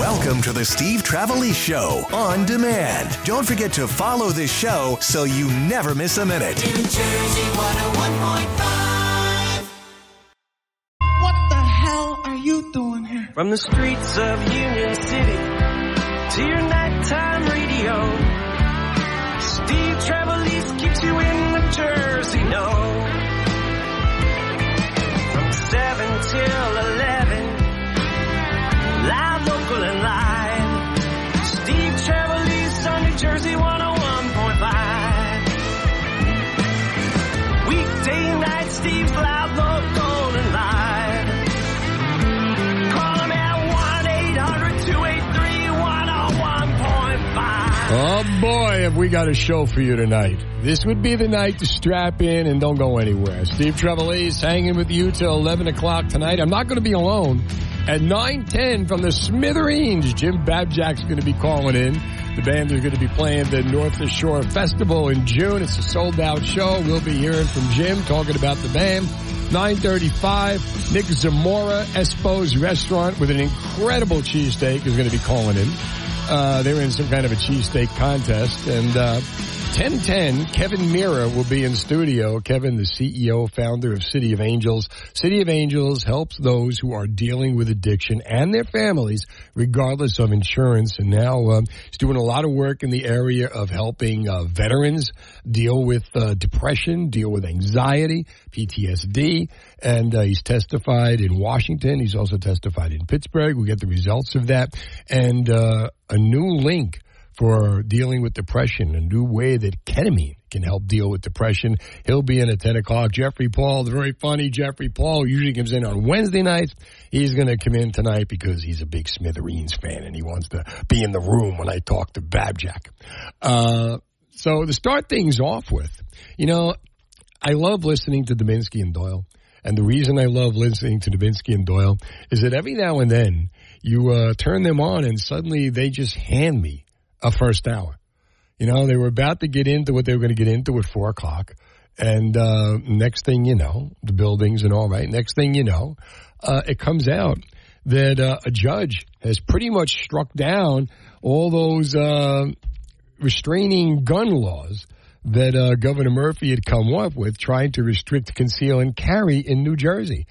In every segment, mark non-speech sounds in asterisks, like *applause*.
Welcome to the Steve Trevelise Show on demand. Don't forget to follow this show so you never miss a minute. New Jersey 101.5. What the hell are you doing here? From the streets of Union City to your nighttime radio, Steve Trevelise have we got a show for you tonight. This would be the night to strap in and don't go anywhere. Steve Trevelise hanging with you till 11 o'clock tonight. I'm not going to be alone. At 9.10 from the Smithereens, Jim Babjak's going to be calling in. The band is going to be playing the North Shore Festival in June. It's a sold out show. We'll be hearing from Jim talking about the band. 935, Nick Zamora, Espo's Restaurant with an incredible cheesesteak is going to be calling in. Uh, they were in some kind of a cheesesteak contest. And uh, 1010, Kevin Meara will be in studio. Kevin, the CEO, founder of City of Angels. City of Angels helps those who are dealing with addiction and their families, regardless of insurance. And now uh, he's doing a lot of work in the area of helping uh, veterans deal with uh, depression, deal with anxiety, PTSD. And uh, he's testified in Washington. He's also testified in Pittsburgh. We get the results of that. And uh, a new link for dealing with depression, a new way that ketamine can help deal with depression. He'll be in at 10 o'clock. Jeffrey Paul, the very funny Jeffrey Paul, usually comes in on Wednesday nights. He's going to come in tonight because he's a big Smithereens fan and he wants to be in the room when I talk to Babjak. Uh, so to start things off with, you know, I love listening to Deminski and Doyle. And the reason I love listening to Deminski and Doyle is that every now and then you uh, turn them on and suddenly they just hand me a first hour. You know, they were about to get into what they were going to get into at four o'clock. And uh, next thing you know, the buildings and all right, next thing you know, uh, it comes out that uh, a judge has pretty much struck down all those uh, restraining gun laws that uh, Governor Murphy had come up with trying to restrict conceal and carry in New Jersey.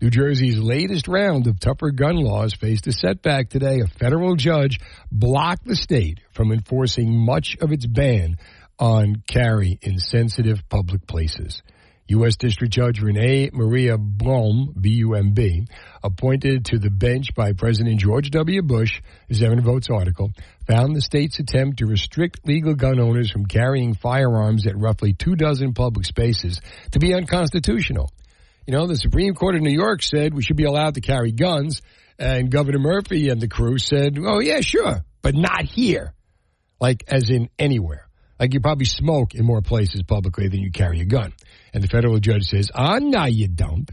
New Jersey's latest round of tougher gun laws faced a setback today. A federal judge blocked the state from enforcing much of its ban on carry in sensitive public places. U.S. District Judge Renee Marie Bumb, B-U-M-B, appointed to the bench by President George W. Bush, Seven Votes article, found the state's attempt to restrict legal gun owners from carrying firearms at roughly two dozen public spaces to be unconstitutional. You know, the Supreme Court of New York said we should be allowed to carry guns, and Governor Murphy and the crew said, oh, yeah, sure, but not here. Like, as in anywhere. Like, you probably smoke in more places publicly than you carry a gun. And the federal judge says, ah, no, you don't.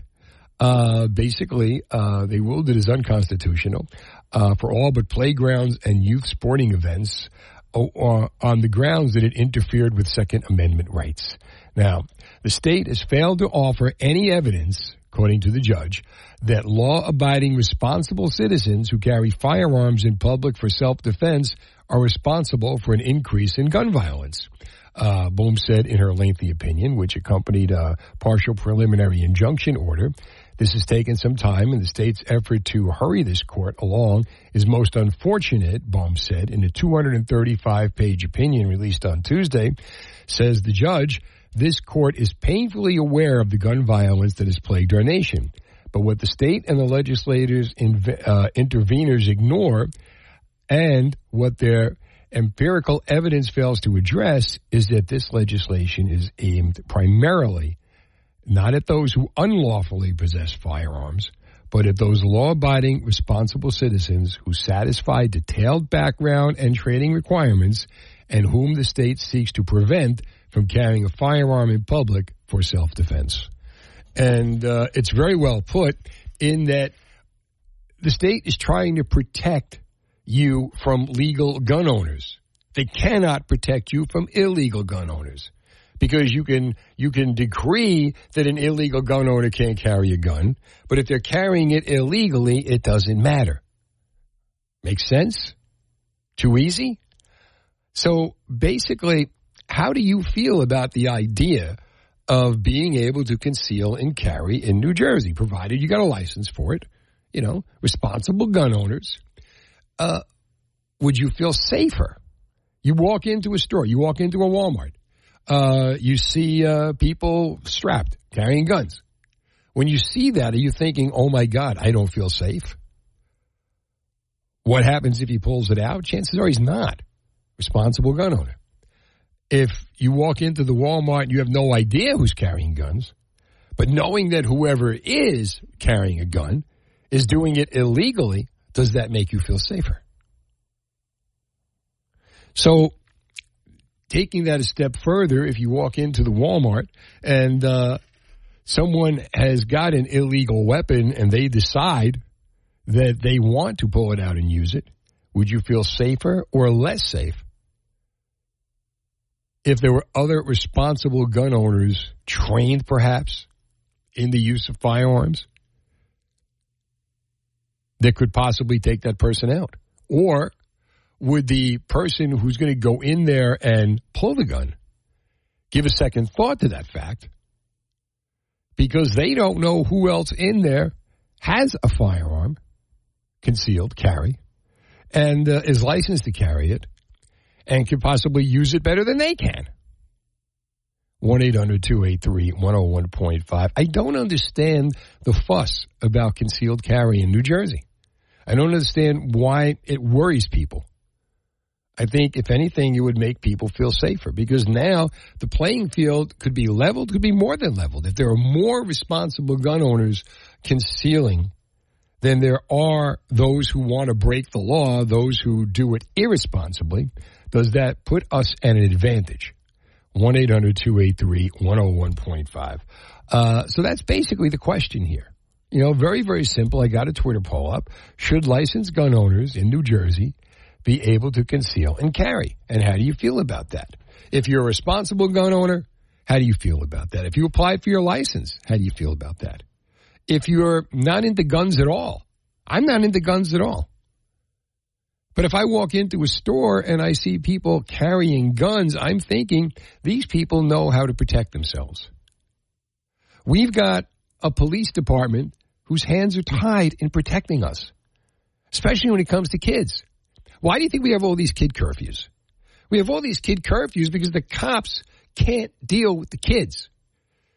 Uh, basically, uh, they ruled it as unconstitutional uh, for all but playgrounds and youth sporting events o- on the grounds that it interfered with Second Amendment rights. Now, the state has failed to offer any evidence, according to the judge, that law abiding responsible citizens who carry firearms in public for self defense are responsible for an increase in gun violence. Uh, Bumb said in her lengthy opinion, which accompanied a partial preliminary injunction order. This has taken some time, and the state's effort to hurry this court along is most unfortunate, Bumb said in a 235 page opinion released on Tuesday. Says the judge, this court is painfully aware of the gun violence that has plagued our nation. But what the state and the legislators, inv- uh, interveners ignore, and what their empirical evidence fails to address, is that this legislation is aimed primarily not at those who unlawfully possess firearms, but at those law abiding, responsible citizens who satisfy detailed background and training requirements and whom the state seeks to prevent from carrying a firearm in public for self defense. And uh, it's very well put in that the state is trying to protect you from legal gun owners. They cannot protect you from illegal gun owners because you can you can decree that an illegal gun owner can't carry a gun, but if they're carrying it illegally, it doesn't matter. Makes sense? Too easy? So basically, how do you feel about the idea of being able to conceal and carry in New Jersey, provided you got a license for it? You know, responsible gun owners. Uh, would you feel safer? You walk into a store, you walk into a Walmart, uh, you see uh, people strapped, carrying guns. When you see that, are you thinking, oh my God, I don't feel safe? What happens if he pulls it out? Chances are he's not. Responsible gun owner. If you walk into the Walmart and you have no idea who's carrying guns, but knowing that whoever is carrying a gun is doing it illegally, does that make you feel safer? So, taking that a step further, if you walk into the Walmart and uh, someone has got an illegal weapon and they decide that they want to pull it out and use it, would you feel safer or less safe if there were other responsible gun owners trained perhaps in the use of firearms that could possibly take that person out? Or would the person who's going to go in there and pull the gun give a second thought to that fact? Because they don't know who else in there has a firearm, concealed carry, and uh, is licensed to carry it, and can possibly use it better than they can. 1 800 283 101.5. I don't understand the fuss about concealed carry in New Jersey. I don't understand why it worries people. I think, if anything, it would make people feel safer because now the playing field could be leveled, could be more than leveled. If there are more responsible gun owners concealing than there are those who want to break the law, those who do it irresponsibly, does that put us at an advantage? 1 800 283 101.5. Uh, so that's basically the question here. You know, very, very simple. I got a Twitter poll up. Should licensed gun owners in New Jersey be able to conceal and carry? And how do you feel about that? If you're a responsible gun owner, how do you feel about that? If you apply for your license, how do you feel about that? If you're not into guns at all, I'm not into guns at all. But if I walk into a store and I see people carrying guns, I'm thinking these people know how to protect themselves. We've got a police department whose hands are tied in protecting us, especially when it comes to kids. Why do you think we have all these kid curfews? We have all these kid curfews because the cops can't deal with the kids.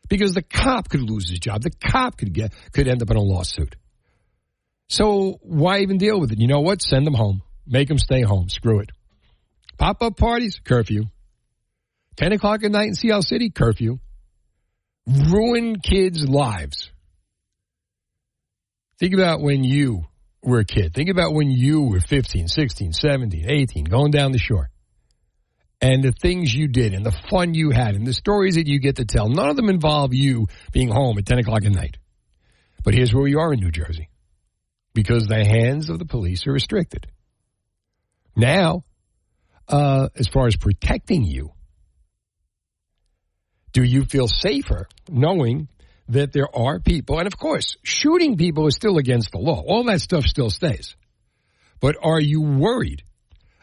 Because the cop could lose his job. The cop could get could end up in a lawsuit. So why even deal with it? You know what? Send them home. Make them stay home. Screw it. Pop up parties, curfew. 10 o'clock at night in Sea Isle City, curfew. Ruin kids' lives. Think about when you were a kid. Think about when you were 15, 16, 17, 18, going down the shore. And the things you did and the fun you had and the stories that you get to tell. None of them involve you being home at 10 o'clock at night. But here's where we are in New Jersey because the hands of the police are restricted. Now, uh, as far as protecting you, do you feel safer knowing that there are people, and of course, shooting people is still against the law. All that stuff still stays. But are you worried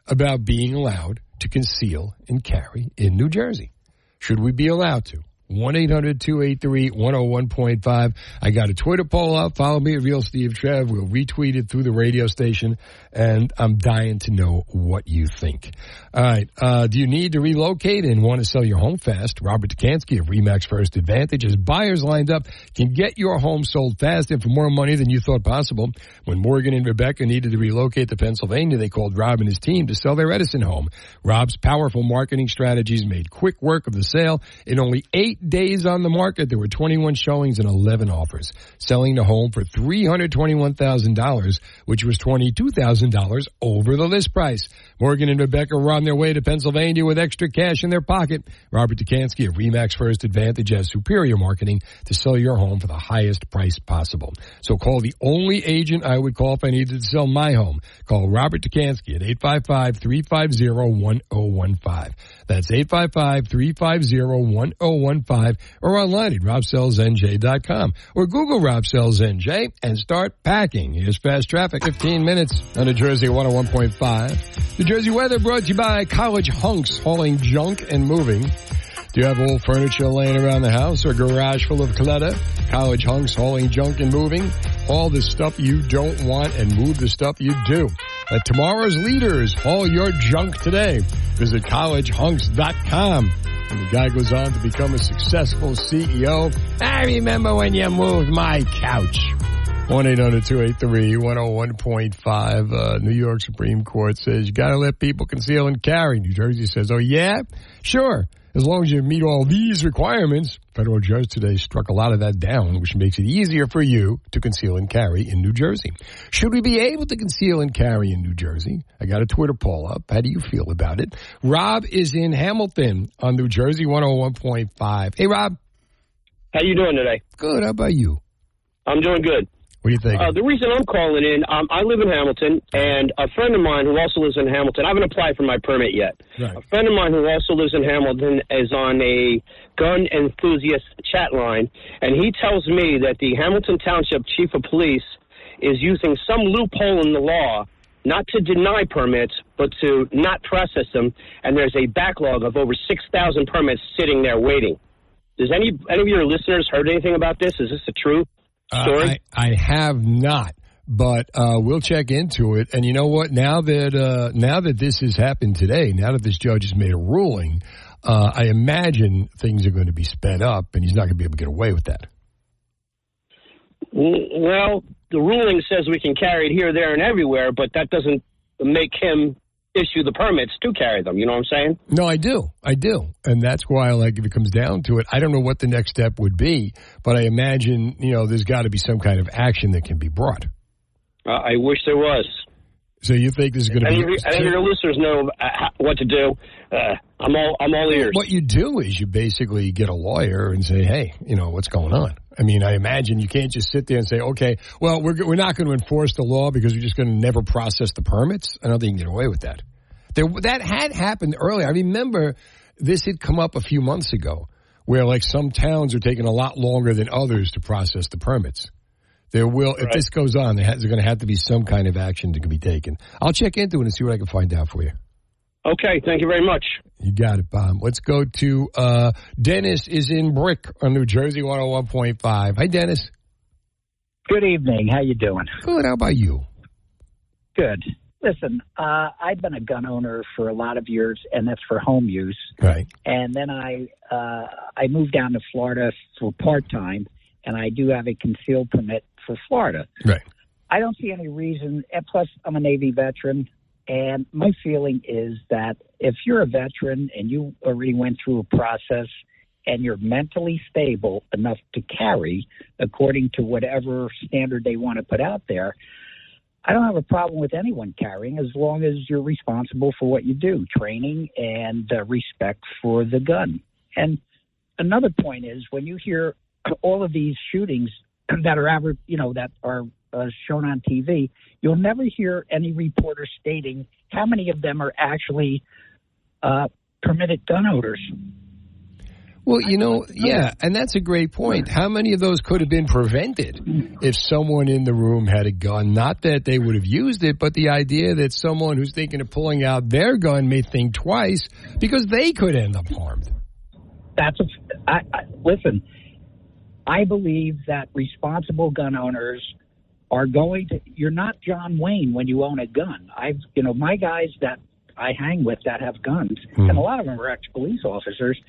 about being allowed to conceal and carry in New Jersey? Should we be allowed to? 1 800 283 101.5. I got a Twitter poll up. Follow me at Real Steve Trev. We'll retweet it through the radio station, and I'm dying to know what you think. All right. Uh, do you need to relocate and want to sell your home fast? Robert Dekanski of Remax First Advantage has buyers lined up, can get your home sold fast and for more money than you thought possible. When Morgan and Rebecca needed to relocate to Pennsylvania, they called Rob and his team to sell their Edison home. Rob's powerful marketing strategies made quick work of the sale in only eight days on the market, there were 21 showings and 11 offers, selling the home for $321,000, which was $22,000 over the list price. Morgan and Rebecca were on their way to Pennsylvania with extra cash in their pocket. Robert Dekanski of Remax First Advantage has superior marketing to sell your home for the highest price possible. So call the only agent I would call if I needed to sell my home. Call Robert Dekanski at 855-350-1015. That's 855-350-1015 101.5 or online at robsellsnj.com or Google Rob and start packing. Here's fast traffic, 15 minutes on oh New Jersey 101.5. Jersey weather brought to you by College Hunks hauling junk and moving. Do you have old furniture laying around the house or garage full of clutter? College hunks hauling junk and moving. Haul the stuff you don't want and move the stuff you do. Let tomorrow's leaders haul your junk today. Visit collegehunks.com. And the guy goes on to become a successful CEO. I remember when you moved my couch. 1-800-283-101.5. Uh, New York Supreme Court says you gotta let people conceal and carry. New Jersey says, oh yeah? Sure. As long as you meet all these requirements, federal judge today struck a lot of that down, which makes it easier for you to conceal and carry in New Jersey. Should we be able to conceal and carry in New Jersey? I got a Twitter poll up. How do you feel about it? Rob is in Hamilton on New Jersey 101.5. Hey, Rob. How you doing today? Good. How about you? I'm doing good. What do you think? Uh, the reason I'm calling in, um, I live in Hamilton, and a friend of mine who also lives in Hamilton, I haven't applied for my permit yet. Right. A friend of mine who also lives in Hamilton is on a gun enthusiast chat line, and he tells me that the Hamilton Township Chief of Police is using some loophole in the law not to deny permits, but to not process them, and there's a backlog of over 6,000 permits sitting there waiting. Does any any of your listeners heard anything about this? Is this the story? Uh, I, I have not, but uh, we'll check into it. And you know what? Now that uh, now that this has happened today, now that this judge has made a ruling, uh, I imagine things are going to be sped up, and he's not going to be able to get away with that. Well, the ruling says we can carry it here, there, and everywhere, but that doesn't make him issue the permits to carry them. You know what I'm saying? No, I do, I do, and that's why, like, if it comes down to it, I don't know what the next step would be, but I imagine you know there's got to be some kind of action that can be brought. Uh, I wish there was. So you think this is going to Any, be? any of your listeners know uh, what to do. Uh, I'm all I'm all ears. What you do is you basically get a lawyer and say, "Hey, you know what's going on." I mean, I imagine you can't just sit there and say, "Okay, well, we're we're not going to enforce the law because we're just going to never process the permits." I don't think you can get away with that. There, that had happened earlier. I remember this had come up a few months ago, where like some towns are taking a lot longer than others to process the permits. There will, if this goes on, there's going to have to be some kind of action that can be taken. I'll check into it and see what I can find out for you. Okay, thank you very much. You got it, Bob. Let's go to uh, Dennis is in Brick on New Jersey 101.5. Hi, Dennis. Good evening. How you doing? Good. How about you? Good. Listen, uh, I've been a gun owner for a lot of years, and that's for home use. Right. And then I uh, I moved down to Florida for part time, and I do have a concealed permit for Florida. Right. I don't see any reason. And plus, I'm a Navy veteran, and my feeling is that if you're a veteran and you already went through a process and you're mentally stable enough to carry according to whatever standard they want to put out there, I don't have a problem with anyone carrying as long as you're responsible for what you do, training and uh, respect for the gun. And another point is when you hear all of these shootings *clears throat* that are aver- you know that are uh, shown on TV, you'll never hear any reporter stating how many of them are actually uh, permitted gun owners. Well, you know, yeah, and that's a great point. How many of those could have been prevented if someone in the room had a gun? Not that they would have used it, but the idea that someone who's thinking of pulling out their gun may think twice because they could end up harmed. That's a, I, I, listen. I believe that responsible gun owners are going to. You're not John Wayne when you own a gun. I've, you know, my guys that I hang with that have guns, Hmm. and a lot of them are ex-police officers.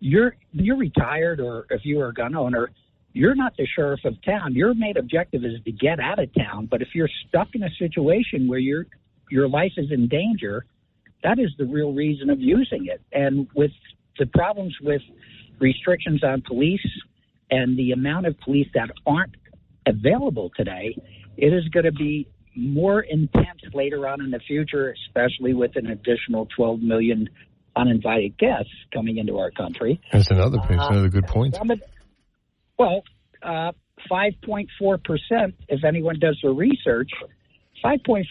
You're you're retired, or if you are a gun owner, you're not the sheriff of town. Your main objective is to get out of town. But if you're stuck in a situation where your your life is in danger, that is the real reason of using it. And with the problems with restrictions on police and the amount of police that aren't available today, it is going to be more intense later on in the future, especially with an additional 12 million uninvited guests coming into our country. That's another that's another good point. Well, uh, 5.4%, if anyone does the research, 5.4%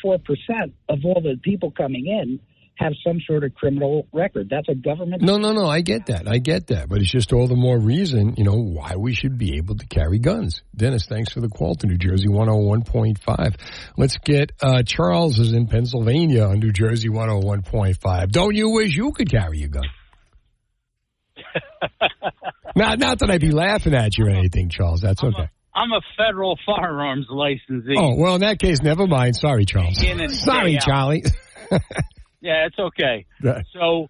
of all the people coming in have some sort of criminal record. That's a government. No, no, no. I get that. I get that. But it's just all the more reason, you know, why we should be able to carry guns. Dennis, thanks for the call to New Jersey 101.5. Let's get uh, Charles is in Pennsylvania on New Jersey 101.5. Don't you wish you could carry a gun? *laughs* not, not that I'd be laughing at you or anything, Charles. That's I'm okay. A, I'm a federal firearms licensee. Oh, well, in that case, never mind. Sorry, Charles. Sorry. Charlie. *laughs* Yeah, it's okay. So,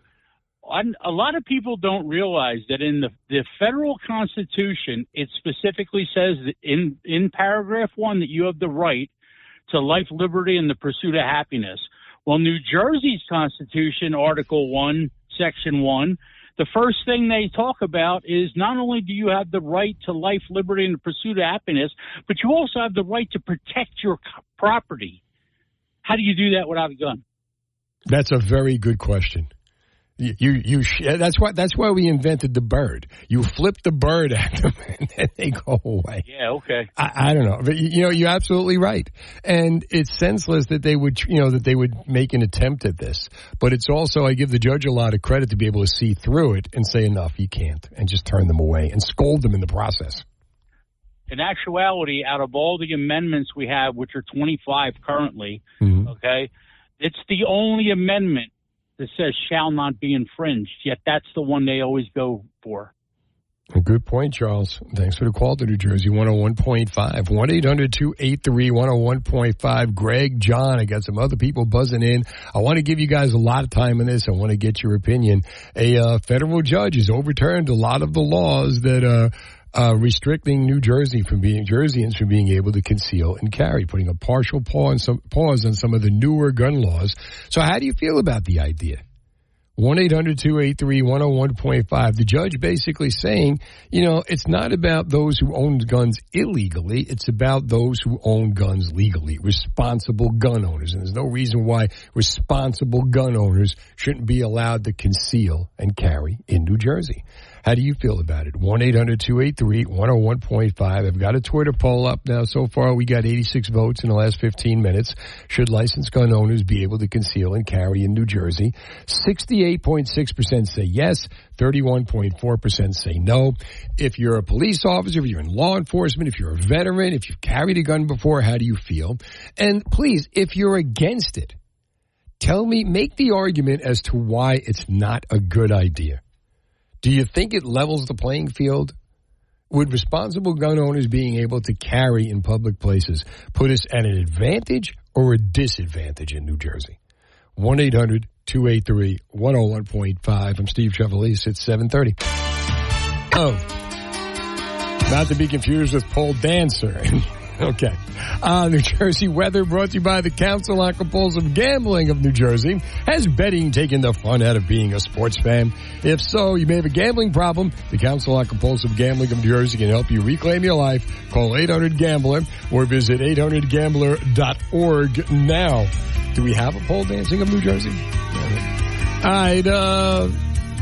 on, a lot of people don't realize that in the, the federal constitution, it specifically says that in in paragraph one that you have the right to life, liberty, and the pursuit of happiness. Well, New Jersey's constitution, Article One, Section One, the first thing they talk about is not only do you have the right to life, liberty, and the pursuit of happiness, but you also have the right to protect your property. How do you do that without a gun? That's a very good question. You, you, you that's why, that's why we invented the bird. You flip the bird *laughs* at them and then they go away. Yeah, okay. I, I don't know, but you you know, you're absolutely right. And it's senseless that they would, you know, that they would make an attempt at this. But it's also, I give the judge a lot of credit to be able to see through it and say, enough, you can't, and just turn them away and scold them in the process. in actuality, out of all the amendments we have, which are 25 currently, Mhm. okay, it's the only amendment that says shall not be infringed. Yet that's the one they always go for. Good point, Charles. Thanks for the call to New Jersey 101.5. 1 800 283 101.5. Greg, John, I got some other people buzzing in. I want to give you guys a lot of time in this. I want to get your opinion. A uh, federal judge has overturned a lot of the laws that uh, uh, restricting New Jersey from being Jerseyans from being able to conceal and carry, putting a partial pause on some, pause on some of the newer gun laws. So, how do you feel about the idea? 1 800 283 101.5. The judge basically saying, you know, it's not about those who own guns illegally, it's about those who own guns legally, responsible gun owners. And there's no reason why responsible gun owners shouldn't be allowed to conceal and carry in New Jersey. How do you feel about it? 1 800 283 101.5. I've got a Twitter poll up now. So far, we got 86 votes in the last 15 minutes. Should licensed gun owners be able to conceal and carry in New Jersey? 68.6% say yes, 31.4% say no. If you're a police officer, if you're in law enforcement, if you're a veteran, if you've carried a gun before, how do you feel? And please, if you're against it, tell me, make the argument as to why it's not a good idea. Do you think it levels the playing field? Would responsible gun owners being able to carry in public places put us at an advantage or a disadvantage in New Jersey? 1 800 283 101.5. I'm Steve Trevelise. It's 730. Oh, not to be confused with pole dancer. *laughs* *laughs* okay. Uh, New Jersey weather brought to you by the Council on Compulsive Gambling of New Jersey. Has betting taken the fun out of being a sports fan? If so, you may have a gambling problem. The Council on Compulsive Gambling of New Jersey can help you reclaim your life. Call 800-GAMBLER or visit 800gambler.org now. Do we have a pole dancing of New Jersey? All right, uh,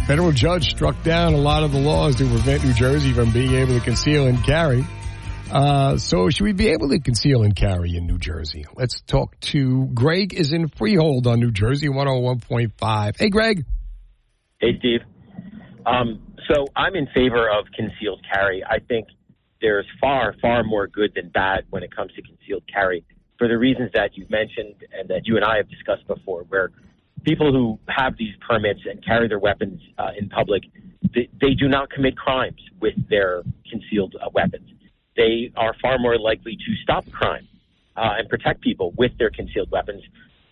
federal judge struck down a lot of the laws to prevent New Jersey from being able to conceal and carry. Uh, so should we be able to conceal and carry in New Jersey? Let's talk to Greg is in Freehold on New Jersey 101.5. Hey, Greg. Hey, Steve. Um, so I'm in favor of concealed carry. I think there's far, far more good than bad when it comes to concealed carry for the reasons that you've mentioned and that you and I have discussed before, where people who have these permits and carry their weapons uh, in public, they, they do not commit crimes with their concealed uh, weapons. They are far more likely to stop crime uh, and protect people with their concealed weapons,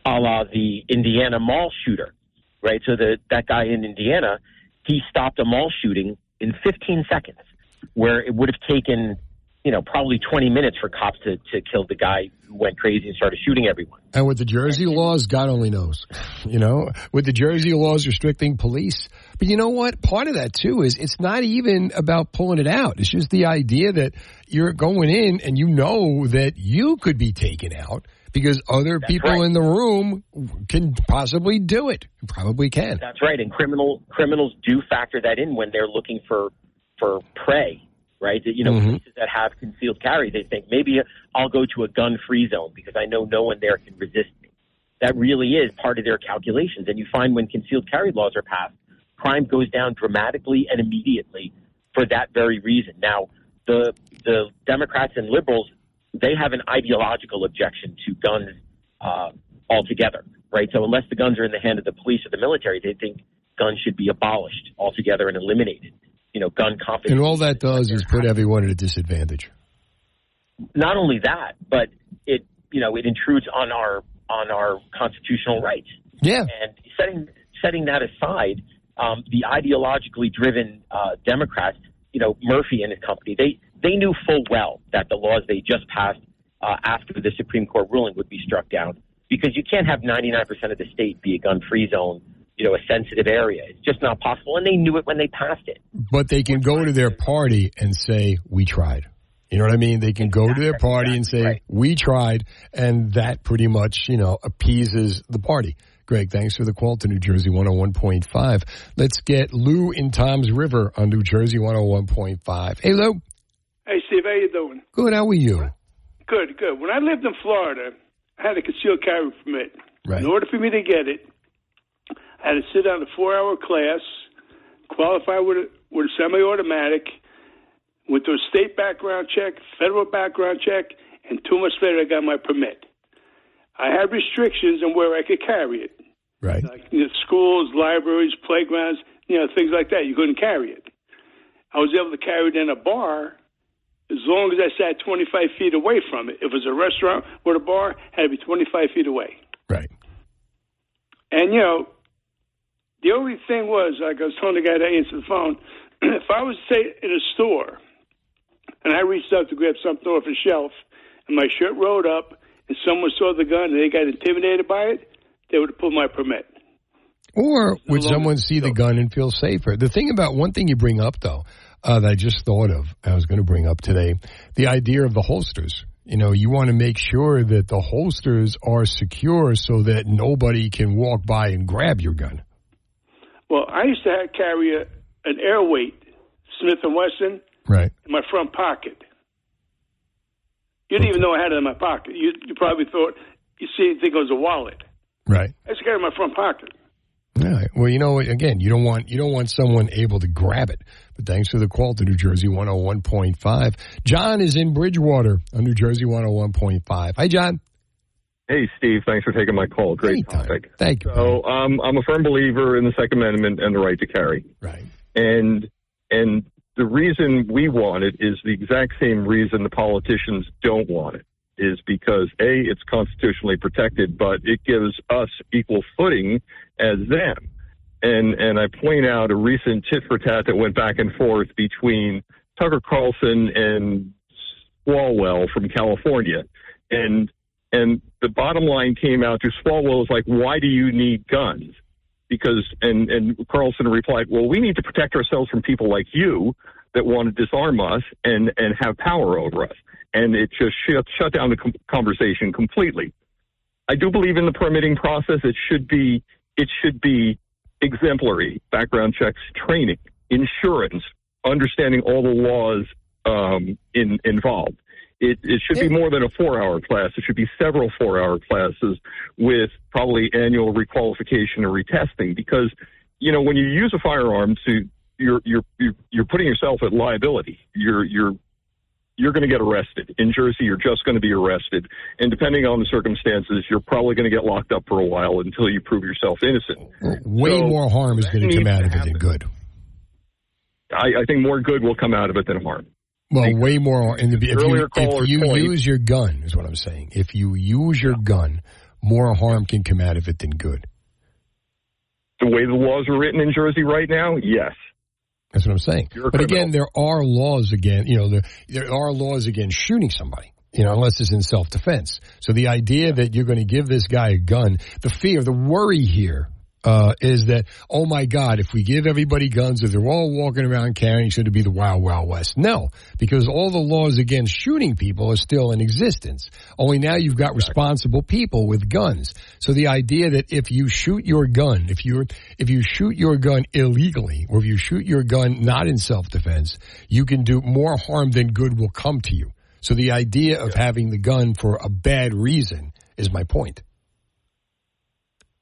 a la the Indiana mall shooter, right? So the, that guy in Indiana, he stopped a mall shooting in 15 seconds, where it would have taken, you know, probably 20 minutes for cops to, to kill the guy who went crazy and started shooting everyone. And with the Jersey laws, God only knows, you know, with the Jersey laws restricting police. But you know what? Part of that too is it's not even about pulling it out. It's just the idea that you're going in and you know that you could be taken out because other That's people right. in the room can possibly do it. Probably can. That's right, and criminal criminals do factor that in when they're looking for for prey, right? That, You know, Mhm. places that have concealed carry, they think maybe I'll go to a gun-free zone because I know no one there can resist me. that really is part of their calculations. And you find when concealed carry laws are passed, crime goes down dramatically and immediately for that very reason. Now, the the Democrats and liberals they have an ideological objection to guns uh, altogether, right? So unless the guns are in the hand of the police or the military, they think guns should be abolished altogether and eliminated. You know, gun confiscation. And all that does is put everyone at a disadvantage. Not only that, but it you know it intrudes on our on our constitutional rights. Yeah. And setting setting that aside, um, the ideologically driven uh, Democrats, you know, Murphy and his company, they they knew full well that the laws they just passed uh, after the Supreme Court ruling would be struck down because you can't have 99% of the state be a gun-free zone, you know, a sensitive area. It's just not possible, and they knew it when they passed it. But they can go to their party and say, "We tried." You know what I mean? They can go to their party and say, Right. "We tried," and that pretty much, you know, appeases the party. Greg, thanks for the call to New Jersey 101.5. Let's get Lou in Toms River on New Jersey 101.5. Hey, Lou. Hey, Steve, how you doing? Good. How are you? Good, good. When I lived in Florida, I had a concealed carry permit. Right. In order for me to get it, I had to sit down a four-hour class, qualify with a, with a semi-automatic, went through a state background check, federal background check, and two months later, I got my permit. I had restrictions on where I could carry it, Right. like you know, schools, libraries, playgrounds, you know, things like that. You couldn't carry it. I was able to carry it in a bar as long as I sat 25 feet away from it. If it was a restaurant or a bar, it had to be 25 feet away. Right. And, you know, the only thing was, like I was telling the guy that answered the phone, *clears throat* if I was, say, in a store and I reached out to grab something off a shelf and my shirt rolled up and someone saw the gun and they got intimidated by it, they would have pulled my permit. Or would someone see the gun and feel safer? The thing about one thing you bring up, though, uh, that I just thought of, I was going to bring up today, the idea of the holsters. You know, you want to make sure that the holsters are secure so that nobody can walk by and grab your gun. Well, I used to have, carry a, an airweight Smith & Wesson Right. in my front pocket. You didn't even know I had it in my pocket. You, you probably thought, you see, think it was a wallet. Right. I just got it in my front pocket. All right. Well, you know, again, you don't want you don't want someone able to grab it. But thanks for the call to New Jersey 101.5. John is in Bridgewater on New Jersey 101.5. Hi, John. Hey, Steve. Thanks for taking my call. Great Anytime. topic. Thank you. So, um, I'm a firm believer in the Second Amendment and the right to carry. Right. And and the reason we want it is the exact same reason the politicians don't want it. Is because a it's constitutionally protected, but it gives us equal footing as them. And and I point out a recent tit for tat that went back and forth between Tucker Carlson and Swalwell from California, and and the bottom line came out to Swalwell was like, why do you need guns? Because and and Carlson replied, well, we need to protect ourselves from people like you that want to disarm us and and have power over us. And it just shut, shut down the conversation completely. I do believe in the permitting process. It should be it should be exemplary. Background checks, training, insurance, understanding all the laws um, in, involved. It, it should be more than a four-hour class. It should be several four-hour classes with probably annual requalification or retesting. Because you know when you use a firearm, to you're you're you're, you're putting yourself at liability. You're you're you're going to get arrested. In Jersey, you're just going to be arrested. And depending on the circumstances, you're probably going to get locked up for a while until you prove yourself innocent. Way So, more harm is going to come out of it than good. I, I think more good will come out of it than harm. Well, way more. And if you, if you point- use your gun, is what I'm saying. If you use your gun, more harm can come out of it than good. The way the laws are written in Jersey right now, yes. That's what I'm saying. But again, there are laws again. You know, there, there are laws against shooting somebody. You know, unless it's in self defense. So the idea that you're going to give this guy a gun, the fear, the worry here uh, is that oh my God, if we give everybody guns, if they're all walking around carrying, should it be the wild wild west? No, because all the laws against shooting people are still in existence. Only now you've got responsible people with guns. So the idea that if you shoot your gun, if you if you shoot your gun illegally, or if you shoot your gun not in self defense, you can do more harm than good will come to you. So the idea of having the gun for a bad reason is my point.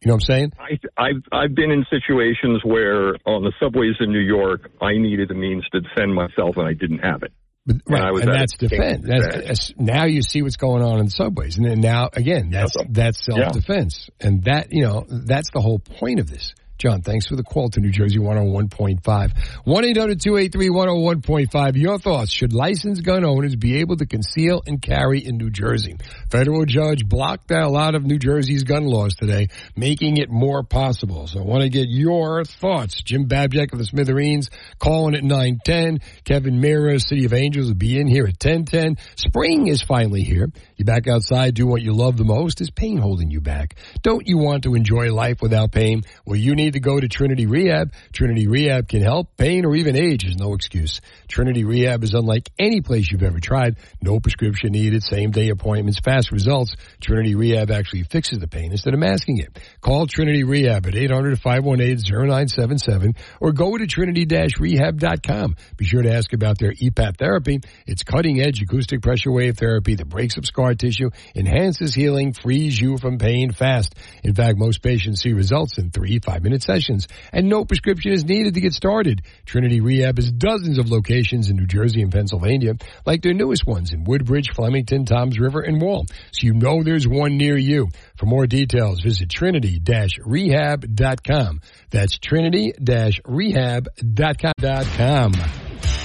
You know what I'm saying? I, I've I've been in situations where on the subways in New York, I needed a means to defend myself, and I didn't have it. But, And I right, was and that's defense. That's, that's- now you see what's going on in subways, and then now again, that's that's self defense, and that you know that's the whole point of this. John, thanks for the call to New Jersey 101.5. 1 800 283 101.5. Your thoughts. Should licensed gun owners be able to conceal and carry in New Jersey? Federal judge blocked out a lot of New Jersey's gun laws today, making it more possible. So I want to get your thoughts. Jim Babjak of the Smithereens calling at 910. Kevin Meara, City of Angels, will be in here at 1010. Spring is finally here. You back outside, do what you love the most. Is pain holding you back? Don't you want to enjoy life without pain? Well, you need to go to Trinity Rehab. Trinity Rehab can help. Pain or even age is no excuse. Trinity Rehab is unlike any place you've ever tried. No prescription needed, same day appointments, fast results. Trinity Rehab actually fixes the pain instead of masking it. Call Trinity Rehab at 800-518-0977 or go to trinity-rehab.com. Be sure to ask about their EPAT therapy. It's cutting edge acoustic pressure wave therapy that breaks up scar tissue, enhances healing, frees you from pain fast. In fact, most patients see results in three five minute sessions and no prescription is needed to get started. Trinity Rehab has dozens of locations in New Jersey and Pennsylvania, like their newest ones in Woodbridge, Flemington, Toms River, and Wall. So you know there's one near you. For more details, visit trinity-rehab.com. That's trinity-rehab.com.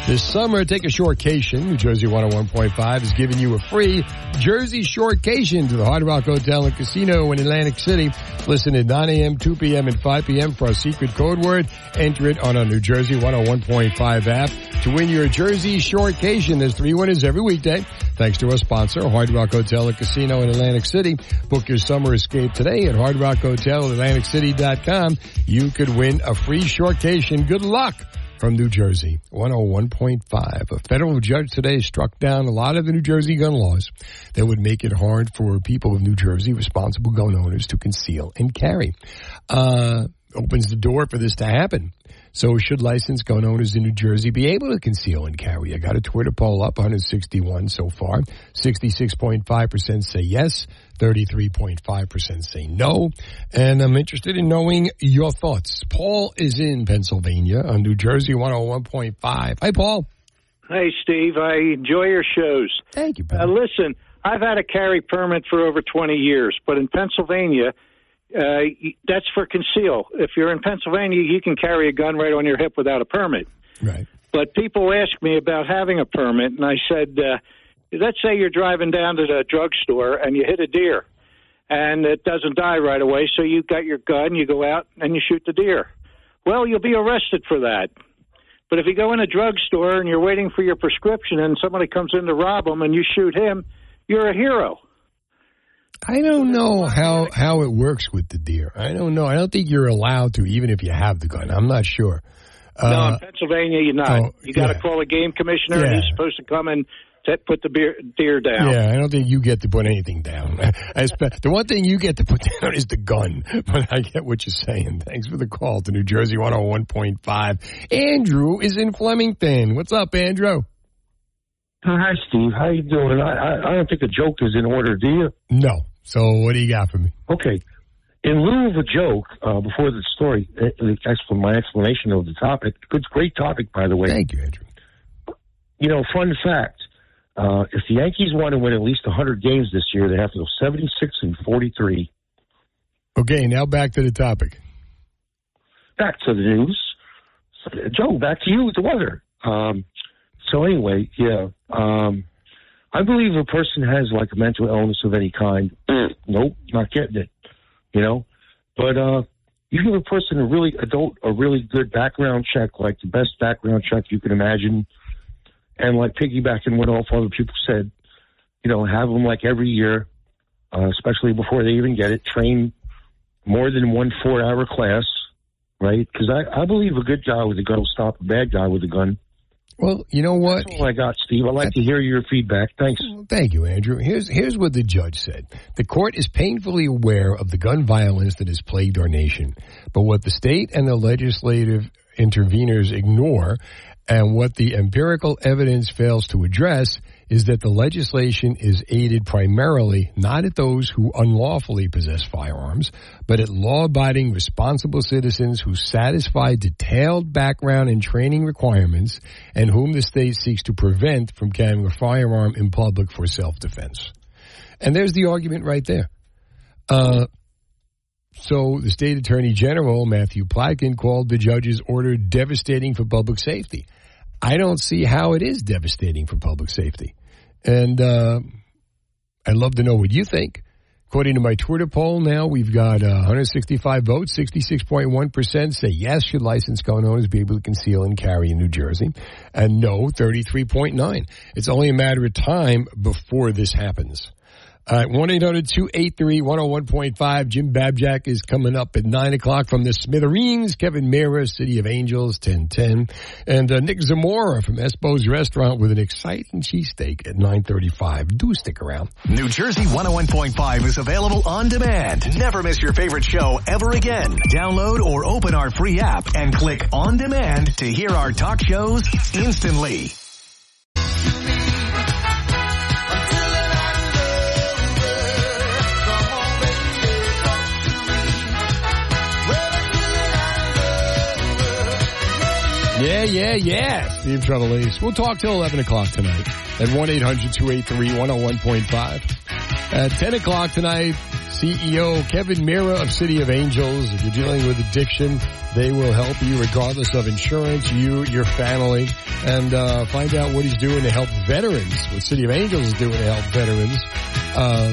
This summer, take a shortcation. New Jersey 101.5 is giving you a free Jersey shortcation to the Hard Rock Hotel and Casino in Atlantic City. Listen at 9 a.m., 2 p.m., and 5 p.m. for our secret code word. Enter it on our New Jersey 101.5 app to win your Jersey shortcation. There's three winners every weekday. Thanks to our sponsor, Hard Rock Hotel and Casino in Atlantic City. Book your summer escape today at Hard Rock Hotel at AtlanticCity.com. You could win a free shortcation. Good luck from New Jersey, 101.5. A federal judge today struck down a lot of the New Jersey gun laws that would make it hard for people of New Jersey, responsible gun owners, to conceal and carry. Uh, opens the door for this to happen. So should licensed gun owners in New Jersey be able to conceal and carry? I got a Twitter poll up, 161 so far. 66.5% say yes, 33.5% say no. And I'm interested in knowing your thoughts. Paul is in Pennsylvania on New Jersey 101.5. Hi, Paul. Hey, Steve. I enjoy your shows. Thank you, Uh, listen, I've had a carry permit for over 20 years, but in Pennsylvania, uh, y- that's for conceal. If you're in Pennsylvania, you can carry a gun right on your hip without a permit. Right. But people ask me about having a permit, and I said, uh, let's say you're driving down to the drugstore and you hit a deer, and it doesn't die right away, so you got your gun, you go out and you shoot the deer. Well, you'll be arrested for that. But if you go in a drugstore and you're waiting for your prescription and somebody comes in to rob them and you shoot him, you're a hero. I don't know how, how it works with the deer. I don't know. I don't think you're allowed to, even if you have the gun. I'm not sure. no, Uh, in Pennsylvania, you're not. oh, you got to yeah. call a game commissioner, and he's supposed to come and put the beer, deer down. Yeah, I don't think you get to put anything down. *laughs* The one thing you get to put *laughs* down is the gun. *laughs* But I get what you're saying. Thanks for the call to New Jersey 101.5. Andrew is in Flemington. What's up, Andrew? Hi, Steve. How you doing? I, I I don't think a joke is in order, do you? No. So what do you got for me? Okay. In lieu of a joke, uh, before the story, uh, the my explanation of the topic, good, great topic, by the way. Thank you, Andrew. You know, fun fact: uh, if the Yankees want to win at least 100 games this year, they have to go 76 and 43. Okay, now back to the topic. Back to the news. Joe, back to you with the weather. Um, so anyway, yeah. Um, I believe a person has like a mental illness of any kind. nope, not getting it. You know, but uh, you give a person a really adult, a really good background check, like the best background check you can imagine, and like piggybacking what all other people said. You know, have them like every year, uh, especially before they even get it, train more than one four-hour class, right? Because I, I believe a good guy with a gun will stop a bad guy with a gun. Well, you know what? That's all I got, Steve. I'd like to hear your feedback. Thanks. Oh, thank you, Andrew. Here's here's what the judge said. The court is painfully aware of the gun violence that has plagued our nation, but what the state and the legislative interveners ignore And what the empirical evidence fails to address is that the legislation is aided primarily not at those who unlawfully possess firearms, but at law abiding responsible citizens who satisfy detailed background and training requirements and whom the state seeks to prevent from carrying a firearm in public for self defense. And there's the argument right there. Uh, so the state attorney general, Matthew Platkin, called the judge's order devastating for public safety. I don't see how it is devastating for public safety. And uh, I'd love to know what you think. According to my Twitter poll now, we've got uh, 165 votes. 66.1% say yes, should licensed gun owners be able to conceal and carry in New Jersey? And no, 33.9. It's only a matter of time before this happens. All right, 1 800 283 101.5. Jim Babjak is coming up at 9 o'clock from the Smithereens. Kevin Meara, City of Angels, 1010. And uh, Nick Zamora from Espo's Restaurant with an exciting cheesesteak at 935. Do stick around. New Jersey 101.5 is available on demand. Never miss your favorite show ever again. Download or open our free app and click on demand to hear our talk shows instantly. Yeah, yeah, yeah. Steve Trevelise. We'll talk till 11 o'clock tonight at 1-800-283-101.5. At 10 o'clock tonight, CEO Kevin Meara of City of Angels. If you're dealing with addiction, they will help you regardless of insurance, you, your family, and uh, find out what he's doing to help veterans, what City of Angels is doing to help veterans. Uh,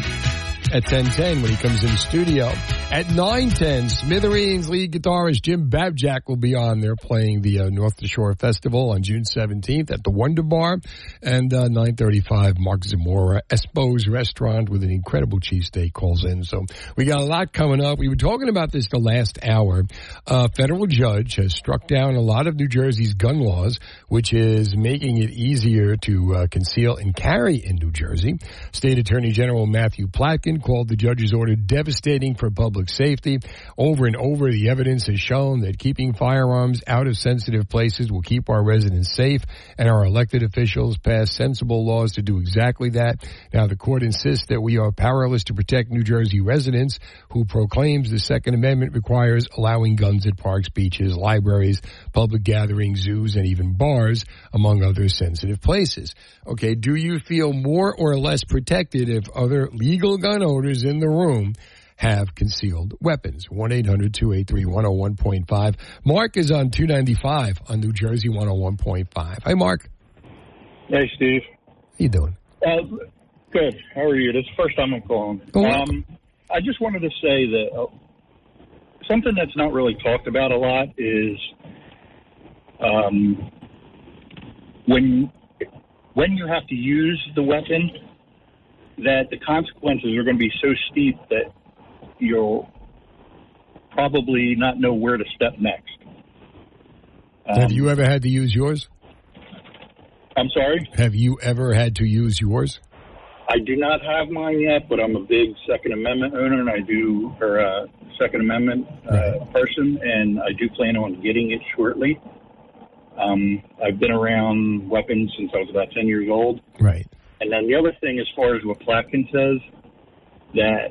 at 1010 when he comes in the studio. At 910, Smithereens lead guitarist Jim Babjak will be on there playing the uh, North Shore Festival on June 17th at the Wonder Bar. And uh, 935, Mark Zamora, Espo's Restaurant with an incredible cheesesteak calls in. So we got a lot coming up. We were talking about this the last hour. A federal judge has struck down a lot of New Jersey's gun laws, which is making it easier to uh, conceal and carry in New Jersey. State Attorney General Matthew Platkin called the judge's order devastating for public safety. Over and over, the evidence has shown that keeping firearms out of sensitive places will keep our residents safe, and our elected officials pass sensible laws to do exactly that. Now, the court insists that we are powerless to protect New Jersey residents, who proclaims the Second Amendment requires allowing guns at parks, beaches, libraries, public gatherings, zoos, and even bars, among other sensitive places. Okay, do you feel more or less protected if other legal gun owners in the room have concealed weapons. 1-800-283-101.5. Mark is on 295 on New Jersey 101.5. Hi, Mark. Hey, Steve. How you doing? Uh, good. How are you? This is the first time I'm calling. Um, I just wanted to say that uh, something that's not really talked about a lot is um, when when you have to use the weapon, that the consequences are going to be so steep that you'll probably not know where to step next. have you ever had to use yours? I'm sorry? Have you ever had to use yours? I do not have mine yet, but I'm a big Second Amendment owner, and I do, or uh, Second Amendment uh, person, and I do plan on getting it shortly. Um, I've been around weapons since I was about 10 years old. Right. And then the other thing, as far as what Platkin says, that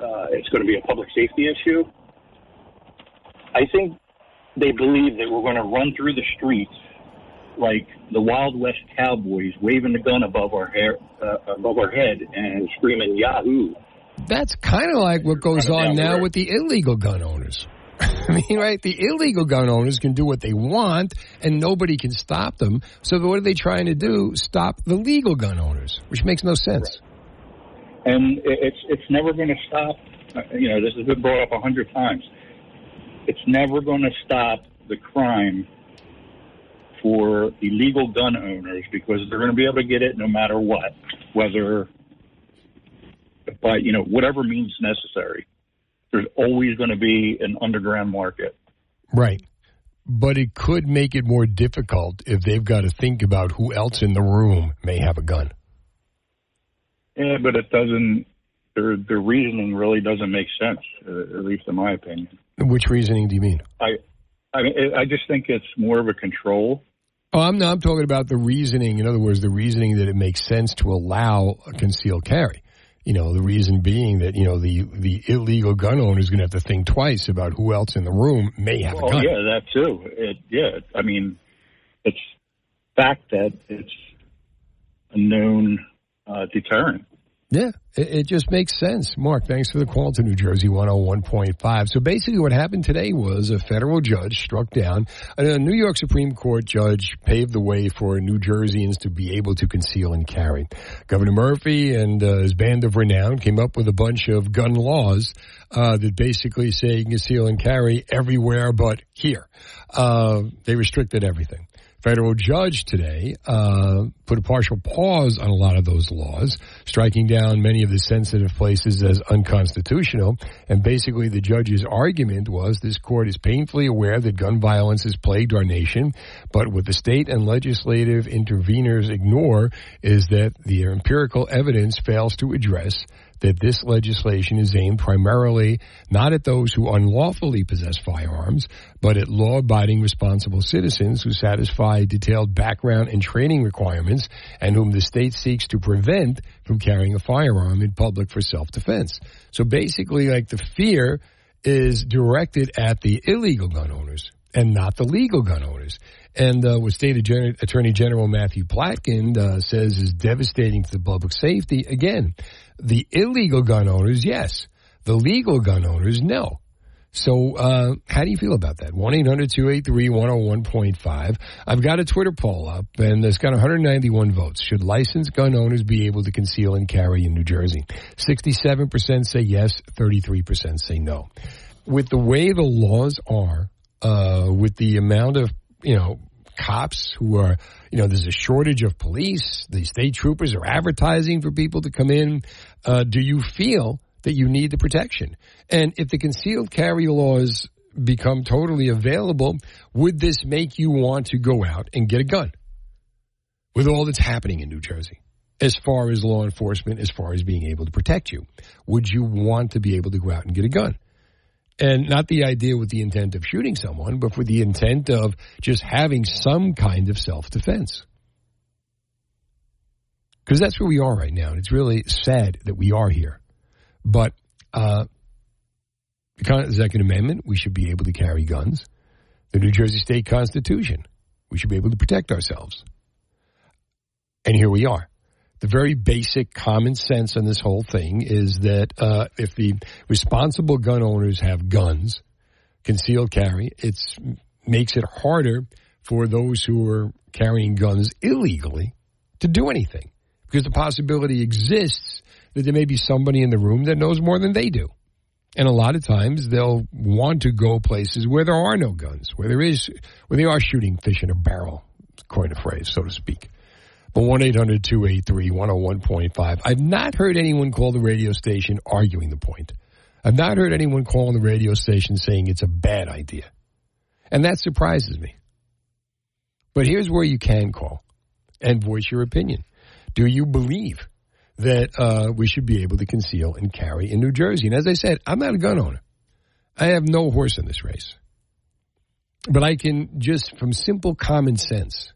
uh, it's going to be a public safety issue, I think they believe that we're going to run through the streets like the Wild West cowboys, waving the gun above our hair, uh, above our head, and screaming "Yahoo!" That's kind of like what goes on now with the illegal gun owners. *laughs* I mean, right? The illegal gun owners can do what they want, and nobody can stop them. So what are they trying to do? Stop the legal gun owners, which makes no sense. and it's it's never going to stop. uh, You know, this has been brought up a hundred times. It's never going to stop the crime for illegal gun owners because they're going to be able to get it no matter what, whether by you know whatever means necessary. There's always going to be an underground market. Right. But it could make it more difficult if they've got to think about who else in the room may have a gun. Yeah, but it doesn't. Their their reasoning really doesn't make sense, uh, at least in my opinion. Which reasoning do you mean? I, I mean, I just think it's more of a control. Oh, I'm not. I'm talking about the reasoning. In other words, the reasoning that it makes sense to allow a concealed carry. You know, the reason being that you know the the illegal gun owner is going to have to think twice about who else in the room may have well, a gun. yeah, that too. It, yeah, I mean, it's fact that it's a known uh, deterrent. Yeah, it, it, just makes sense. Mark, thanks for the call to New Jersey 101.5. So basically, what happened today was a federal judge struck down, a New York Supreme Court judge paved the way for New Jerseyans to be able to conceal and carry. Governor Murphy and uh, his band of renown came up with a bunch of gun laws uh, that basically say you can conceal and carry everywhere but here. Uh, they restricted everything federal judge today uh, put a partial pause on a lot of those laws, striking down many of the sensitive places as unconstitutional. And basically, the judge's argument was this court is painfully aware that gun violence has plagued our nation, but what the state and legislative interveners ignore is that the empirical evidence fails to address that this legislation is aimed primarily not at those who unlawfully possess firearms, but at law abiding responsible citizens who satisfy detailed background and training requirements and whom the state seeks to prevent from carrying a firearm in public for self defense. So basically, like the fear is directed at the illegal gun owners and not the legal gun owners. And uh, what State Attorney General Matthew Platkin uh, says is devastating to the public safety. Again, the illegal gun owners, yes. The legal gun owners, no. So, uh, how do you feel about that? 1 800 283 101.5. I've got a Twitter poll up, and it's got 191 votes. Should licensed gun owners be able to conceal and carry in New Jersey? 67% say yes, 33% say no. With the way the laws are, uh, with the amount of, you know, cops who are, you know, there's a shortage of police. The state troopers are advertising for people to come in. Uh, do you feel that you need the protection? And if the concealed carry laws become totally available, would this make you want to go out and get a gun? With all that's happening in New Jersey, as far as law enforcement, as far as being able to protect you, would you want to be able to go out and get a gun? And not the idea with the intent of shooting someone, but with the intent of just having some kind of self defense. Because that's where we are right now. And it's really sad that we are here. But uh, the Second Amendment, we should be able to carry guns. The New Jersey State Constitution, we should be able to protect ourselves. And here we are the very basic common sense in this whole thing is that uh, if the responsible gun owners have guns, concealed carry, it makes it harder for those who are carrying guns illegally to do anything because the possibility exists that there may be somebody in the room that knows more than they do. And a lot of times they'll want to go places where there are no guns, where there is, where they are shooting fish in a barrel, coin a phrase, so to speak. But 1 800 283 101.5. I've not heard anyone call the radio station arguing the point. I've not heard anyone call on the radio station saying it's a bad idea. And that surprises me. But here's where you can call and voice your opinion. Do you believe that uh, we should be able to conceal and carry in New Jersey? And as I said, I'm not a gun owner. I have no horse in this race. But I can just, from simple common sense,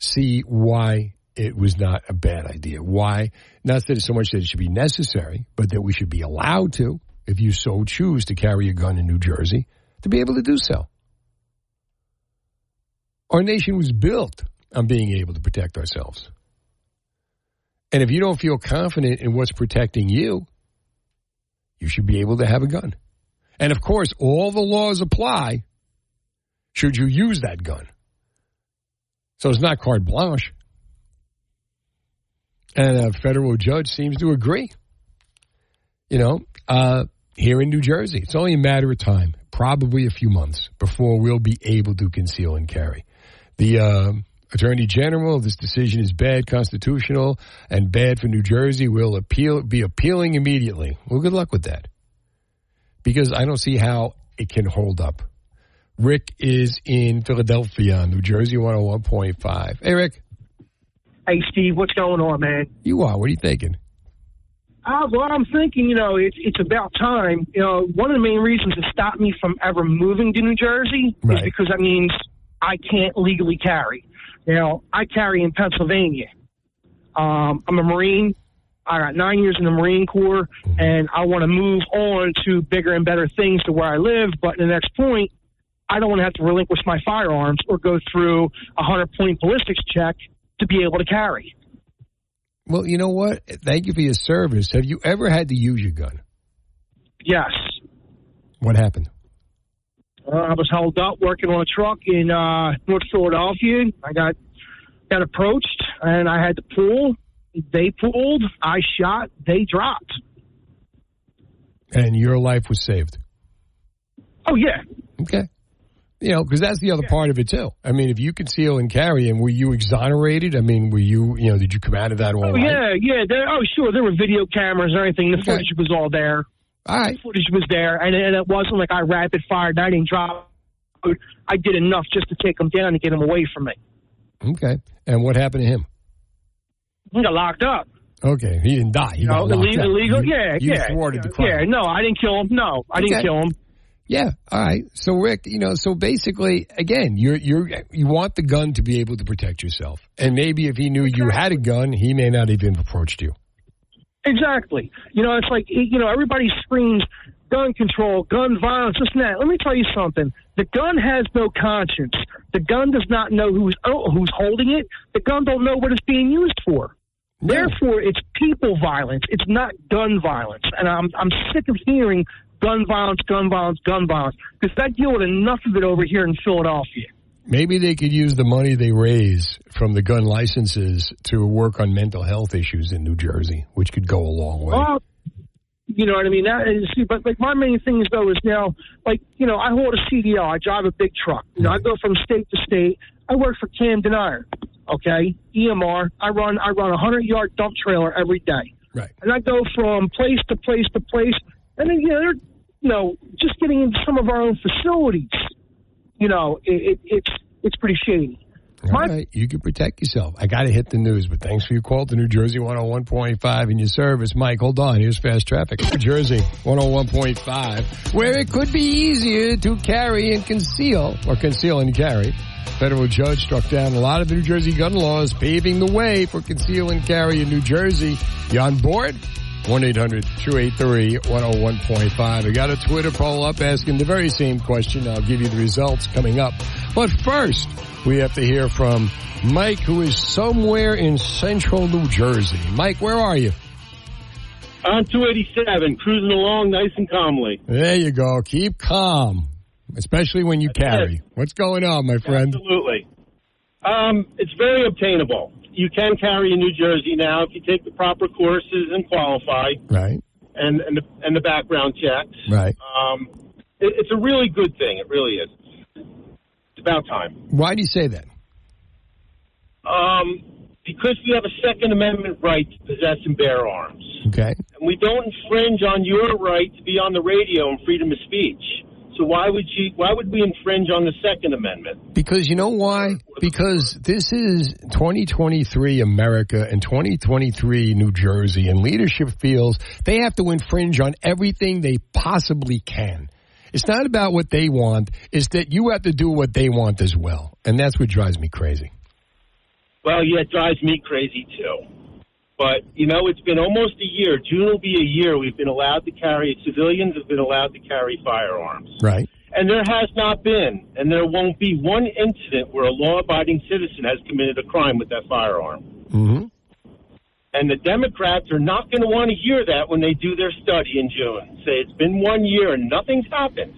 see why it was not a bad idea. Why? Not that it's so much that it should be necessary, but that we should be allowed to, if you so choose to carry a gun in New Jersey, to be able to do so. Our nation was built on being able to protect ourselves. And if you don't feel confident in what's protecting you, you should be able to have a gun. And of course, all the laws apply should you use that gun. So it's not carte blanche. And a federal judge seems to agree. You know, uh, here in New Jersey, it's only a matter of time, probably a few months, before we'll be able to conceal and carry. The uh, Attorney General, this decision is bad constitutional and bad for New Jersey, will appeal be appealing immediately. Well, good luck with that. Because I don't see how it can hold up. Rick is in Philadelphia, New Jersey 101.5. Hey, Rick. Hey, Steve, what's going on, man? You are. What are you thinking? Uh, well, I'm thinking, you know, it's it's about time. You know, one of the main reasons to stop me from ever moving to New Jersey right. is because that means I can't legally carry. Now, I carry in Pennsylvania. Um, I'm a Marine. I got nine years in the Marine Corps, and I want to move on to bigger and better things to where I live. But the next point, I don't want to have to relinquish my firearms or go through a hundred point ballistics check to be able to carry. Well, you know what? Thank you for your service. Have you ever had to use your gun? Yes. What happened? Uh, I was held up working on a truck in uh, North Philadelphia. I got got approached and I had to pull. They pulled. I shot. They dropped. And your life was saved. Oh yeah. Okay. You know, because that's the other part of it too. I mean, if you conceal and carry, and were you exonerated? I mean, were you, you know, did you come out of that all Oh right? yeah, yeah. There, oh sure, there were video cameras and everything. The footage was all there. All right. The footage was there, and, and it wasn't like I rapid fired. I didn't drop. I did enough just to take him down and get him away from me. Okay. And what happened to him? He got locked up. Okay, he didn't die. He You know, got locked illegal, illegal. You- yeah, you yeah. thwarted the crime. Yeah, no, I didn't kill him. No, I didn't kill him. Yeah. All right. So Rick, you know, so basically, again, you're you're you want the gun to be able to protect yourself, and maybe if he knew you had a gun, he may not even approached you. Exactly. You know, it's like you know, everybody screams gun control, gun violence, this and that. Let me tell you something. The gun has no conscience. The gun does not know who's oh, who's holding it. The gun don't know what it's being used for. Therefore, it's people violence. It's not gun violence. And I'm I'm sick of hearing gun violence, gun violence, gun violence because I deal with enough of it over here in Philadelphia. Maybe they could use the money they raise from the gun licenses to work on mental health issues in New Jersey, which could go a long way. Well, you know what I mean. That is, but like my main thing is though is now, like you know, I hold a CDL. I drive a big truck. You know, I go from state to state. I work for Camden Iron. Okay, EMR. I run I run a hundred yard dump trailer every day. Right. And I go from place to place to place, and then you know, they're you know just getting into some of our own facilities. You know, it, it, it's it's pretty shady. All right, you can protect yourself. I got to hit the news, but thanks for your call to New Jersey 101.5 in your service. Mike, hold on. Here's fast traffic. New Jersey 101.5, where it could be easier to carry and conceal, or conceal and carry. Federal judge struck down a lot of the New Jersey gun laws, paving the way for conceal and carry in New Jersey. You on board? 1-800-283-101.5. I got a Twitter poll up asking the very same question. I'll give you the results coming up. But first, we have to hear from Mike, who is somewhere in central New Jersey. Mike, where are you? On 287, cruising along nice and calmly. There you go. Keep calm, especially when you carry. What's going on, my friend? Absolutely. Um, it's very obtainable. You can carry in New Jersey now if you take the proper courses and qualify, Right, and and the, and the background checks. right. Um, it, it's a really good thing. It really is. It's about time. Why do you say that? Um, because we have a Second Amendment right to possess and bear arms, Okay. and we don't infringe on your right to be on the radio and freedom of speech. So why would you? Why would we infringe on the Second Amendment? Because you know why? Because this is 2023 America and 2023 New Jersey, and leadership feels they have to infringe on everything they possibly can. It's not about what they want, it's that you have to do what they want as well. And that's what drives me crazy. Well, yeah, it drives me crazy too. But you know, it's been almost a year. June will be a year. We've been allowed to carry. Civilians have been allowed to carry firearms, Right. and there has not been, and there won't be one incident where a law-abiding citizen has committed a crime with that firearm. Mm-hmm. And the Democrats are not going to want to hear that when they do their study in June. Say it's been one year and nothing's happened.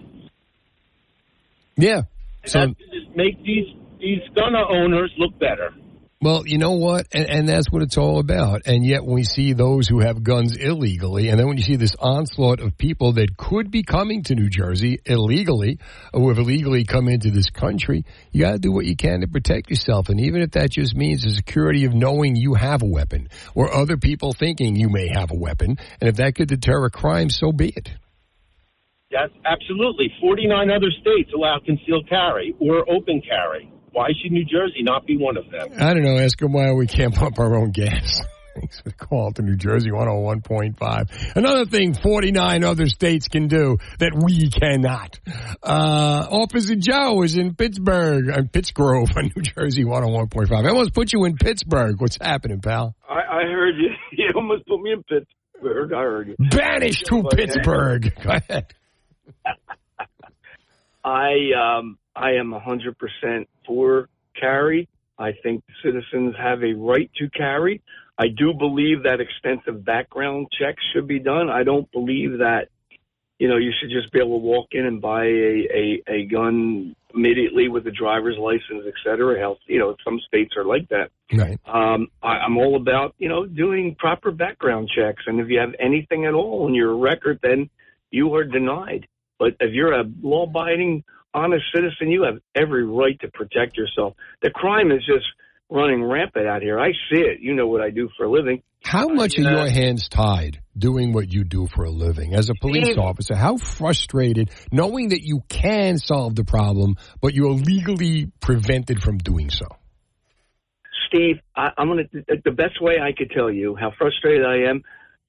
Yeah. So, That's going to make these these gun owners look better. Well, you know what? And, and that's what it's all about. And yet, when we see those who have guns illegally, and then when you see this onslaught of people that could be coming to New Jersey illegally, or who have illegally come into this country, you got to do what you can to protect yourself. And even if that just means the security of knowing you have a weapon, or other people thinking you may have a weapon, and if that could deter a crime, so be it. Yes, absolutely. 49 other states allow concealed carry or open carry. Why should New Jersey not be one of them? I don't know. Ask them why we can't pump our own gas. Thanks for the call to New Jersey 101.5. Another thing 49 other states can do that we cannot. Uh, Officer Joe is in Pittsburgh, uh, Pittsgrove on *laughs* New Jersey 101.5. I almost put you in Pittsburgh. What's happening, pal? I, I heard you. *laughs* You almost put me in Pittsburgh. I heard you. Banished to *laughs* Pittsburgh. Go ahead. I um I am hundred percent for carry. I think citizens have a right to carry. I do believe that extensive background checks should be done. I don't believe that you know you should just be able to walk in and buy a a, a gun immediately with a driver's license, et cetera. Health, you know, some states are like that. Right. Um, I, I'm all about you know doing proper background checks, and if you have anything at all on your record, then you are denied. But if you're a law-abiding, honest citizen, you have every right to protect yourself. The crime is just running rampant out here. I see it. You know what I do for a living. How much yeah. are your hands tied doing what you do for a living? As a police Steve. officer, how frustrated knowing that you can solve the problem, but you're legally prevented from doing so? Steve, I, I'm gonna. The best way I could tell you how frustrated I am.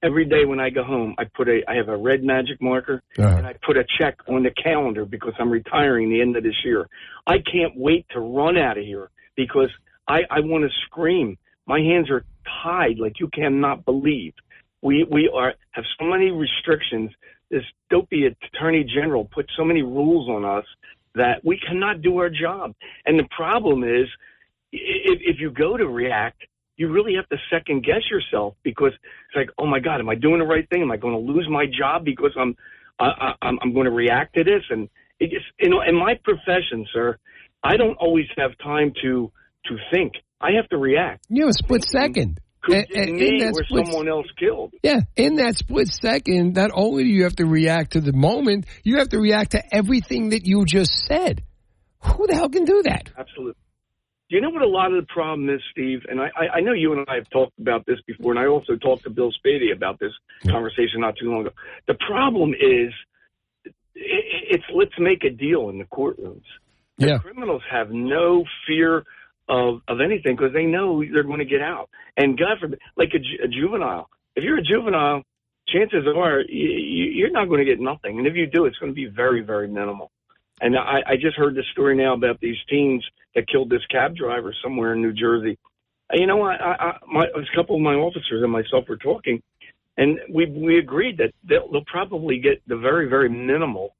Every day when I go home, I put a. I have a red magic marker, Uh-huh. and I put a check on the calendar because I'm retiring the end of this year. I can't wait to run out of here because I, I want to scream. My hands are tied like you cannot believe. We we are have so many restrictions. This dopey attorney general put so many rules on us that we cannot do our job. And the problem is, if, if you go to react, you really have to second guess yourself because it's like, oh my God, am I doing the right thing? Am I going to lose my job because I'm I, I, I'm, I'm going to react to this? And it just, you know, in my profession, sir, I don't always have time to to think. I have to react. You know, a split second. Could And- and me in that or split- someone else killed. Yeah, in that split second, not only do you have to react to the moment, you have to react to everything that you just said. Who the hell can do that? Absolutely. Do you know what a lot of the problem is, Steve? And I, I, I know you and I have talked about this before, and I also talked to Bill Spadea about this conversation not too long ago. The problem is, it's let's make a deal in the courtrooms. Yeah. Criminals have no fear of of anything because they know they're going to get out. And God forbid, like a, ju- a juvenile, if you're a juvenile, chances are you, you're not going to get nothing. And if you do, it's going to be very, very minimal. And I, I just heard the story now about these teens that killed this cab driver somewhere in New Jersey. You know, I, I, my, a couple of my officers and myself were talking, and we we agreed that they'll, they'll probably get the very, very minimal.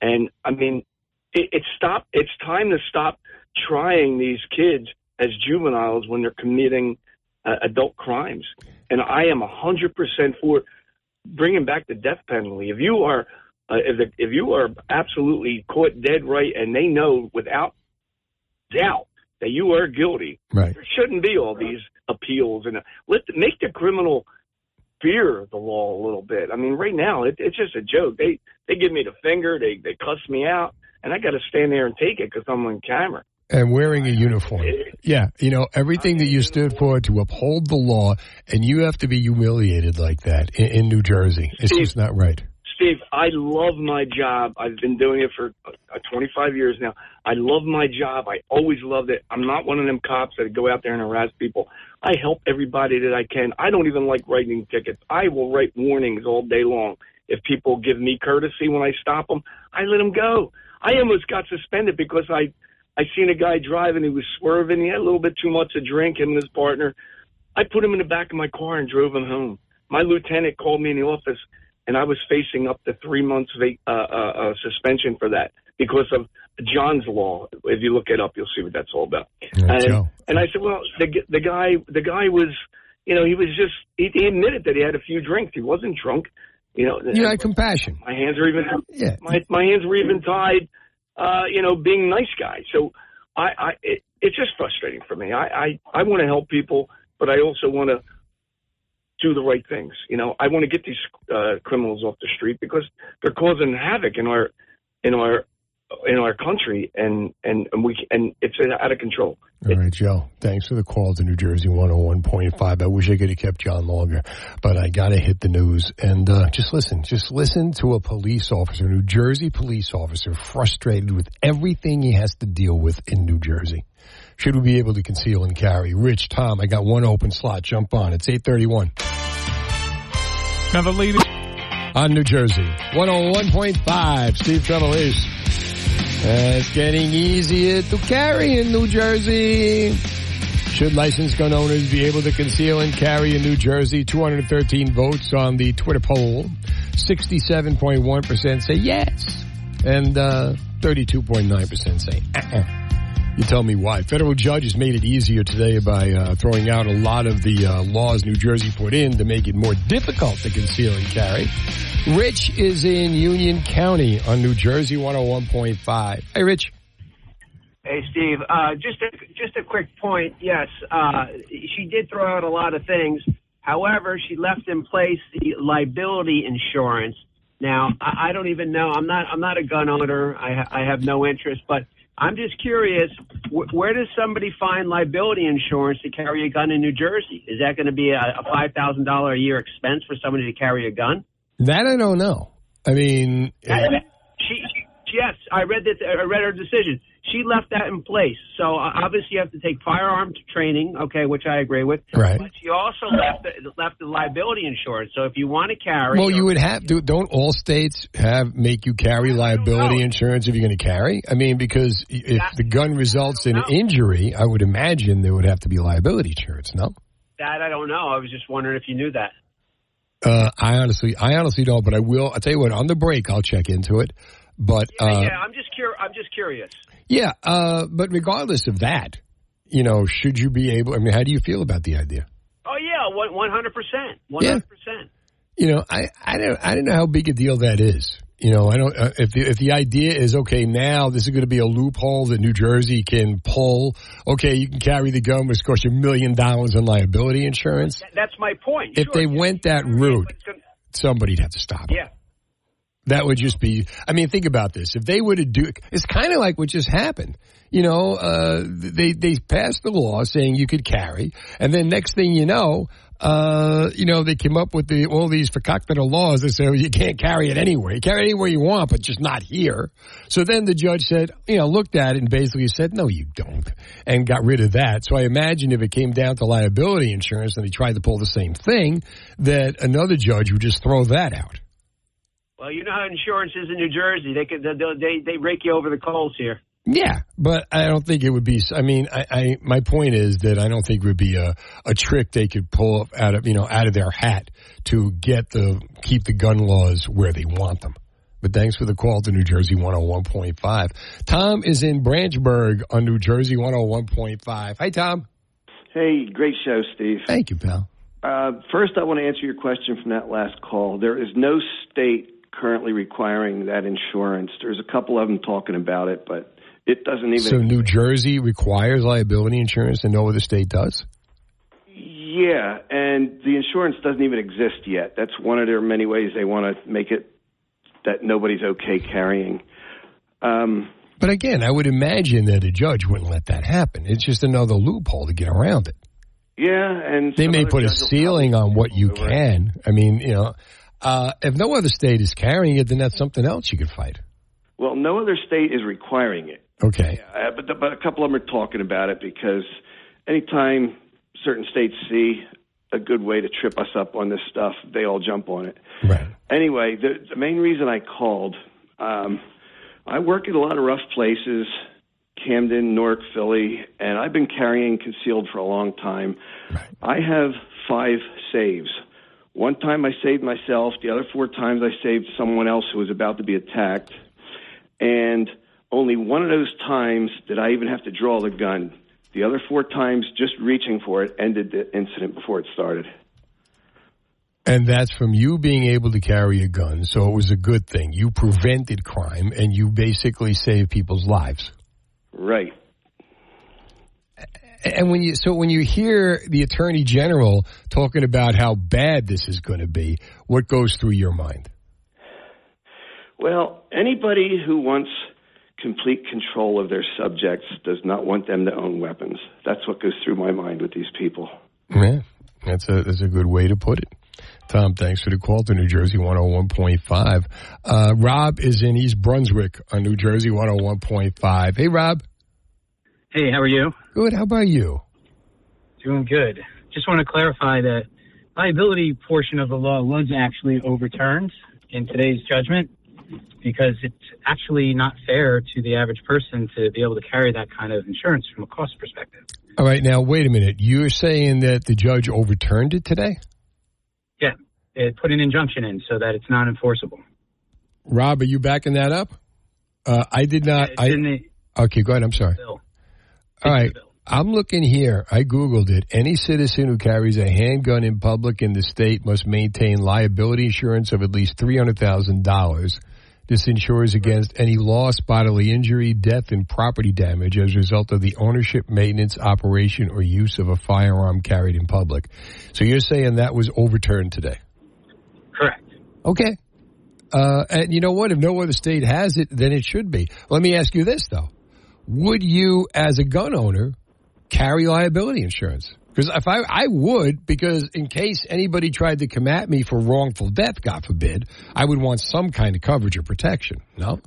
And I mean, it, it's stop. It's time to stop trying these kids as juveniles when they're committing uh, adult crimes. And I am a hundred percent for bringing back the death penalty. If you are, uh, if the, if you are absolutely caught dead right, and they know without doubt that you are guilty, Right. there shouldn't be all these appeals and uh, let make the criminal fear the law a little bit. I mean, right now it, it's just a joke. They they give me the finger, they they cuss me out, and I got to stand there and take it because I'm on camera. And wearing a uniform. Yeah, you know, everything that you stood for to uphold the law, and you have to be humiliated like that in, in New Jersey. It's just not right. Steve, I love my job. I've been doing it for uh, 25 years now. I love my job. I always loved it. I'm not one of them cops that go out there and harass people. I help everybody that I can. I don't even like writing tickets. I will write warnings all day long. If people give me courtesy when I stop them, I let them go. I almost got suspended because I I seen a guy driving. He was swerving. He had a little bit too much to drink. Him and his partner. I put him in the back of my car and drove him home. My lieutenant called me in the office, and I was facing up to three months uh, uh, uh, suspension for that because of John's law. If you look it up, you'll see what that's all about. and, and I said, well, the g- the guy the guy was, you know, he was just he, he admitted that he had a few drinks. He wasn't drunk. You know, You had compassion. my hands are even Yeah. my my hands were even tied. Uh, you know, being nice guy. So I, I it, it's just frustrating for me. I I, I want to help people, but I also want to do the right things. You know, I want to get these uh, criminals off the street because they're causing havoc in our in our in our country, and and and we and it's out of control. All right, Joe. Thanks for the call to New Jersey 101.5. I wish I could have kept you on longer, but I got to hit the news. And uh, just listen. Just listen to a police officer, New Jersey police officer, frustrated with everything he has to deal with in New Jersey. Should we be able to conceal and carry? Rich, Tom, I got one open slot. Jump on. It's 831. Now the lead on New Jersey. 101.5, Steve Trevelise. Uh, it's getting easier to carry in New Jersey. Should licensed gun owners be able to conceal and carry in New Jersey? 213 votes on the Twitter poll. 67.1% say yes. And uh, 32.9% say uh-uh. You tell me why. Federal judges made it easier today by uh, throwing out a lot of the uh, laws New Jersey put in to make it more difficult to conceal and carry. Rich is in Union County on New Jersey 101.5. Hey, Rich. Hey, Steve. Uh, just a just a quick point. Yes, uh, she did throw out a lot of things. However, she left in place the liability insurance. Now, I, I don't even know. I'm not. I'm not a gun owner. I, I have no interest, but I'm just curious, wh- where does somebody find liability insurance to carry a gun in New Jersey? Is that going to be a, a five thousand dollar a year expense for somebody to carry a gun? That I don't know. I mean, She, she, yes, I read that. I read her decision. She left that in place. So uh, obviously, you have to take firearms training, okay, which I agree with. Right. But she also left the, left the liability insurance. So if you want to carry, well, you would have to. Don't all states have make you carry liability insurance if you're going to carry? I mean, because if the gun results in injury, I would imagine there would have to be liability insurance. No. that I don't know. I was just wondering if you knew that. Uh, I honestly, I honestly don't, but I will. I'll tell you what. On the break, I'll check into it. But Yeah, uh, yeah. I'm just cur- I'm just curious. Yeah, uh, but regardless of that, you know, should you be able? I mean, how do you feel about the idea? Oh yeah, one hundred percent, one hundred percent. You know, I, I don't, I don't know how big a deal that is. You know, I don't. Uh, if the if the idea is okay, now this is going to be a loophole that New Jersey can pull. Okay, you can carry the gun, which costs you a million dollars in liability insurance. That's my point. If Sure, they went that route, somebody'd have to stop. them. yeah. That would just be. I mean, think about this. If they were to do, it's kind of like what just happened. You know, uh, they they passed the law saying you could carry, and then next thing you know, uh, you know, they came up with the all these fakakta laws that say well, you can't carry it anywhere. You carry it anywhere you want, but just not here. So then the judge said, you know, looked at it and basically said, no, you don't, and got rid of that. So I imagine if it came down to liability insurance and they tried to pull the same thing, that another judge would just throw that out. Well, you know how insurance is in New Jersey. They could they they, they rake you over the coals here. Yeah, but I don't think it would be. I mean, I, I my point is that I don't think it would be a, a trick they could pull out of you know out of their hat to get the keep the gun laws where they want them. But thanks for the call to New Jersey 101.5. Tom is in Branchburg on New Jersey 101.5. Hi, Tom. Hey, great show, Steve. Thank you, pal. Uh, first, I want to answer your question from that last call. There is no state currently requiring that insurance. There's a couple of them talking about it, but it doesn't even. So New Jersey requires liability insurance and no other state does? Yeah, and the insurance doesn't even exist yet. That's one of their many ways they want to make it that nobody's okay carrying. Um, But again, I would imagine that a judge wouldn't let that happen. It's just another loophole to get around it. yeah, and They may put a ceiling on what you can. I mean, you know, uh, if no other state is carrying it, then that's something else you could fight. Well, no other state is requiring it. Okay. Uh, but, but a couple of them are talking about it because anytime certain states see a good way to trip us up on this stuff, they all jump on it. Right. Anyway, the, the main reason I called, um, I work in a lot of rough places, Camden, Newark, Philly, and I've been carrying concealed for a long time. I have five saves. One time I saved myself. The other four times I saved someone else who was about to be attacked. And only one of those times did I even have to draw the gun. The other four times, just reaching for it ended the incident before it started. And that's from you being able to carry a gun. So it was a good thing. You prevented crime and you basically saved people's lives. Right. And when you so when you hear the attorney general talking about how bad this is going to be, what goes through your mind? Well, anybody who wants complete control of their subjects, does not want them to own weapons. That's what goes through my mind with these people. Yeah, that's a that's a good way to put it. Tom, thanks for the call to New Jersey 101.5. Uh, Rob is in East Brunswick on New Jersey 101.5. Hey, Rob. Hey, how are you? Good. How about you? Doing good. Just want to clarify that liability portion of the law was actually overturned in today's judgment because it's actually not fair to the average person to be able to carry that kind of insurance from a cost perspective. All right, now wait a minute. You're saying that the judge overturned it today? Yeah, it put an injunction in so that it's not enforceable. Rob, are you backing that up? Uh, I did not. I, okay, go ahead. I'm sorry. All right. I'm looking here. I Googled it. Any citizen who carries a handgun in public in the state must maintain liability insurance of at least $300,000. This insures against any loss, bodily injury, death, and property damage as a result of the ownership, maintenance, operation, or use of a firearm carried in public. So you're saying that was overturned today? Correct. Okay. Uh, and you know what? If no other state has it, then it should be. Let me ask you this, though. Would you, as a gun owner, carry liability insurance? Because if I, I would, because in case anybody tried to come at me for wrongful death, God forbid, I would want some kind of coverage or protection. No?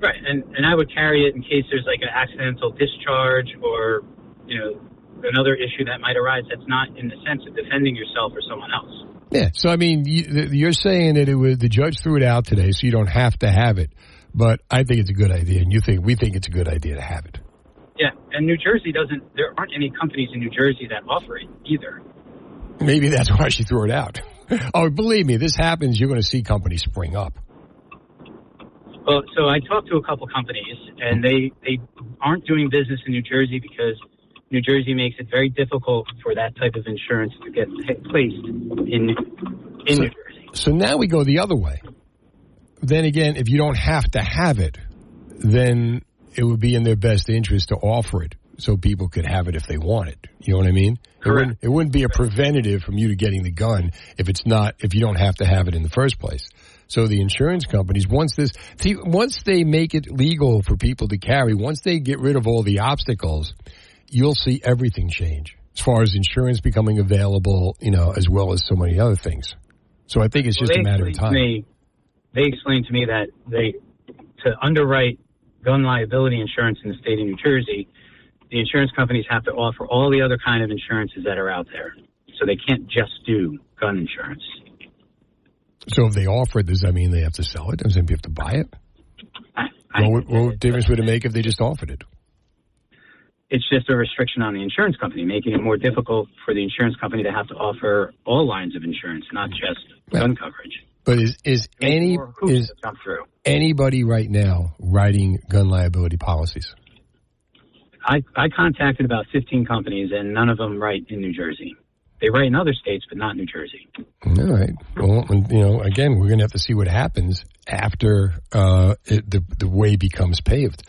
Right, and and I would carry it in case there's like an accidental discharge or you know another issue that might arise that's not in the sense of defending yourself or someone else. Yeah. So I mean, you, you're saying that it was the judge threw it out today, so you don't have to have it. But I think it's a good idea, and you think we think it's a good idea to have it. Yeah, and New Jersey doesn't. There aren't any companies in New Jersey that offer it either. Maybe that's *laughs* why she threw it out. oh, believe me, this happens. You're going to see companies spring up. Well, so I talked to a couple companies, and they they aren't doing business in New Jersey because New Jersey makes it very difficult for that type of insurance to get placed in in so, New Jersey. So now we go the other way. Then again, if you don't have to have it, then it would be in their best interest to offer it so people could have it if they want it. You know what I mean? It wouldn't, it wouldn't be a preventative from you to getting the gun if it's not if you don't have to have it in the first place. So the insurance companies, once this, see, once they make it legal for people to carry, once they get rid of all the obstacles, you'll see everything change as far as insurance becoming available, you know, as well as so many other things. So I think it's just they a matter of time. me- they explained to me that they to underwrite gun liability insurance in the state of New Jersey, the insurance companies have to offer all the other kind of insurances that are out there. So they can't just do gun insurance. So if they offer it, does that mean they have to sell it? Does that mean you have to buy it? what, would- what difference would it make if they just offered it? It's just a restriction on the insurance company, making it more difficult for the insurance company to have to offer all lines of insurance, not just gun coverage. But is is any is anybody right now writing gun liability policies? I, I contacted about 15 companies, and none of them write in New Jersey. They write in other states, but not New Jersey. All right. Well, you know, again, we're going to have to see what happens after uh, it, the the way becomes paved.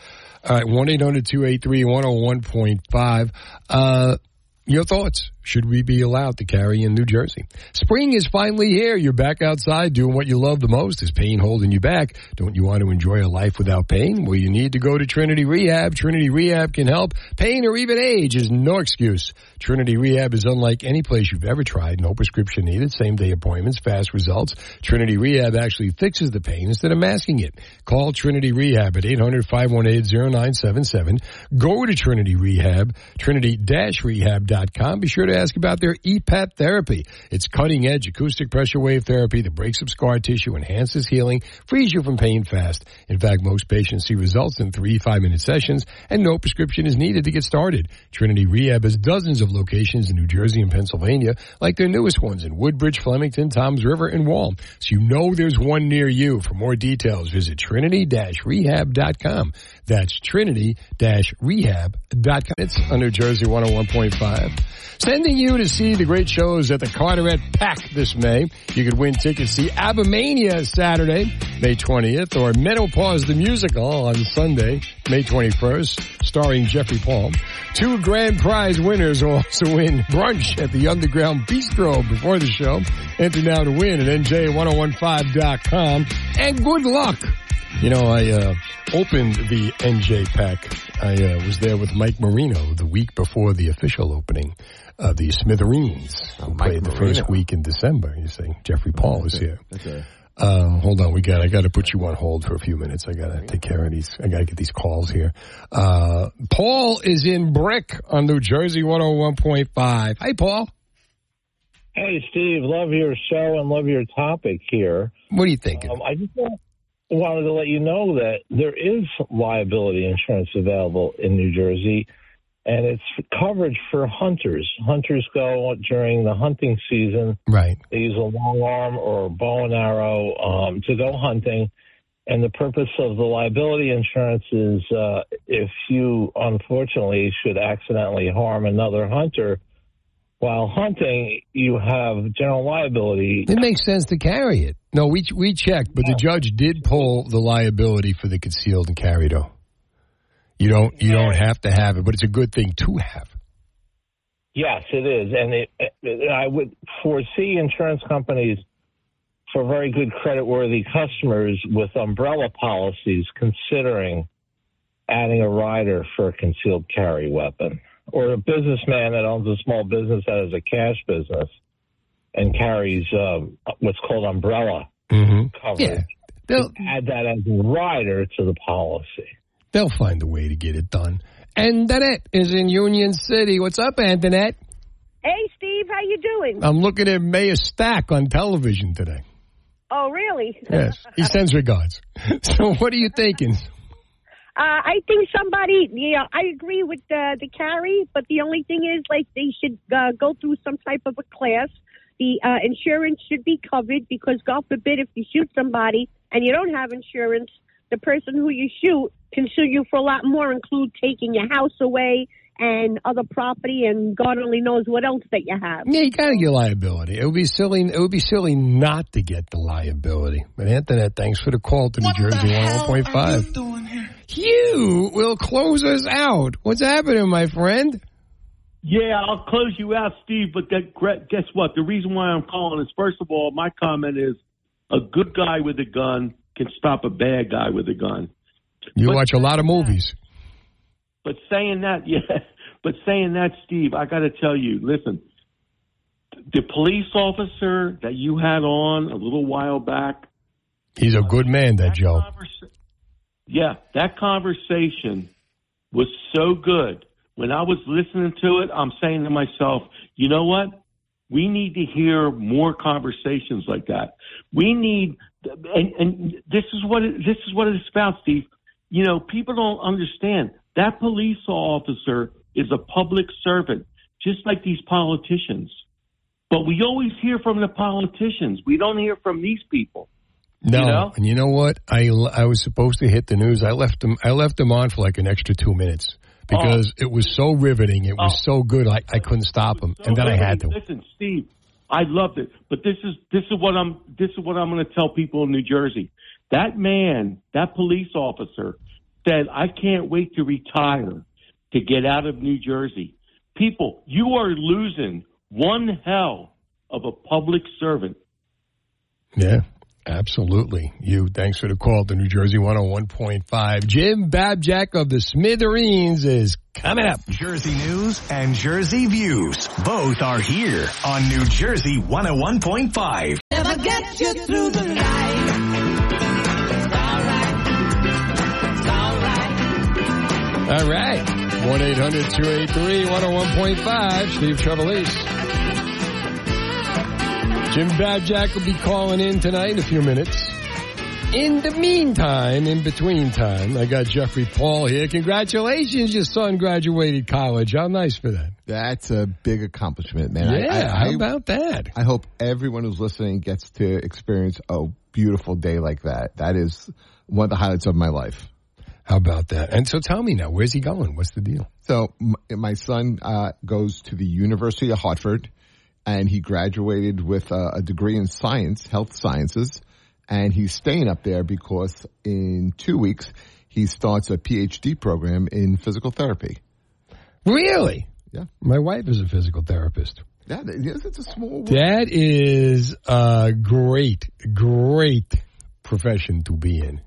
All right, one eight hundred two eight three one zero one point five. Uh, Your thoughts? Should we be allowed to carry in New Jersey? Spring is finally here. You're back outside doing what you love the most. Is pain holding you back? Don't you want to enjoy a life without pain? Well, you need to go to Trinity Rehab. Trinity Rehab can help. Pain or even age is no excuse. Trinity Rehab is unlike any place you've ever tried. No prescription needed. Same day appointments. Fast results. Trinity Rehab actually fixes the pain instead of masking it. Call Trinity Rehab at 800-518-0977. Go to Trinity Rehab, trinity-rehab.com. Be sure to ask about their EPAT therapy. It's cutting edge acoustic pressure wave therapy that breaks up scar tissue, enhances healing, frees you from pain fast. In fact, most patients see results in three five minute sessions and no prescription is needed to get started. Trinity Rehab has dozens of locations in New Jersey and Pennsylvania, like their newest ones in Woodbridge, Flemington, Toms River, and Wall. So you know there's one near you. For more details, visit trinity-rehab.com. That's trinity-rehab.com. It's on New Jersey 101.5. Sending you to see the great shows at the Carteret Pack this May. You could win tickets to ABBAMANIA Saturday, May 20th, or Menopause the Musical on Sunday, May 21st, starring Jeffrey Paul. Two grand prize winners will also win brunch at the Underground Bistro before the show. Enter now to win at NJ1015.com. And good luck! You know, I uh, opened the NJ pack. I uh, was there with Mike Marino the week before the official opening of the Smithereens, who played the first week in December. You see, Jeffrey Paul is here. That's a, Um, hold on, we got. I got to put you on hold for a few minutes. I got to take care of these. I got to get these calls here. Uh, Paul is in Brick on New Jersey 101.5. Hi, Paul. Hey, Steve, love your show and love your topic here. What are you thinking? Um, I just wanted to let you know that there is liability insurance available in New Jersey, and it's coverage for hunters. Hunters go during the hunting season. Right. They use a long arm or a bow and arrow um, to go hunting. And the purpose of the liability insurance is uh, if you unfortunately should accidentally harm another hunter while hunting, you have general liability. It makes sense to carry it. No, we we checked, but the judge did pull the liability for the concealed and carry. Though you don't you don't have to have it, but it's a good thing to have. Yes, it is, and it, I would foresee insurance companies for very good creditworthy customers with umbrella policies considering adding a rider for a concealed carry weapon, or a businessman that owns a small business that has a cash business and carries um, what's called umbrella Mm-hmm. coverage. They'll add that as a rider to the policy. They'll find a way to get it done. Antoinette is in Union City. What's up, Antoinette? Hey, Steve, how you doing? I'm looking at Mayor Stack on television today. oh, really? *laughs* Yes, he sends regards. *laughs* So, what are you thinking? Uh, I think somebody, yeah, I agree with the the carry, but the only thing is, like, they should uh, go through some type of a class. The uh, insurance should be covered because, God forbid, if you shoot somebody and you don't have insurance, the person who you shoot can sue you for a lot more, include taking your house away and other property, and God only knows what else that you have. Yeah, you got to get liability. It would be silly. It would be silly not to get the liability. But Antoinette, thanks for the call to New Jersey 101.5. You will close us out. What's happening, my friend? Yeah, I'll close you out, Steve. But that, guess what? The reason why I'm calling is, first of all, my comment is a good guy with a gun can stop a bad guy with a gun. You watch a lot of movies. But saying that, *laughs* yeah, but saying that, Steve, I got to tell you, listen, the police officer that you had on a little while back, He's a good man, that Joe. yeah, that conversation was so good. When I was listening to it, I'm saying to myself, you know what? We need to hear more conversations like that. We need, and, and this is what it, this is what it's about, Steve. You know, people don't understand that police officer is a public servant, just like these politicians. But we always hear from the politicians. We don't hear from these people. No, You know? and you know what? I I was supposed to hit the news. I left them. I left them on for like an extra two minutes because oh. it was so riveting. It was oh. so good. I, I couldn't stop them, and then I had to. Listen, Steve, I loved it, but this is this is what I'm this is what I'm going to tell people in New Jersey. That man, that police officer, said, "I can't wait to retire to get out of New Jersey." People, you are losing one hell of a public servant. Yeah, absolutely. You. Thanks for the call to New Jersey 101.5. Jim Babjak of the Smithereens is coming up. Jersey news and Jersey views. Both are here on New Jersey 101.5. Never get you through the night. All right. 1 800 283 101.5. Steve Trevelise. Jim Babjak will be calling in tonight in a few minutes. In the meantime, in between time, I got Jeffrey Paul here. Congratulations, your son graduated college. How nice for that. That's a big accomplishment, man. I- Yeah, I, how I- about that? I hope everyone who's listening gets to experience a beautiful day like that. That is one of the highlights of my life. How about that? And so tell me now, where's he going? What's the deal? So m- my son uh, goes to the University of Hartford, and he graduated with uh, a degree in science, health sciences, and he's staying up there because in two weeks he starts a PhD program in physical therapy. Really? Yeah. My wife is a physical therapist. Yeah, yes, it's a small world. That is a great, great profession to be in.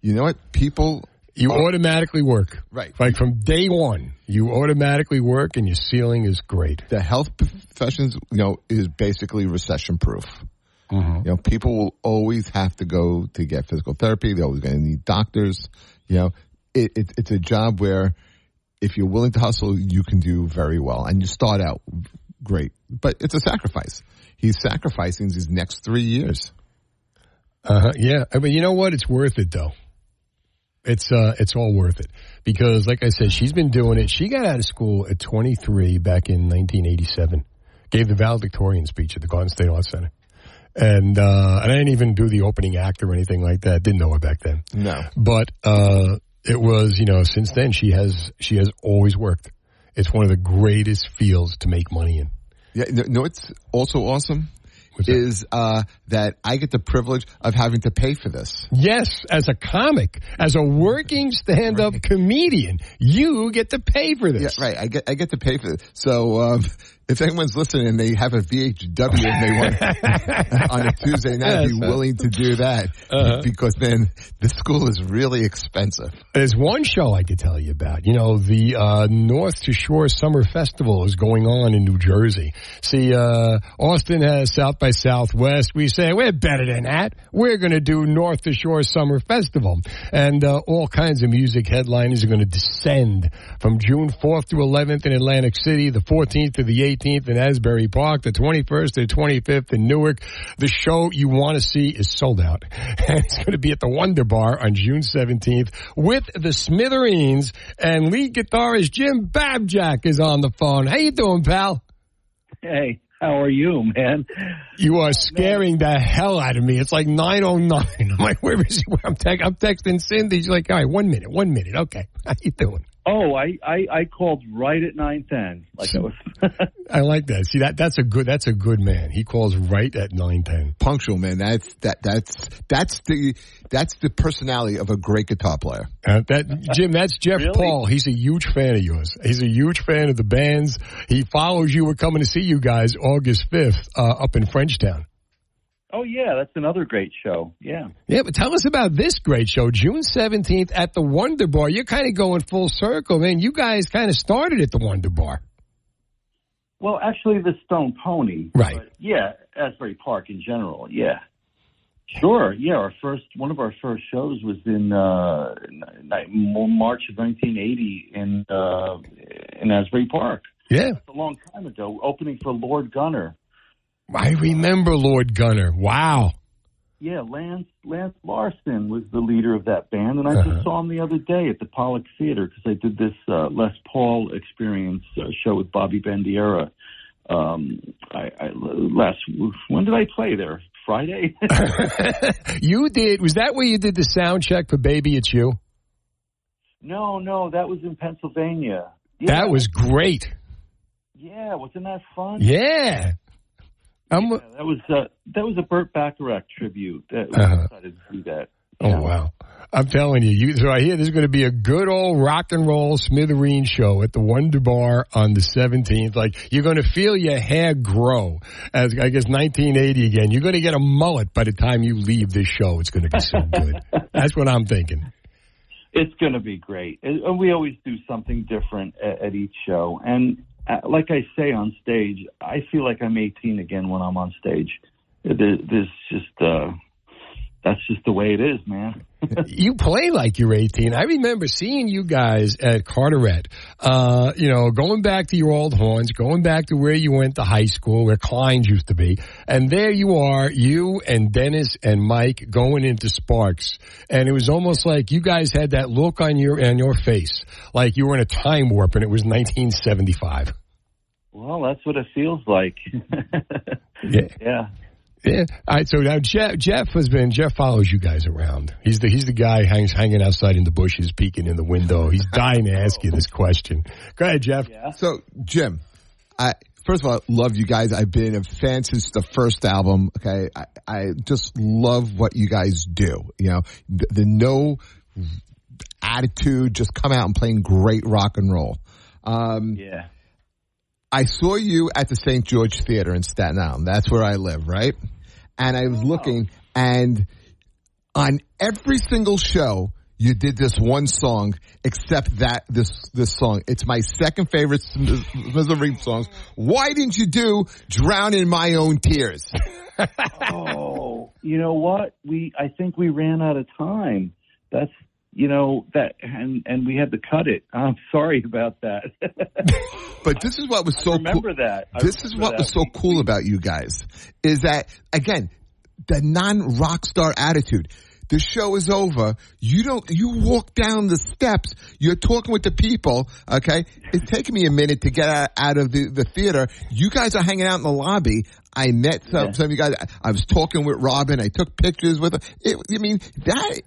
You know what? People You automatically work. Right. Like from day one, you automatically work and your ceiling is great. the health professions, you know, is basically recession proof. Mm-hmm. You know, people will always have to go to get physical therapy. They're always going to need doctors. You know, it, it, it's a job where if you're willing to hustle, you can do very well. And you start out great, but it's a sacrifice. He's sacrificing these next three years. Uh-huh. Yeah. I mean, you know what? It's worth it though. It's uh, it's all worth it because, like I said, she's been doing it. She got out of school at 23 back in 1987. Gave the valedictorian speech at the Garden State Arts Center, and uh, and I didn't even do the opening act or anything like that. Didn't know her back then. No. But uh, it was, you know, since then she has she has always worked. It's one of the greatest fields to make money in. Yeah, no, no it's also awesome is uh, that I get the privilege of having to pay for this. Yes, as a comic, as a working stand-up comedian, you get to pay for this. Yeah, right. I get I get to pay for this. So um, if anyone's listening and they have a VFW and they want *laughs* on a Tuesday night, I'd be willing to do that Uh-huh. because then the school is really expensive. There's one show I could tell you about. You know, the uh, North to Shore Summer Festival is going on in New Jersey. See, uh, Austin has South by Southwest. We say we're better than that. We're going to do North to Shore Summer Festival, and uh, all kinds of music headliners are going to descend from June 4th to 11th in Atlantic City, the 14th to the 18th in Asbury Park, the 21st to the 25th in Newark. The show you want to see is sold out. *laughs* And it's going to be at the Wonder Bar on June 17th with the Smithereens and lead guitarist Jim Babjak is on the phone. How you doing, pal? Hey, how are you, man? You are scaring the hell out of me. It's like 909. *laughs* I'm like, where is he? I'm, te- I'm texting Cindy. She's like, all right, one minute, one minute. Okay. *laughs* How you doing? Oh, I, I, I called right at nine ten. Like I was. *laughs* I like that. See that that's a good that's a good man. He calls right at nine ten. Punctual, man. That's that that's that's the that's the personality of a great guitar player. Uh, that Jim, that's Jeff Paul. He's a huge fan of yours. He's a huge fan of the bands. He follows you. We're coming to see you guys August fifth uh, up in Frenchtown. Oh yeah, that's another great show. Yeah. Yeah, but tell us about this great show, June seventeenth at the Wonder Bar. You're kind of going full circle, man. You guys kind of started at the Wonder Bar, Well, actually, the Stone Pony. right? Yeah, Asbury Park in general. Yeah. Sure. Yeah, our first one of our first shows was in uh, March of 1980 in uh, in Asbury Park. Yeah. That's a long time ago. Opening for Lord Gunner. I remember Lord Gunner. Wow. Yeah, Lance Lance Larson was the leader of that band, and I Uh-huh. just saw him the other day at the Pollak Theater because I did this uh, Les Paul experience uh, show with Bobby Bandiera. Um, I, I last when did I play there? Friday. *laughs* *laughs* You did. Was that where you did the sound check for Baby It's You? no, no, that was in Pennsylvania. That was great. Yeah, wasn't that fun? Yeah. I'm, Yeah, that was uh, that was a Burt Bacharach tribute. That Uh-huh. decided to do that. Oh wow! I'm telling you, you. So I hear there's going to be a good old rock and roll smithereen show at the Wonder Bar on the 17th. Like you're going to feel your hair grow as I guess 1980 again. You're going to get a mullet by the time you leave this show. It's going to be so good. *laughs* That's what I'm thinking. It's going to be great. And we always do something different at, at each show. And like I say on stage, I feel like I'm 18 again when I'm on stage. There- There's just, uh, that's just the way it is, man. *laughs* you play like you're 18. I remember seeing you guys at Carteret. Uh, you know, going back to your old horns, going back to where you went to high school, where Klein's used to be, and there you are, you and Dennis and Mike going into Sparks, and it was almost like you guys had that look on your on your face, like you were in a time warp, and it was 1975. Well, that's what it feels like. *laughs* Yeah. yeah. Yeah. All right. So now Jeff, Jeff has been Jeff follows you guys around. He's the he's the guy hangs hanging outside in the bushes, peeking in the window. He's *laughs* dying to ask you this question. Go ahead, Jeff. Yeah. So, Jim, I first of all love you guys. I've been a fan since the first album. Okay, I, I just love what you guys do. You know, the, the no attitude, just come out and playing great rock and roll. Um, yeah. I saw you at the St. George Theater in Staten Island. That's where I live, right? And I was oh. looking, and on every single show, you did this one song, except that this this song. It's my second favorite Smithy songs. Why didn't you do "Drown in My Own Tears"? *laughs* oh, you know what? We I think we ran out of time. That's you know that and and we had to cut it. *laughs* I'm sorry about that. *laughs* but this is what was so remember cool. that. I this is what that. was so cool about you guys is that again the non rock star attitude. The show is over. You don't, you walk down the steps. You're talking with the people. Okay. It's taken me a minute to get out, out of the, the theater. You guys are hanging out in the lobby. I met some, Yeah. some of you guys. I was talking with Robin. I took pictures with her. It, I mean, that,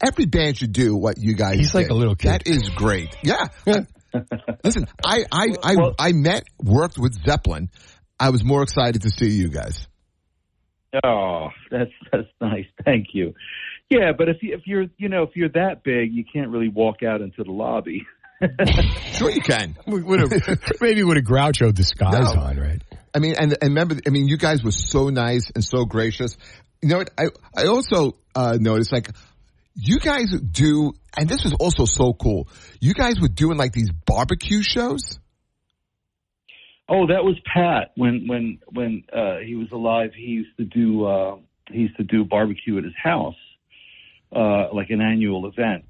every band should do what you guys He's like a little kid. That is great. Yeah. *laughs* Listen, I, I, I, I met, worked with Zeppelin. I was more excited to see you guys. Oh, that's that's nice. Thank you. Yeah, but if you if you're you know if you're that big, you can't really walk out into the lobby. *laughs* *laughs* Sure you can. With a, maybe with a Groucho disguise No. on, right? I mean, and, and remember, I mean, you guys were so nice and so gracious. You know what? I, I also, uh, noticed like, you guys do, and this was also so cool. You guys were doing like these barbecue shows. Oh, that was Pat when when when uh, he was alive. He used to do uh, he used to do barbecue at his house, uh, like an annual event.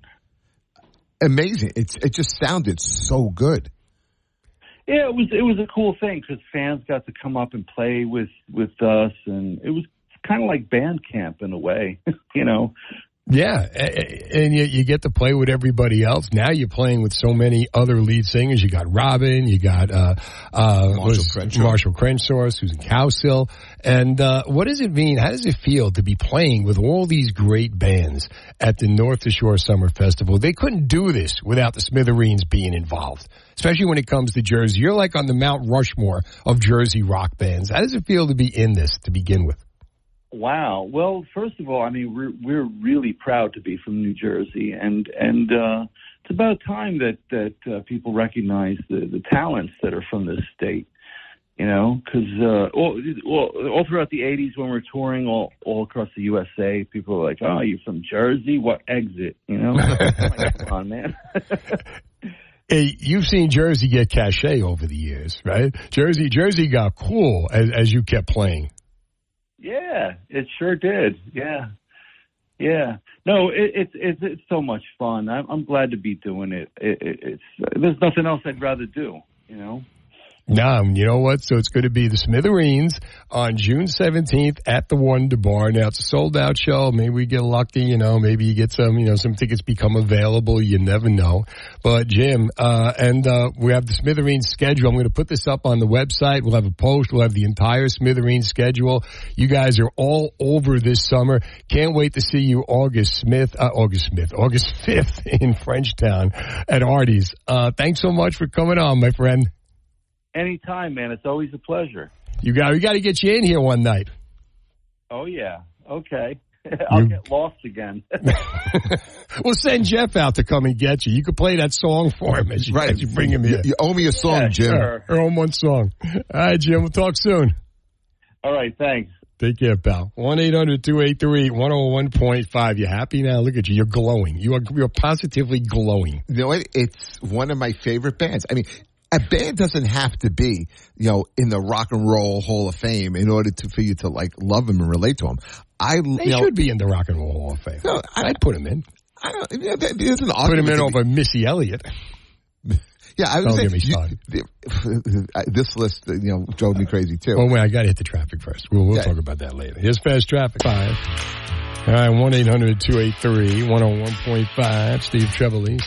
Amazing. It's, it just sounded so good. Yeah, it was it was a cool thing because fans got to come up and play with with us, and it was kind of like band camp in a way, *laughs* you know. Yeah, and you, you get to play with everybody else. Now you're playing with so many other lead singers. You got Robin, you got uh, uh, Marshall Crenshaw. Marshall Crenshaw, Susan Cowsill. And uh, what does it mean? How does it feel to be playing with all these great bands at the North Shore Summer Festival? They couldn't do this without the Smithereens being involved, especially when it comes to Jersey. You're like on the Mount Rushmore of Jersey rock bands. How does it feel to be in this to begin with? Wow. Well, first of all, I mean we're we're really proud to be from New Jersey, and and uh, it's about time that that uh, people recognize the the talents that are from this state. You know, because uh, all, all all throughout the '80s when we're touring all all across the USA, people are like, "Oh, you're from Jersey? What exit?" You know, *laughs* Like, come on, man. *laughs* Hey, you've seen Jersey get cachet over the years, right? Jersey, Jersey got cool as, as you kept playing. Yeah, it sure did. Yeah, yeah. No, it, it's it's it's so much fun. I'm I'm glad to be doing it. it, it it's there's nothing else I'd rather do. You know. No, you know what? So it's going to be the Smithereens on June 17th at the Wonder Bar. Now it's a sold out show. Maybe we get lucky, you know, maybe you get some, you know, some tickets become available. You never know. But Jim, uh, and, uh, we have the Smithereens schedule. I'm going to put this up on the website. We'll have a post. We'll have the entire Smithereens schedule. You guys are all over this summer. Can't wait to see you August Smith, uh, August Smith, August *laughs* 5th in Frenchtown at Artie's. Uh, thanks so much for coming on, my friend. Anytime, man. It's always a pleasure. You got we got to get you in here one night. Oh yeah. Okay. *laughs* I'll get lost again. *laughs* *laughs* We'll send Jeff out to come and get you. You could play that song for him as you, as you bring him You, here. you owe me a song, Yeah, Jim. sure. Or on one song. All right, Jim. We'll talk soon. All right. Thanks. Take care, pal. One eight hundred two eight three one zero one point five. You happy now? Look at you. You're glowing. You are you're positively glowing. You know what? It's one of my favorite bands. I mean, a band doesn't have to be, you know, in the Rock and Roll Hall of Fame in order to for you to like love them and relate to them. I, They you know, should be in the Rock and Roll Hall of Fame. No, I- I'd put him in. I don't. You know, there's an Put him in over Missy Elliott. *laughs* Yeah, I Don't was saying you- *laughs* this list, uh, you know, drove me crazy too. Oh wait, I got to hit the traffic first. We'll, we'll Yeah. talk about that later. Here's fast traffic. Five. All right, one 1-800-283-101.5. Steve Trevelise.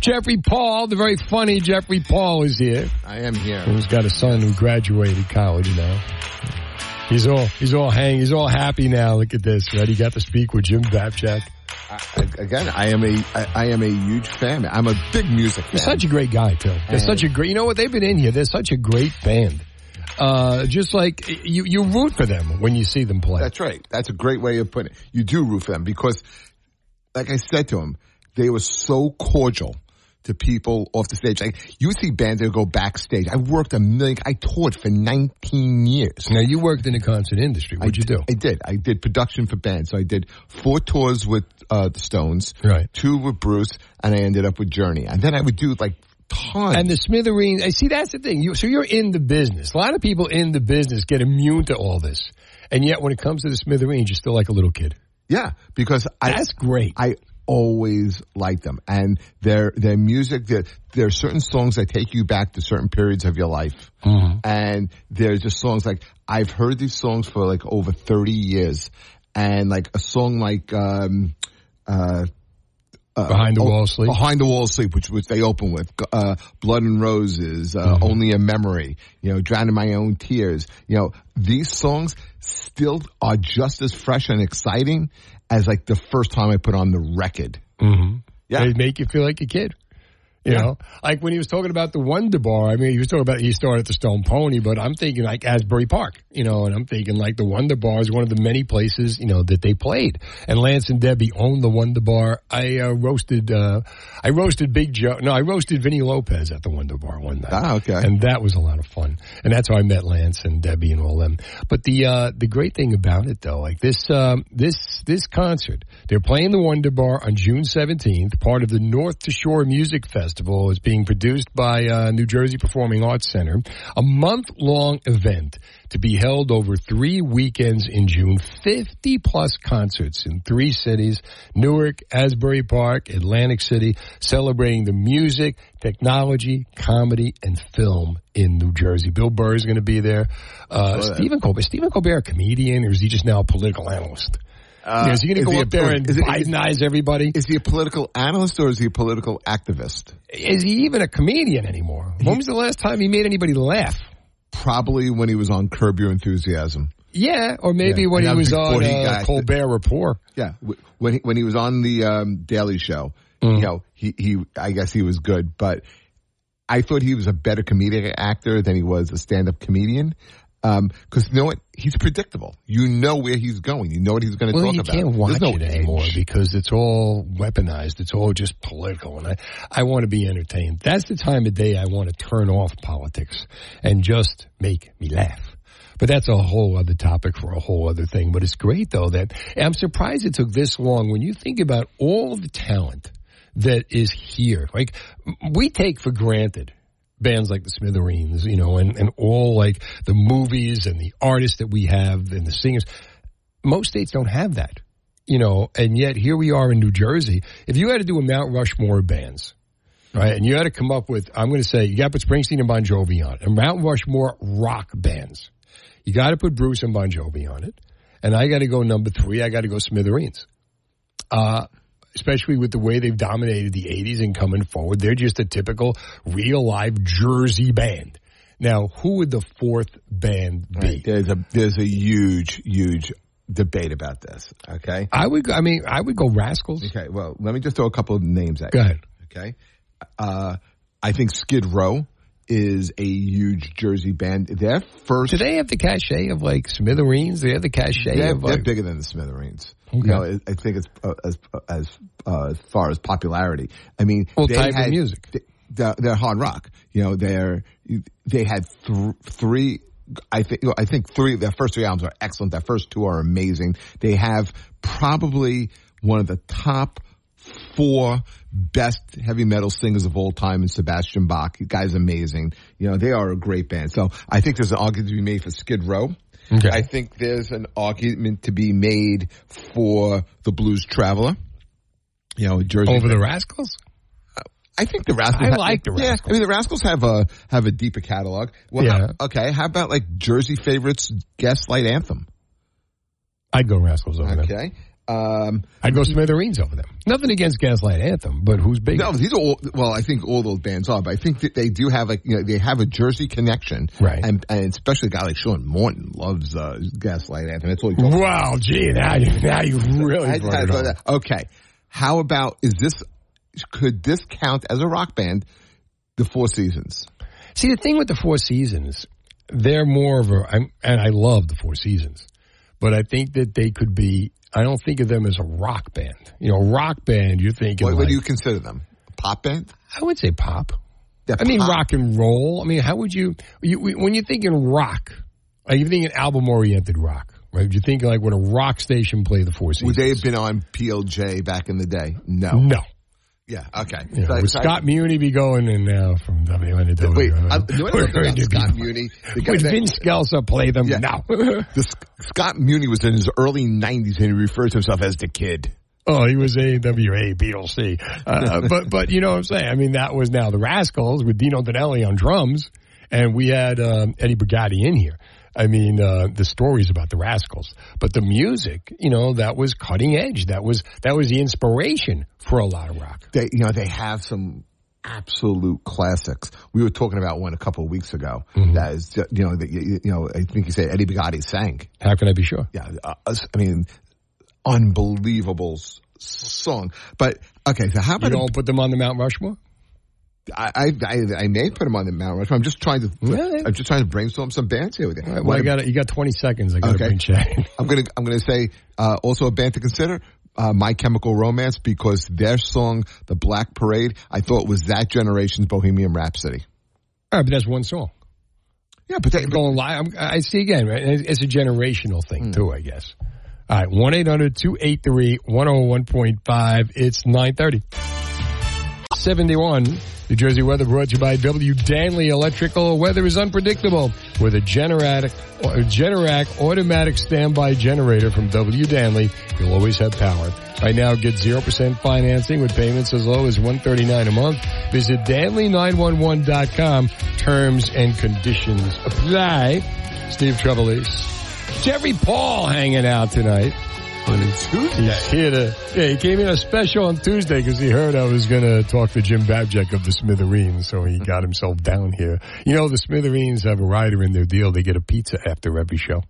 Jeffrey Paul, the very funny Jeffrey Paul is here. I am here. Who's got a son who graduated college now. He's all he's all hang he's all happy now. Look at this, right? He got to speak with Jim Babjak. I, again, I am a I, I am a huge fan. I'm a big music fan. He's such a great guy too. They're And- such a great. You know what? They've been in here. They're such a great band. Uh, just like you, you root for them when you see them play. That's right. That's a great way of putting it. You do root for them because, like I said to him, they were so cordial to people off the stage. Like you see bands that go backstage. I worked a million. I toured for 19 years. Now you worked in the concert industry. What'd I you do? I did. I did production for bands. So I did four tours with uh, the Stones, right? Two with Bruce, and I ended up with Journey. And then I would do like tons. And the Smithereens, I see that's the thing. You, so you're in the business. A lot of people in the business get immune to all this. And yet when it comes to the Smithereens, you're still like a little kid. Yeah, because I, that's great. I always liked them, and their their music. There, there are certain songs that take you back to certain periods of your life, Mm-hmm. and they're just songs like I've heard these songs for like over thirty years, and like a song like. um uh uh, Behind the oh, Wall Sleep? Behind the Wall of Sleep, which which they open with, uh, Blood and Roses, uh, Mm-hmm. Only a Memory, you know, Drowning My Own Tears. You know, these songs still are just as fresh and exciting as like the first time I put on the record. Mm-hmm. Yeah. They make you feel like a kid. You know, like when he was talking about the Wonder Bar, I mean, he was talking about he started at the Stone Pony, but I'm thinking like Asbury Park, you know, and I'm thinking like the Wonder Bar is one of the many places, you know, that they played. And Lance and Debbie owned the Wonder Bar. I uh, roasted, uh, I roasted Big Joe. No, I roasted Vinny Lopez at the Wonder Bar one night. Ah, okay. And that was a lot of fun. And that's how I met Lance and Debbie and all them. But the uh, the great thing about it though, like this um, this this concert, they're playing the Wonder Bar on June 17th, part of the North to Shore Music Festival. is being produced by uh, New Jersey Performing Arts Center, a month long event to be held over three weekends in June. 50 plus concerts in three cities Newark, Asbury Park, Atlantic City, celebrating the music, technology, comedy, and film in New Jersey. Bill Burr is going to be there. Uh. Stephen Colbert. Stephen Colbert, a comedian, or is he just now a political analyst? Uh, is he going to go a- up there and is it- Bidenize everybody? Is he a political analyst or is he a political activist? Is he even a comedian anymore? When was the last time he made anybody laugh? Probably when he was on Curb Your Enthusiasm. Yeah, or maybe Yeah, when he was on he uh, Colbert Report. Yeah, when he, when he was on the um, Daily Show, Mm. you know, he he I guess he was good, but I thought he was a better comedic actor than he was a stand up comedian. Because you know what, he's predictable. You know where he's going. You know what he's going to Well, talk you about. You can't watch no it anymore edge. because it's all weaponized. It's all just political, and I I want to be entertained. That's the time of day I want to turn off politics and just make me laugh. But that's a whole other topic for a whole other thing. But it's great though that I'm surprised it took this long when you think about all the talent that is here. Like we take for granted bands like the Smithereens, you know, and, and all like the movies and the artists that we have and the singers. Most states don't have that, you know, and yet here we are in New Jersey. If you had to do a Mount Rushmore bands, right, and you had to come up with, I'm going to say, you got to put Springsteen and Bon Jovi on and Mount Rushmore rock bands. You got to put Bruce and Bon Jovi on it, and I got to go number three. I got to go Smithereens. Uh, especially with the way they've dominated the 80s and coming forward. They're just a typical real live Jersey band. Now, who would the fourth band be? Right, There's a there's a huge huge debate about this. Okay, I would. I mean, I would go Rascals. Okay, well, let me just throw a couple of names at Go you. ahead. Okay, uh, I think Skid Row is a huge Jersey band. Their first, Do they have the cachet of like Smithereens? They have the cachet they're, of they're like. bigger than the Smithereens. Okay. You know, I think it's uh, as as uh, as far as popularity. I mean, Well, they type of had- music. they- They're, they're hard rock. You know, they're they had th- three. I think I think three. Their first three albums are excellent. Their first two are amazing. They have probably one of the top four best heavy metal singers of all time and Sebastian Bach. The guy's amazing. You know, they are a great band. So I think there's an argument to be made for Skid Row. Okay. I think there's an argument to be made for the Blues Traveler. You know, Jersey Over the Rascals? I think the Rascals. I have- like the Rascals. Yeah. I mean, the Rascals have a have a deeper catalog. Well, Yeah. how- okay. How about like Jersey favorites, Gaslight Anthem? I'd go Rascals over them. Okay. Um, I'd go Smithereens over them. Nothing against Gaslight Anthem, but who's big? no, these are all. Well, I think all those bands are, but I think that they do have like you know they have a Jersey connection, Right. And and especially a guy like Sean Morton loves uh, Gaslight Anthem. That's all he talks about. Wow, gee, now you, now you *laughs* really I- brought I it home. Okay. How about is this? Could this count as a rock band? The Four Seasons. See, the thing with the Four Seasons, they're more of a, I'm, and I love the Four Seasons, but I think that they could be. I don't think of them as a rock band. You know, rock band. You're thinking What, like, what do you consider them? Pop band? I would say pop. I mean, rock and roll. I mean, how would you, you when you're thinking rock, are you thinking album oriented rock? Right? Would you think like when a rock station play the Four Seasons? Would they have been on PLJ back in the day? No. No. Yeah. Okay. Know, So- would so I- Scott Muni be going in now from WNW? Wait, I, you know what I love about Scott Muni? *laughs* Would that- Vince Scelsa play them Yeah. now? *laughs* The Scott Muni was in his early 90s and he refers to himself as the kid. Oh, he was AWA, BLC. Uh, *laughs* but, but you know what I'm saying? I mean, that was now the Rascals with Dino Danelli on drums, and we had um, Eddie Brigati in here. I mean, uh, the stories about the Rascals, but the music, you know, that was cutting edge. That was that was the inspiration for a lot of rock. They, you know, they have some absolute classics. We were talking about one a couple of weeks ago. Mm-hmm. That is, ju- you know, that you, you know, I think you said Eddie Brigati sang. How can I be sure? Yeah, uh, I mean, unbelievable song. But okay, so how You about don't put them on the Mount Rushmore? I, I I may put him on the Mount Rushmore. I'm just trying to I'm just trying to brainstorm some bands here with you. Right, well, I got you got 20 seconds. I got to Okay. bring Chad. I'm gonna I'm gonna say uh, also a band to consider. Uh, My Chemical Romance because their song "The Black Parade" I thought was that generation's Bohemian Rhapsody. All right, but that's one song. Yeah, but they, going live. I'm, I see again. Right? It's a generational thing too, I guess. All right, one 283 101.5 It's nine thirty. Seventy one. New Jersey weather brought to you by W. Danley Electrical. Weather is unpredictable with a Generac, Generac automatic standby generator from W. Danley. You'll always have power. Right now, get 0% financing with payments as low as 139 a month. Visit Danley911.com. Terms and conditions apply. Steve Trevelise. Jerry Paul hanging out tonight. On yeah, he came in a special on Tuesday because he heard I was going to talk to Jim Babjak of the Smithereens, so he got himself down here. You know, the Smithereens have a rider in their deal. They get a pizza after every show.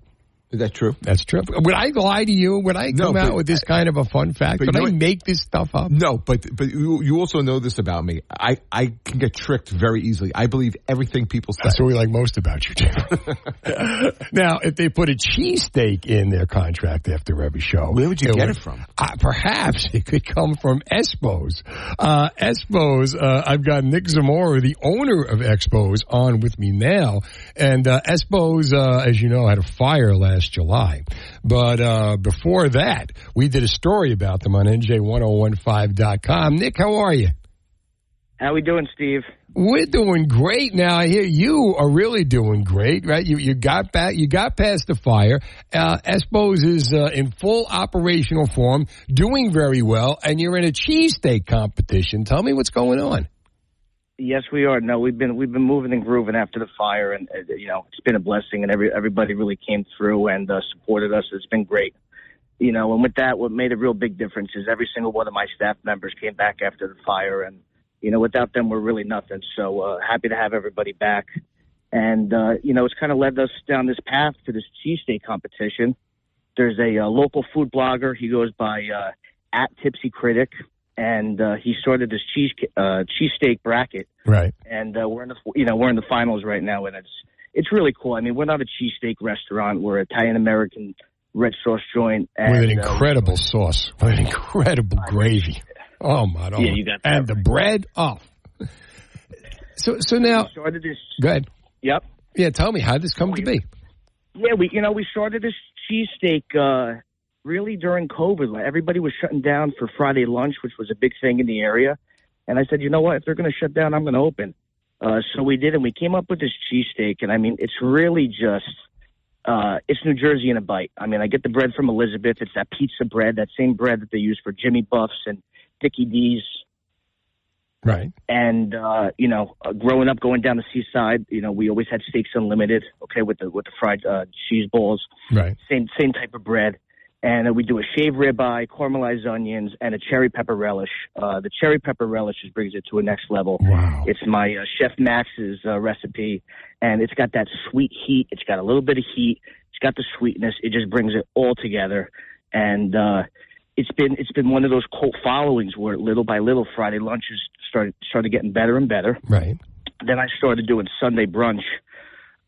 Is that true? That's true. Would I lie to you? Would I No, come out with this kind of a fun fact? Would I what- make this stuff up? No, but but you, you also know this about me. I I can get tricked very easily. I believe everything people say. That's what we like most about you, Jim. *laughs* now, if they put a cheesesteak in their contract after every show, Where would you get would- it from? Uh, perhaps it could come from Espos. Uh, Espos, uh, I've got Nick Zamora, the owner of Espos, on with me now. And uh, Espos, uh, as you know, had a fire last July. But uh, before that, we did a story about them on NJ1015.com. Nick, how are you? How we doing, Steve? We're doing great now. I hear you are really doing great, right? You you got back, you got past the fire. Uh, Espos is uh, in full operational form, doing very well, and you're in a cheesesteak competition. Tell me what's going on. Yes, we are. No, we've been we've been moving and grooving after the fire, and uh, you know it's been a blessing, and every everybody really came through and uh, supported us. It's been great. You know, and with that, what made a real big difference is every single one of my staff members came back after the fire, and you know, without them, we're really nothing. So uh, happy to have everybody back, and uh, you know, it's kind of led us down this path to this cheesesteak competition. There's a uh, local food blogger. He goes by uh, at Tipsy Critic, and uh, he started this cheese uh, cheesesteak bracket Right. and uh, we're in the you know we're in the finals right now, and it's it's really cool. I mean, we're not a cheesesteak restaurant; we're Italian American red sauce joint, and With an uh, incredible sauce, with an incredible gravy. Oh my! Yeah, you got that and the bread. Oh, so so now, we started this. go ahead. Yep. Yeah, tell me how did this come to be? Yeah, we you know we started this cheesesteak uh, really during COVID. Like, everybody was shutting down for Friday lunch, which was a big thing in the area. And I said, you know what? If they're going to shut down, I'm going to open. Uh, so we did, and we came up with this cheesesteak. And I mean, it's really just uh, it's New Jersey in a bite. I mean, I get the bread from Elizabeth. It's that pizza bread, that same bread that they use for Jimmy Buffs and Dickie D's. Right. And uh, you know, uh, growing up, going down the seaside, you know, we always had steaks unlimited. Okay, with the with the fried uh, cheese balls. Right. Same same type of bread. And we do a shaved ribeye, caramelized onions, and a cherry pepper relish. Uh, the cherry pepper relish just brings it to a next level. Wow. It's my uh, Chef Max's uh, recipe, and it's got that sweet heat. It's got a little bit of heat. It's got the sweetness. It just brings it all together. And uh, it's been it's been one of those cult followings where little by little Friday lunches started started getting better and better. Right. Then I started doing Sunday brunch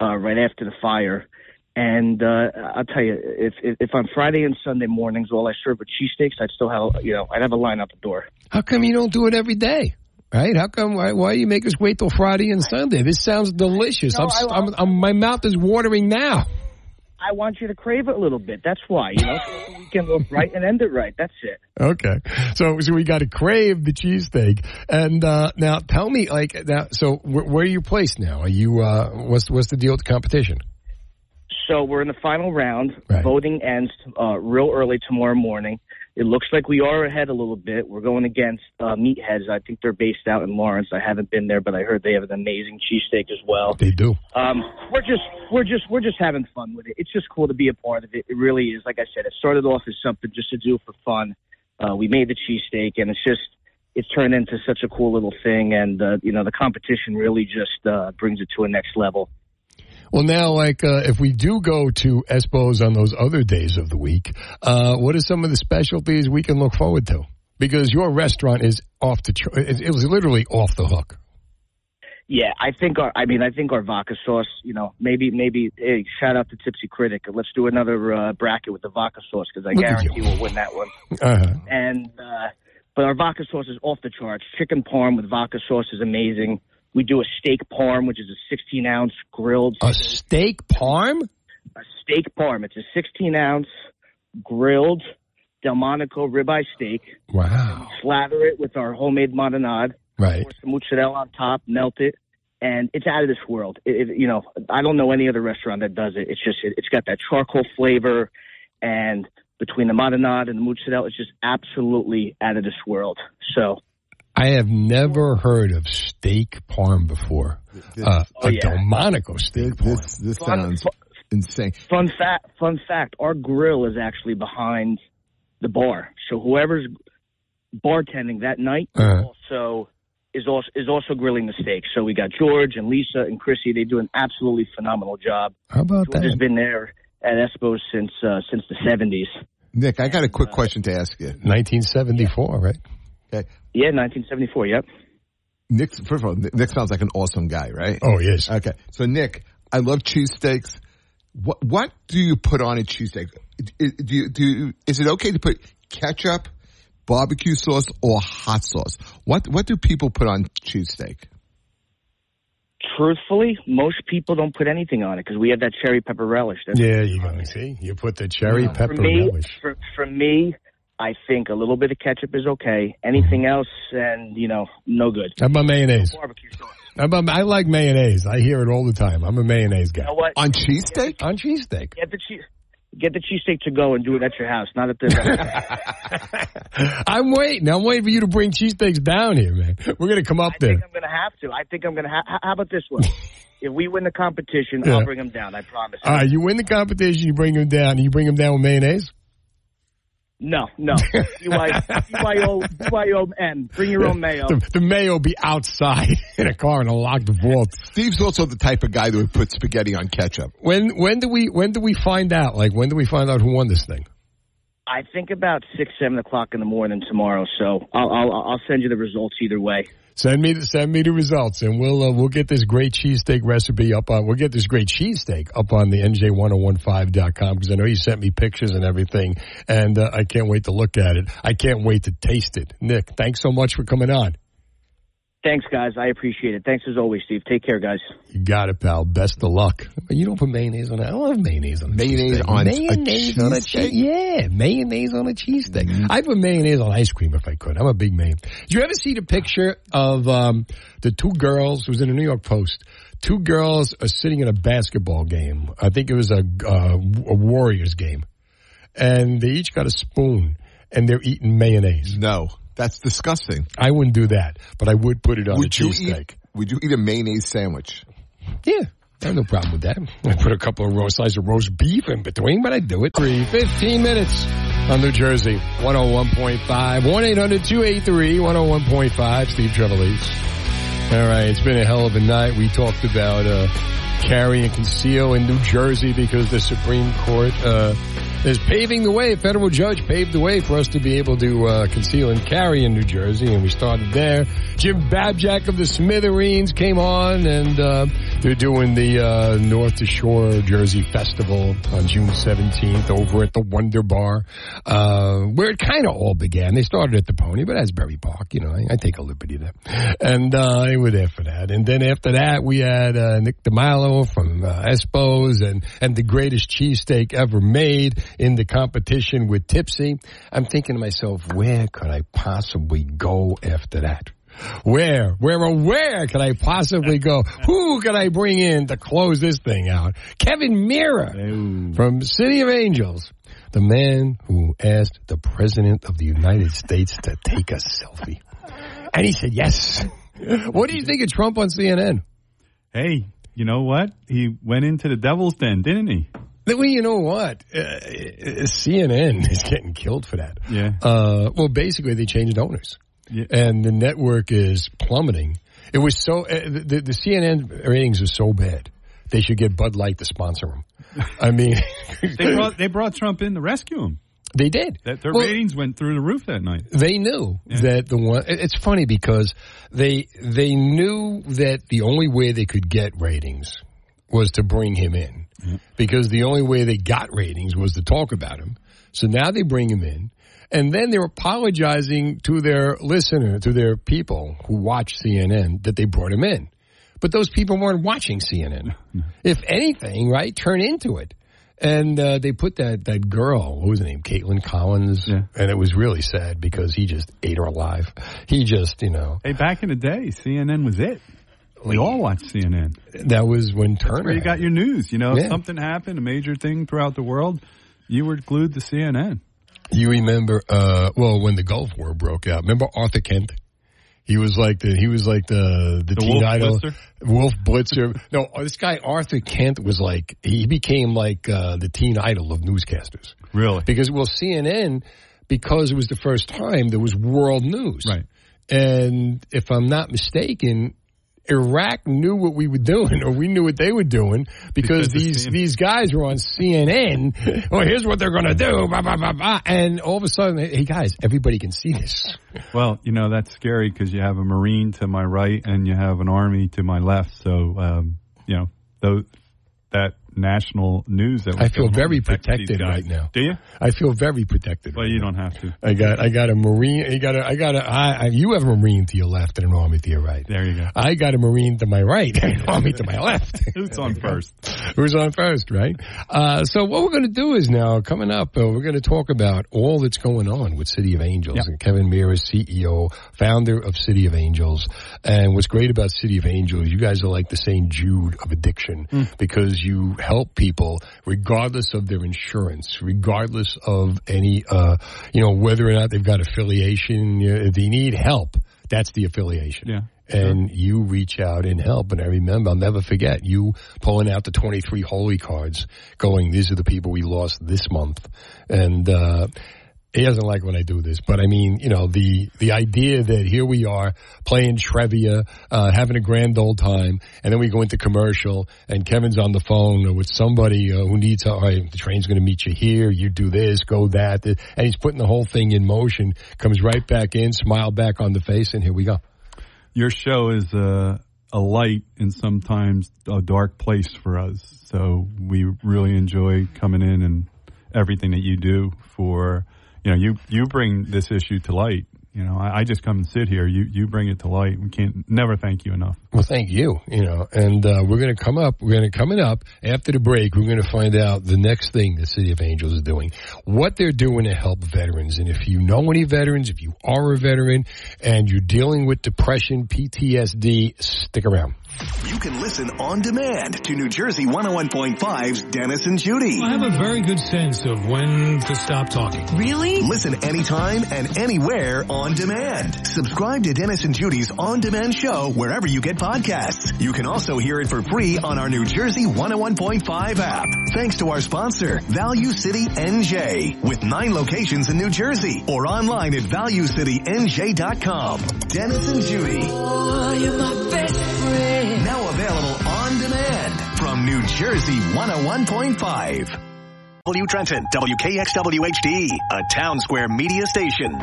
uh, right after the fire. And uh, I'll tell you, if, if if on Friday and Sunday mornings all I serve are cheesesteaks, I'd still have you know I'd have a line out the door. How come you don't do it every day? Right? How come? Why, why you make us wait till Friday and Sunday? This sounds delicious. No, I'm, I- I'm, I'm, my mouth is watering now. I want you to crave it a little bit. That's why, you know, so the weekend look right and end it right. That's it. Okay, so so we got to crave the cheesesteak. And uh, now, tell me, like, now, so where, where are you placed now? Are you? Uh, what's what's the deal with the competition? So we're in the final round. Voting ends uh, real early tomorrow morning. It looks like we are ahead a little bit. We're going against uh, Meatheads. I think they're based out in Lawrence. I haven't been there, but I heard they have an amazing cheesesteak as well. They do. Um, we're just we're just we're just having fun with it. It's just cool to be a part of it. It really is. Like I said, it started off as something just to do for fun. Uh, we made the cheesesteak, and it's just it's turned into such a cool little thing. And uh, you know, the competition really just uh, brings it to a next level. Well, now, like, uh, if we do go to Espos on those other days of the week, uh, what are some of the specialties we can look forward to? Because your restaurant is off the, tr- it, it was literally off the hook. Yeah, I think our I mean I think our vodka sauce, you know, maybe maybe hey, shout out to Tipsy Critic. Let's do another uh, bracket with the vodka sauce because I Look guarantee we'll win that one. Uh-huh. And uh but our vodka sauce is off the charts. Chicken parm with vodka sauce is amazing. We do a steak parm, which is a 16 ounce grilled A steak parm? a steak parm. It's a 16 ounce grilled Delmonico ribeye steak. Wow. Slather it with our homemade marinade. Right. Pour some mozzarella on top, melt it, and it's out of this world. It, it, you know, I don't know any other restaurant that does it. It's just it, it's got that charcoal flavor, and between the marinade and the mozzarella, it's just absolutely out of this world. So I have never heard of steak parm before. Uh, Oh, a yeah. Delmonico steak parm. This, this Fun- sounds fu- insane. Fun fact, fun fact, our grill is actually behind the bar. So whoever's bartending that night Uh-huh. also is also is also grilling the steak. So we got George and Lisa and Chrissy. They do an absolutely phenomenal job. How about George has been there at Espos since uh, since the seventies. Nick, I got a quick question to ask you. 1974, right? Okay. Yeah, 1974. Yep. Nick, first of all, Nick sounds like an awesome guy, right? Oh, yes. Okay. So, Nick, I love cheesesteaks. What what do you put on a cheesesteak? Do you, do you, is it okay to put ketchup, barbecue sauce, or hot sauce? What what do people put on cheesesteak? Truthfully, most people don't put anything on it because we have that cherry pepper relish. That's Yeah, you go. See, you put the cherry for pepper me, relish. for, for me, I think a little bit of ketchup is okay. Anything else, and you know, no good. How about mayonnaise? Barbecue sauce. How about, I like mayonnaise. I hear it all the time. I'm a mayonnaise guy. You know what? On cheesesteak? On cheesesteak. Get the cheese. Get the cheesesteak to go and do it at your house, not at the. *laughs* I'm waiting. I'm waiting for you to bring cheesesteaks down here, man. We're gonna come up I there. think I'm going to have to. I think I'm going to. Ha- how about this one? *laughs* if we win the competition, Yeah. I'll bring them down. I promise. All right, you win the competition. You bring them down. You bring them down with mayonnaise. No, no. BY, BYON. Bring your own mayo. The, the mayo will be outside *laughs* in a car in a locked vault. Steve's also the type of guy that would put spaghetti on ketchup. When when do we when do we find out? Like when do we find out who won this thing? I think about six, seven o'clock in the morning tomorrow. So I'll, I'll, I'll send you the results either way. Send me the send me the results, and we'll uh, we'll get this great cheesesteak recipe up on. We'll get this great cheesesteak up on the nj1015.com because I know you sent me pictures and everything, and uh, I can't wait to look at it. I can't wait to taste it. Nick, thanks so much for coming on. Thanks, guys. I appreciate it. Thanks as always, Steve. Take care, guys. You got it, pal. Best of luck. You don't put mayonnaise on it. I love mayonnaise on a Mayonnaise on a mayonnaise on a cheese. cheesesteak? Yeah, mayonnaise on a cheesesteak. I'd put mayonnaise on ice cream if I could. I'm a big man. Did you ever see the picture of um, the two girls? It was in the New York Post. Two girls are sitting in a basketball game. I think it was a, uh, a Warriors game, and they each got a spoon and they're eating mayonnaise. No, that's disgusting. I wouldn't do that, but I would put it on Would a cheesesteak. Would you eat a mayonnaise sandwich? Yeah. I have no problem with that. I put a couple of roast slices of roast beef in between, but I do it. Three, 15 minutes on New Jersey. 101.5. 1-800-283-101.5. Steve Trevelise. All right. It's been a hell of a night. We talked about, uh, carry and conceal in New Jersey because the Supreme Court, uh, is paving the way. A federal judge paved the way for us to be able to uh, conceal and carry in New Jersey, and we started there. Jim Babjak of the Smithereens came on, and uh, They're doing the uh, North Shore Jersey Festival on June 17th over at the Wonder Bar, uh, where it kind of all began. They started at the Pony, but Asbury Park, you know, I, I take a liberty there. And uh, they were there for that. And then after that, we had uh, Nick DeMilo from uh, Espos and, and the greatest cheesesteak ever made in the competition with Tipsy. I'm thinking to myself, where could I possibly go after that? Where, where, oh, where could I possibly go? Who could I bring in to close this thing out? Kevin Meara from City of Angels, the man who asked the President of the United States to take a selfie. And he said yes. What do you think of Trump on CNN? Hey, you know what? He went into the devil's den, didn't he? Well, you know what? Uh, CNN is getting killed for that. Yeah. Uh, well, basically, they changed owners, Yeah. and the network is plummeting. It was so uh, the, the CNN ratings are so bad. They should get Bud Light to sponsor them. *laughs* I mean, They brought they brought Trump in to rescue him. They did. That their Well- ratings went through the roof that night. they knew that the one. It's funny because they they knew that the only way they could get ratings was to bring him in, because the only way they got ratings was to talk about him. So now they bring him in, and then they're apologizing to their listener, to their people who watch CNN that they brought him in. But those people weren't watching CNN. *laughs* if anything, right, turn into it. And uh, they put that that girl, what was her name, Kaitlan Collins, and it was really sad because he just ate her alive. He just, you know, Hey, back in the day, CNN was it. We all watched CNN. that was when Turner. That's where you got your news. You know, if something happened, a major thing throughout the world, you were glued to CNN. You remember, uh, well, when the Gulf War broke out. Remember Arthur Kent? He was like the he was like the the, The teen Wolf idol, Blitzer? Wolf Blitzer. no, this guy Arthur Kent was like he became like uh, the teen idol of newscasters. Really? Because well, CNN because it was the first time there was world news, right? And if I'm not mistaken. Iraq knew what we were doing, or we knew what they were doing, because, Because these CNN. these guys were on CNN. well, here's what they're going to do, blah, blah, blah, blah. and all of a sudden, hey guys, everybody can see this. *laughs* Well, you know that's scary because you have a Marine to my right and you have an Army to my left. So, um, you know, those, that national news that I feel very protected right now. Do you? I feel very protected. Well, you don't have to. I got I got a marine. I got a I got a. I, I, you have a marine to your left and an army to your right. There you go. I got a marine to my right and an army to my *laughs* left. Who's on first? Who's on first, right? Uh, so what we're going to do is now coming up, uh, we're going to talk about all that's going on with City of Angels and Kevin Meara, CEO, founder of City of Angels. And what's great about City of Angels, you guys are like the St. Jude of addiction because you help people regardless of their insurance, regardless of any, uh, you know, whether or not they've got affiliation. If they need help, that's the affiliation Yeah. and you reach out and help. And I remember, I'll never forget you pulling out the 23 holy cards going, these are the people we lost this month. And, uh, he doesn't like when I do this, but I mean, you know, the, the idea that here we are playing trivia, uh, having a grand old time, and then we go into commercial and Kevin's on the phone with somebody uh, who needs, all right, the train's going to meet you here, you do this, go that, and he's putting the whole thing in motion, comes right back in, smile back on the face, and here we go. Your show is a, a light and sometimes a dark place for us. So we really enjoy coming in and everything that you do for, you know, you, you bring this issue to light. You know, I, I just come and sit here. You, you bring it to light. We can't never thank you enough. Well, thank you. You know, and uh, we're going to come up. We're going to coming up after the break. We're going to find out the next thing the City of Angels is doing, what they're doing to help veterans. And if you know any veterans, if you are a veteran, and you're dealing with depression, PTSD, stick around. You can listen on demand to New Jersey 101.5's Dennis and Judy. I have a very good sense of when to stop talking. Really? Listen anytime and anywhere on demand. Subscribe to Dennis and Judy's on demand show wherever you get podcasts. You can also hear it for free on our New Jersey 101.5 app. Thanks to our sponsor, Value City NJ, with nine locations in New Jersey or online at valuecitynj.com. Dennis and Judy. Now available on demand from New Jersey 101.5. W Trenton, WKXWHD, a town square media station.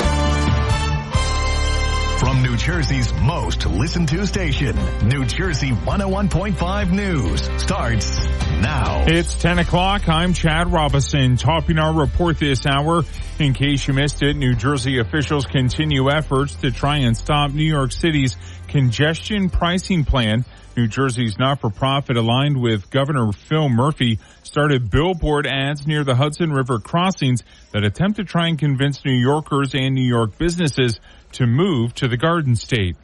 From New Jersey's most listened to station, New Jersey 101.5 News starts now. It's 10 o'clock. I'm Chad Robinson, topping our report this hour. In case you missed it, New Jersey officials continue efforts to try and stop New York City's congestion pricing plan. New Jersey's not-for-profit aligned with Governor Phil Murphy started billboard ads near the Hudson River crossings that attempt to try and convince New Yorkers and New York businesses to move to the Garden State.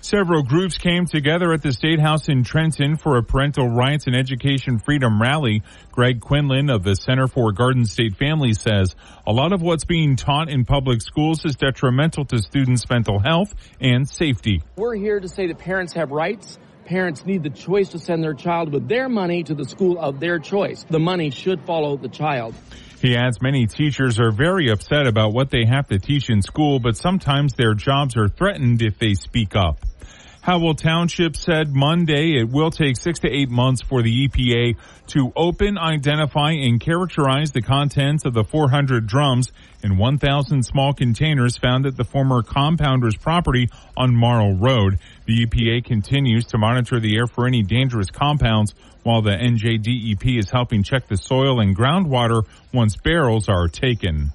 Several groups came together at the State House in Trenton for a parental rights and education freedom rally. Greg Quinlan of the Center for Garden State Families says a lot of what's being taught in public schools is detrimental to students' mental health and safety. We're here to say that parents have rights. Parents need the choice to send their child with their money to the school of their choice. The money should follow the child. He adds many teachers are very upset about what they have to teach in school, but sometimes their jobs are threatened if they speak up. Howell Township said Monday it will take six to eight months for the EPA to open, identify, and characterize the contents of the 400 drums and 1,000 small containers found at the former compounder's property on Marl Road. The EPA continues to monitor the air for any dangerous compounds while the NJDEP is helping check the soil and groundwater once barrels are taken.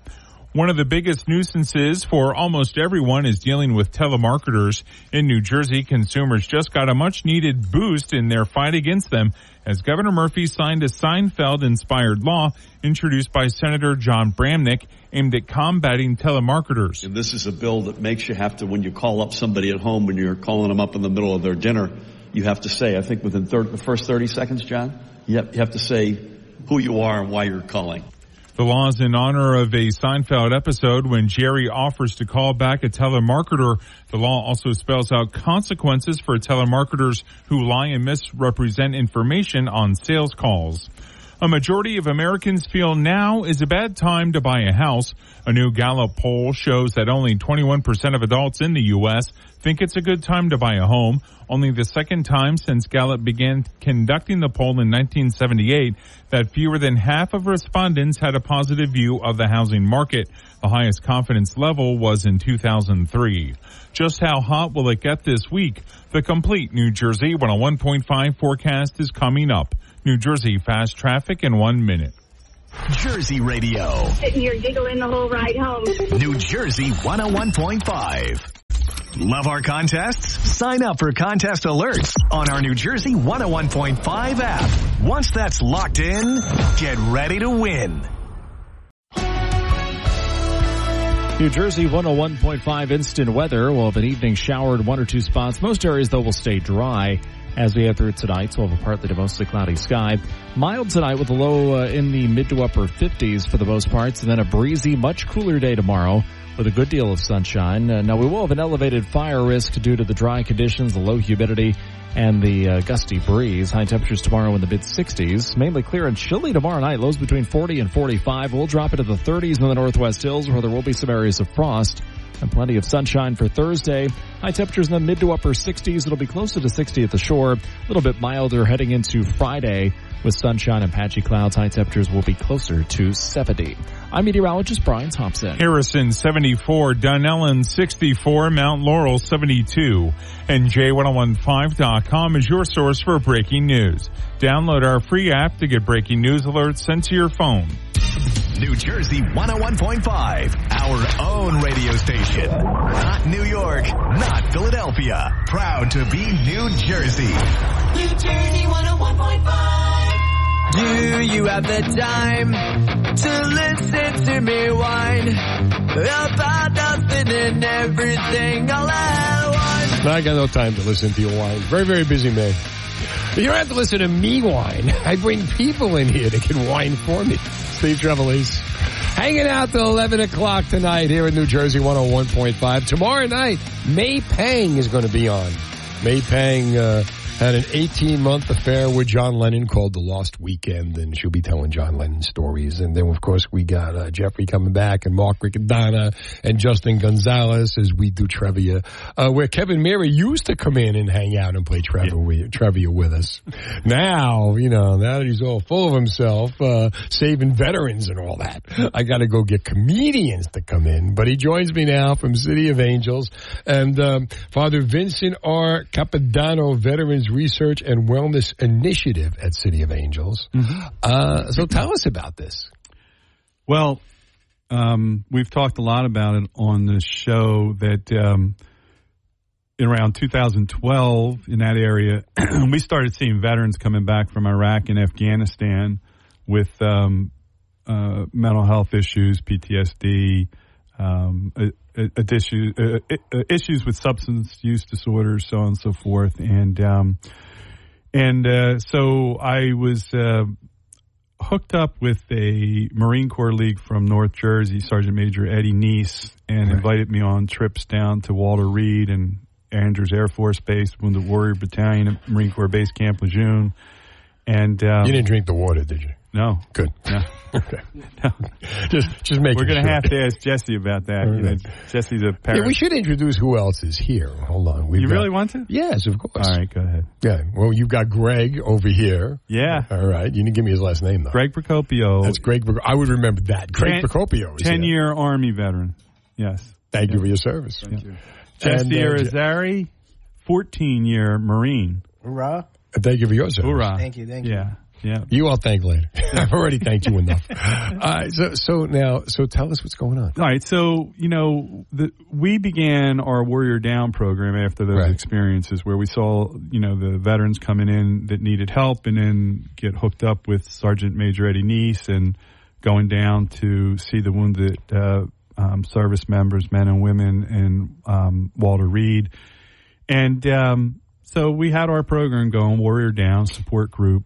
One of the biggest nuisances for almost everyone is dealing with telemarketers. In New Jersey, consumers just got a much needed boost in their fight against them as Governor Murphy signed a Seinfeld inspired law introduced by Senator Jon Bramnick aimed at combating telemarketers. And this is a bill that makes you have to, when you call up somebody at home, when you're calling them up in the middle of their dinner, you have to say, I think within thir- the first 30 seconds, John, you have, you have to say who you are and why you're calling. The law is in honor of a Seinfeld episode when Jerry offers to call back a telemarketer. The law also spells out consequences for telemarketers who lie and misrepresent information on sales calls. A majority of Americans feel now is a bad time to buy a house. A new Gallup poll shows that only 21% of adults in the U.S. think it's a good time to buy a home. Only the second time since Gallup began conducting the poll in 1978 that fewer than half of respondents had a positive view of the housing market. The highest confidence level was in 2003. Just how hot will it get this week? The complete New Jersey 101.5 forecast is coming up. New Jersey fast traffic in one minute. Jersey Radio. Sitting here giggling the whole ride home. New Jersey 101.5. Love our contests? Sign up for contest alerts on our New Jersey 101.5 app. Once that's locked in, get ready to win. New Jersey 101.5 instant weather. We'll have an evening shower in one or two spots. Most areas though will stay dry as we head through tonight. So we'll have a partly to mostly cloudy sky. Mild tonight with a low uh, in the mid to upper 50s for the most parts and then a breezy, much cooler day tomorrow with a good deal of sunshine. Uh, now we will have an elevated fire risk due to the dry conditions, the low humidity, and the uh, gusty breeze. High temperatures tomorrow in the mid 60s. Mainly clear and chilly tomorrow night. Lows between 40 and 45. We'll drop into the 30s in the northwest hills where there will be some areas of frost. And plenty of sunshine for Thursday. High temperatures in the mid to upper 60s. It'll be closer to 60 at the shore. A little bit milder heading into Friday with sunshine and patchy clouds. High temperatures will be closer to 70. I'm meteorologist Brian Thompson. Harrison 74, Dunellen 64, Mount Laurel 72, and J1015.com is your source for breaking news. Download our free app to get breaking news alerts sent to your phone. New Jersey 101.5, our own radio station. Not New York, not Philadelphia. Proud to be New Jersey. New Jersey 101.5. Do you have the time to listen to me whine about nothing and everything all at once? I got no time to listen to you whine. Very, very busy man. You don't have to listen to me whine. I bring people in here that can whine for me. Steve Trevelise. Hanging out till 11 o'clock tonight here in New Jersey 101.5. Tomorrow night, May Pang is going to be on. May Pang, uh, had an 18 month affair with John Lennon called The Lost Weekend, and she'll be telling John Lennon stories. And then, of course, we got uh, Jeffrey coming back, and Mark Riccadonna, and Justin Gonzalez as we do trivia, uh, where Kevin Meara used to come in and hang out and play trivia, with, trivia with us. Now, you know, now that he's all full of himself, uh, saving veterans and all that, I got to go get comedians to come in. But he joins me now from City of Angels, and um, Father Vincent R. Capodanno, Veterans Research and Wellness Initiative at City of Angels. Uh, so tell us about this. Well, um, we've talked a lot about it on the show that um, in around 2012 in that area, *clears throat* we started seeing veterans coming back from Iraq and Afghanistan with um, uh, mental health issues, PTSD, um, uh, issues, uh, uh, issues with substance use disorders, so on and so forth, and um, and uh, so I was uh, hooked up with a Marine Corps league from North Jersey, Sergeant Major Eddie Neese, and invited me on trips down to Walter Reed and Andrews Air Force Base, Wounded Warrior Battalion at Marine Corps Base Camp Lejeune. And um, you didn't drink the water, did you? No. Good. No. *laughs* okay. *laughs* just just make We're going to have to ask Jesse about that. You know, Jesse's a parent. Yeah, we should introduce who else is here. Hold on. We've You got- really want to? Yes, of course. All right, go ahead. Yeah. Well, you've got Greg over here. Yeah. All right. You didn't give me his last name though. Greg Procopio. That's Greg. Proc- I would remember that. Greg Ten- Procopio. is Ten-year Army veteran. Yes. Thank you for your service. Thank you. Jesse And, uh, Irizarry, 14 year Marine. Hoorah. And Thank you for your service. Hoorah. Thank you, thank you. Yeah. Yeah. You I'll thank later. *laughs* I've already thanked you enough. *laughs* All right. So so now so tell us what's going on. All right, so you know, the, we began our Warrior Down program after those experiences, where we saw you know the veterans coming in that needed help, and then get hooked up with Sergeant Major Eddie Neese, and going down to see the wounded uh, um, service members, men and women, and um, Walter Reed, and um, so we had our program going, Warrior Down support group,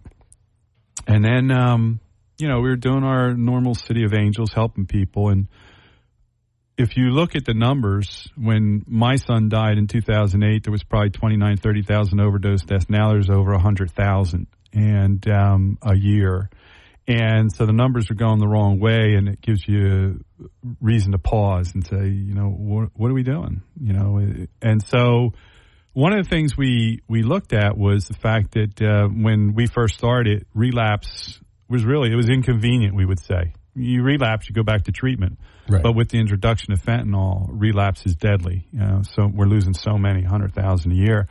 and then um, you know we were doing our normal City of Angels, helping people, and if you look at the numbers, when my son died in 2008, there was probably 29, 30,000 overdose deaths. Now there's over 100,000 and um, a year. And so the numbers are going the wrong way, and it gives you reason to pause and say, you know, what, what are we doing? You know, and so one of the things we we looked at was the fact that uh, when we first started, relapse was really it was inconvenient. We would say you relapse, you go back to treatment. Right. But with the introduction of fentanyl, relapse is deadly. You know, so we're losing so many hundred thousand a year,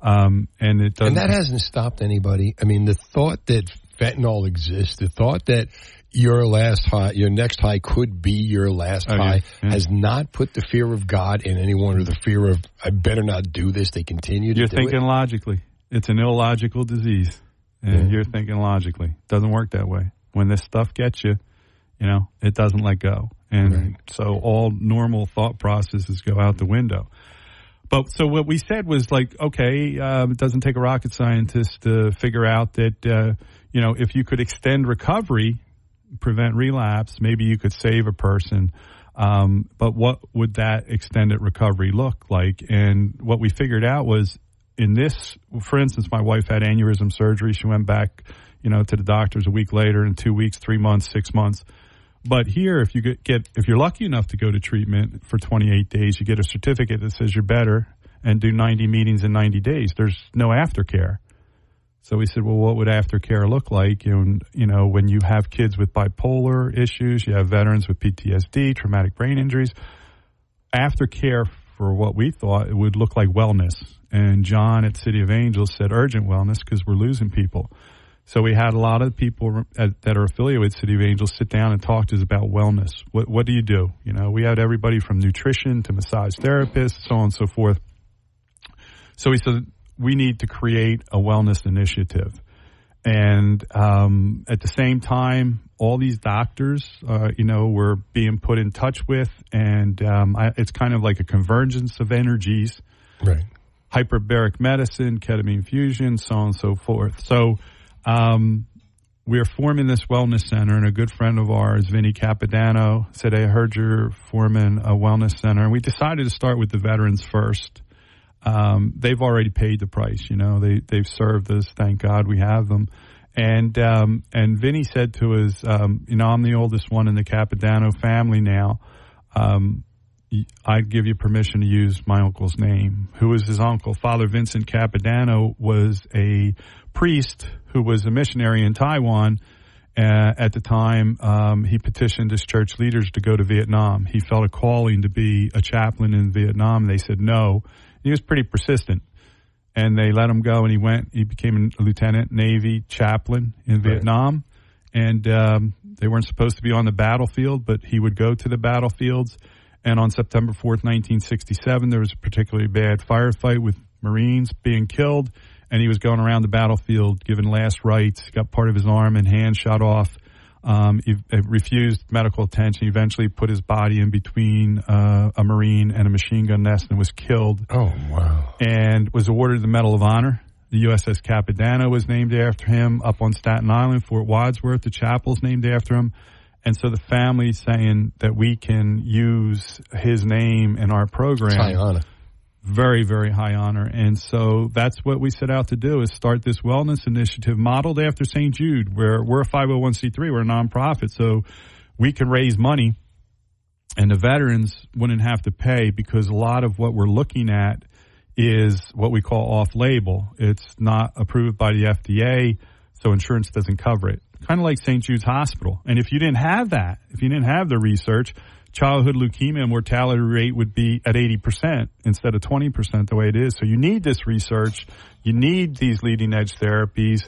um, and it doesn't. And that hasn't stopped anybody. I mean, the thought that fentanyl exists, the thought that your last high, your next high could be your last Oh, high, yeah. has not put the fear of God in anyone or the fear of I better not do this. They continue to. You're thinking it. logically. It's an illogical disease, and you're thinking logically. It Doesn't work that way. When this stuff gets you, you know, it doesn't let go, and so all normal thought processes go out the window. But so what we said was like, okay, um, it doesn't take a rocket scientist to figure out that uh, you know if you could extend recovery, prevent relapse, maybe you could save a person. Um, but what would that extended recovery look like? And what we figured out was in this, for instance, my wife had aneurysm surgery. She went back, you know, to the doctors a week later, in two weeks, three months, six months. But here, if you get, if you're lucky enough to go to treatment for 28 days, you get a certificate that says you're better and do 90 meetings in 90 days. There's no aftercare. So we said, well, what would aftercare look like? And, you know, when you have kids with bipolar issues, you have veterans with PTSD, traumatic brain injuries, aftercare for what we thought it would look like wellness. And John at City of Angels said urgent wellness because we're losing people. So we had a lot of people at, that are affiliated with City of Angels sit down and talk to us about wellness. What, what do you do? You know, we had everybody from nutrition to massage therapists, so on and so forth. So we said we need to create a wellness initiative. And um, at the same time, all these doctors, uh, you know, were being put in touch with, and um, I, it's kind of like a convergence of energies. Right. Hyperbaric medicine, ketamine fusion, so on and so forth. So um, we're forming this wellness center, and a good friend of ours, Vinny Capodanno, said, "I heard you're forming a wellness center," and we decided to start with the veterans first um, they've already paid the price. You know, they they've served us. Thank God we have them. And um, and Vinny said to us, um, you know, I'm the oldest one in the Capodanno family now. Um, I'd give you permission to use my uncle's name. Who was his uncle? Father Vincent Capodanno was a priest who was a missionary in Taiwan. Uh, at the time, um, he petitioned his church leaders to go to Vietnam. He felt a calling to be a chaplain in Vietnam. They said no. He was pretty persistent. And they let him go and he went. He became a lieutenant navy chaplain in Right. vietnam. And um, they weren't supposed to be on the battlefield but he would go to the battlefields. And on september 4th 1967 there was a particularly bad firefight with marines being killed. And he was going around the battlefield giving last rites got part of his arm and hand shot off um, he he refused medical attention. He eventually put his body in between uh, a Marine and a machine gun nest and was killed. Oh, wow. And was awarded the Medal of Honor. The USS Capodanno was named after him up on Staten Island. Fort Wadsworth, the chapel's named after him. And so the family's saying that we can use his name in our program. High honor. Very, very high honor. And so that's what we set out to do is start this wellness initiative modeled after St. Jude, where we're a 501c3, we're a nonprofit. So we can raise money and the veterans wouldn't have to pay because a lot of what we're looking at is what we call off label. It's not approved by the FDA, so insurance doesn't cover it. Kind of like St. Jude's Hospital. And if you didn't have that, if you didn't have the research, childhood leukemia mortality rate would be at 80% instead of 20% the way it is. So you need this research. You need these leading edge therapies.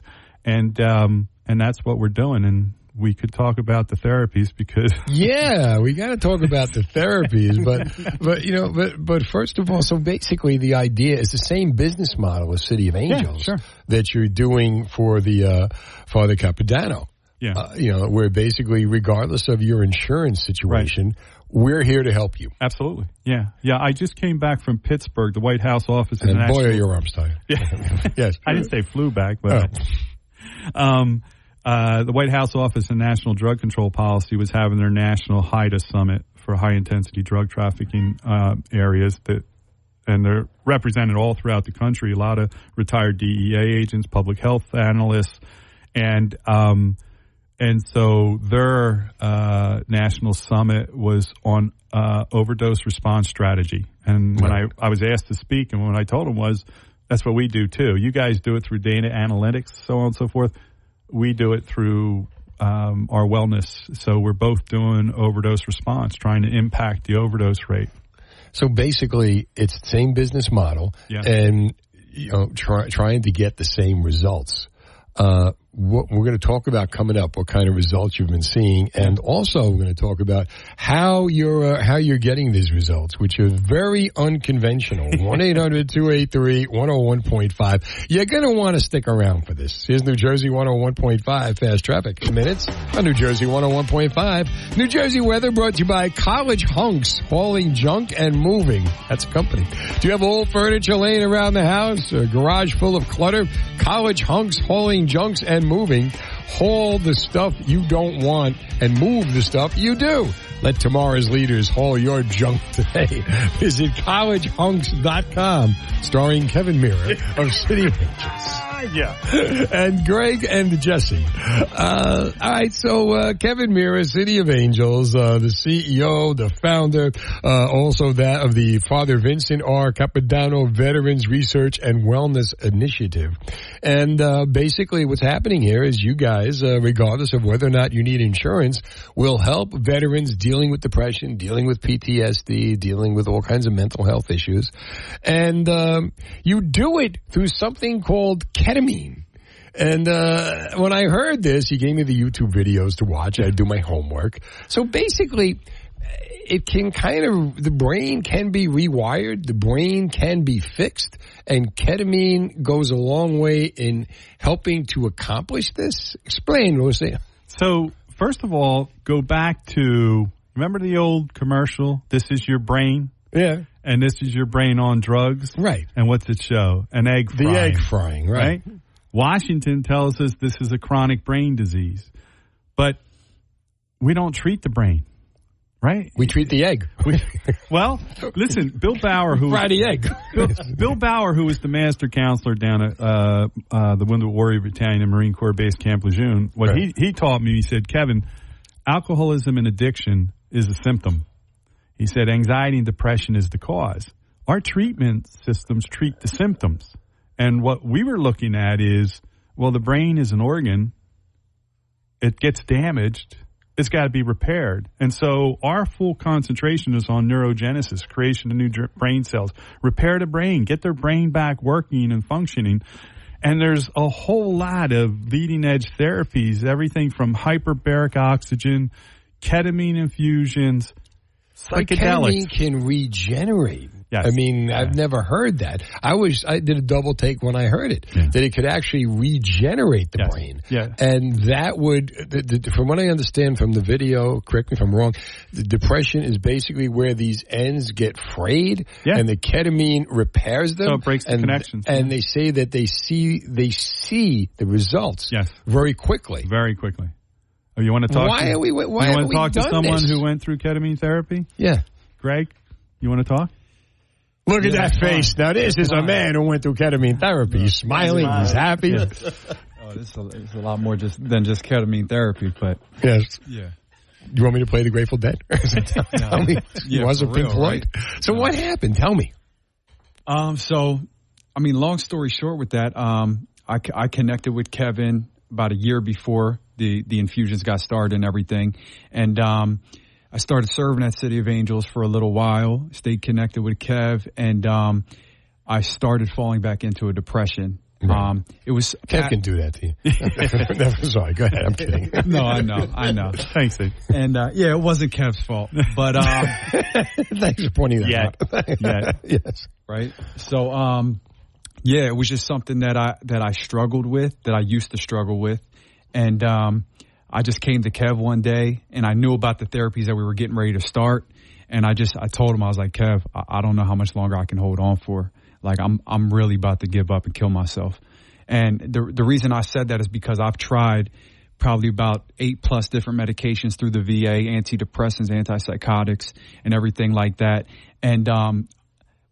And, um, and that's what we're doing. And we could talk about the therapies because *laughs* Yeah, we got to talk about the therapies, but *laughs* but you know, but but first of all, so basically the idea is the same business model as City of Angels sure. that you're doing for the uh, Father Capodanno. Yeah. Uh, you know, where basically, regardless of your insurance situation, we're here to help you. Absolutely. Yeah. Yeah. I just came back from Pittsburgh, the White House office. And boy, are your arms tired. Yeah. *laughs* yes. I didn't say flew back, but um, uh, the White House Office of National Drug Control Policy was having their national HIDTA summit for high intensity drug trafficking uh, areas that, and they're represented all throughout the country. A lot of retired DEA agents, public health analysts, and um, and so their uh, national summit was on uh, overdose response strategy. And when I, I was asked to speak, and what I told them was, that's what we do too. You guys do it through data analytics, so on and so forth. We do it through um, our wellness. So we're both doing overdose response, trying to impact the overdose rate. So basically, it's the same business model, Yeah. and you know, try, trying to get the same results. Uh, what we're going to talk about coming up, what kind of results you've been seeing, and also we're going to talk about how you're uh, how you're getting these results, which are very unconventional. *laughs* One 101.5 You're going to want to stick around for this. Here's New Jersey 101.5 Fast Traffic Minutes on New Jersey 101.5. New Jersey weather brought to you by College Hunks, hauling junk and moving. That's a company. Do you have old furniture laying around the house? A garage full of clutter? College Hunks, hauling junks and moving. Haul the stuff you don't want and move the stuff you do. Let tomorrow's leaders haul your junk today. *laughs* Visit collegehunks.com, starring Kevin Meara of City *laughs* Angels. Yeah. and Greg and Jesse. Uh, all right, so uh, Kevin Meara, City of Angels, uh, the CEO, the founder, uh, also that of the Father Vincent R. Capodanno Veterans Research and Wellness Initiative. And uh, basically, what's happening here is you guys, uh, regardless of whether or not you need insurance, will help veterans dealing with depression, dealing with PTSD, dealing with all kinds of mental health issues, and um, you do it through something called ketamine. And uh, when I heard this, he gave me the YouTube videos to watch. I do my homework. So basically, it can kind of the brain can be rewired. The brain can be fixed, and ketamine goes a long way in helping to accomplish this. Explain, Lucy. So, first of all, go back to remember the old commercial? This is your brain. Yeah. And this is your brain on drugs. Right. And what's it show? An egg The egg frying, right. Washington tells us this is a chronic brain disease. But we don't treat the brain. Right. We treat the egg. We, well, listen, Bill Bauer, who Friday egg. Bill, Bill Bauer, who was the master counselor down at uh, uh, the Wounded Warrior Battalion and Marine Corps Base Camp Lejeune, what Right. he he taught me, he said, Kevin, alcoholism and addiction is a symptom. He said, anxiety and depression is the cause. Our treatment systems treat the symptoms, and what we were looking at is, well, the brain is an organ. It gets damaged it's got to be repaired. And so our full concentration is on neurogenesis, creation of new brain cells, repair the brain, get their brain back working and functioning. And there's a whole lot of leading edge therapies, everything from hyperbaric oxygen, ketamine infusions, But psychedelics. ketamine can regenerate. Yes. I mean, I've never heard that. I was I did a double take when I heard it that it could actually regenerate the brain. Yeah. And that would, the, the, from what I understand from the video, correct me if I'm wrong, the depression is basically where these ends get frayed, and the ketamine repairs them. So it breaks the and, connections, And they say that they see they see the results. Yes. Very quickly. Very quickly. Oh, you want to talk? Why to, are we- why you want to talk to someone this? who went through ketamine therapy? Yeah. Greg, you want to talk? Look at Yeah, that fine. face. Now this is a man who went through ketamine therapy. He's smiling. He's happy. *laughs* Oh, this is a, it's a lot more just than just ketamine therapy, but Yes. Yeah. You want me to play the Grateful Dead? *laughs* Tell *laughs* me. Yeah, was for it Pink real, Floyd? So what happened? Tell me. Um, so, I mean, long story short with that, um, I, c- I connected with Kevin about a year before the, the infusions got started and everything. And, um, I started serving at City of Angels for a little while, stayed connected with Kev, and, um, I started falling back into a depression. Um, it was Kev can do that to you. *laughs* *laughs* Never sorry. Go ahead. I'm kidding. no, I know, I know. *laughs* Thanks, Steve. And uh, yeah, it wasn't Kev's fault, but um, thanks for pointing that yeah, out. yeah, yes, right. So, um, yeah, it was just something that I that I struggled with, that I used to struggle with, and um, I just came to Kev one day, and I knew about the therapies that we were getting ready to start, and I just I told him I was like, Kev, I, I don't know how much longer I can hold on for. Like I'm I'm really about to give up and kill myself. And the the reason I said that is because I've tried probably about eight plus different medications through the VA, antidepressants, antipsychotics, and everything like that. And um,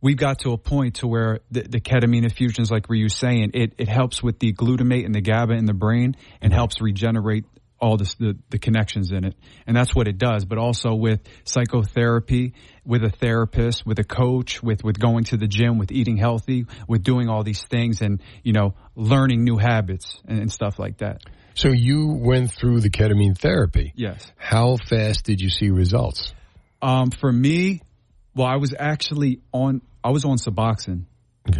we've got to a point to where the, the ketamine infusions, like were you saying, it, it helps with the glutamate and the GABA in the brain and helps regenerate all this, the, the connections in it. And that's what it does. But also with psychotherapy, with a therapist, with a coach, with, with going to the gym, with eating healthy, with doing all these things and, you know, learning new habits and, and stuff like that. So you went through the ketamine therapy. Yes. How fast did you see results? Um, for me, well, I was actually on, I was on Suboxone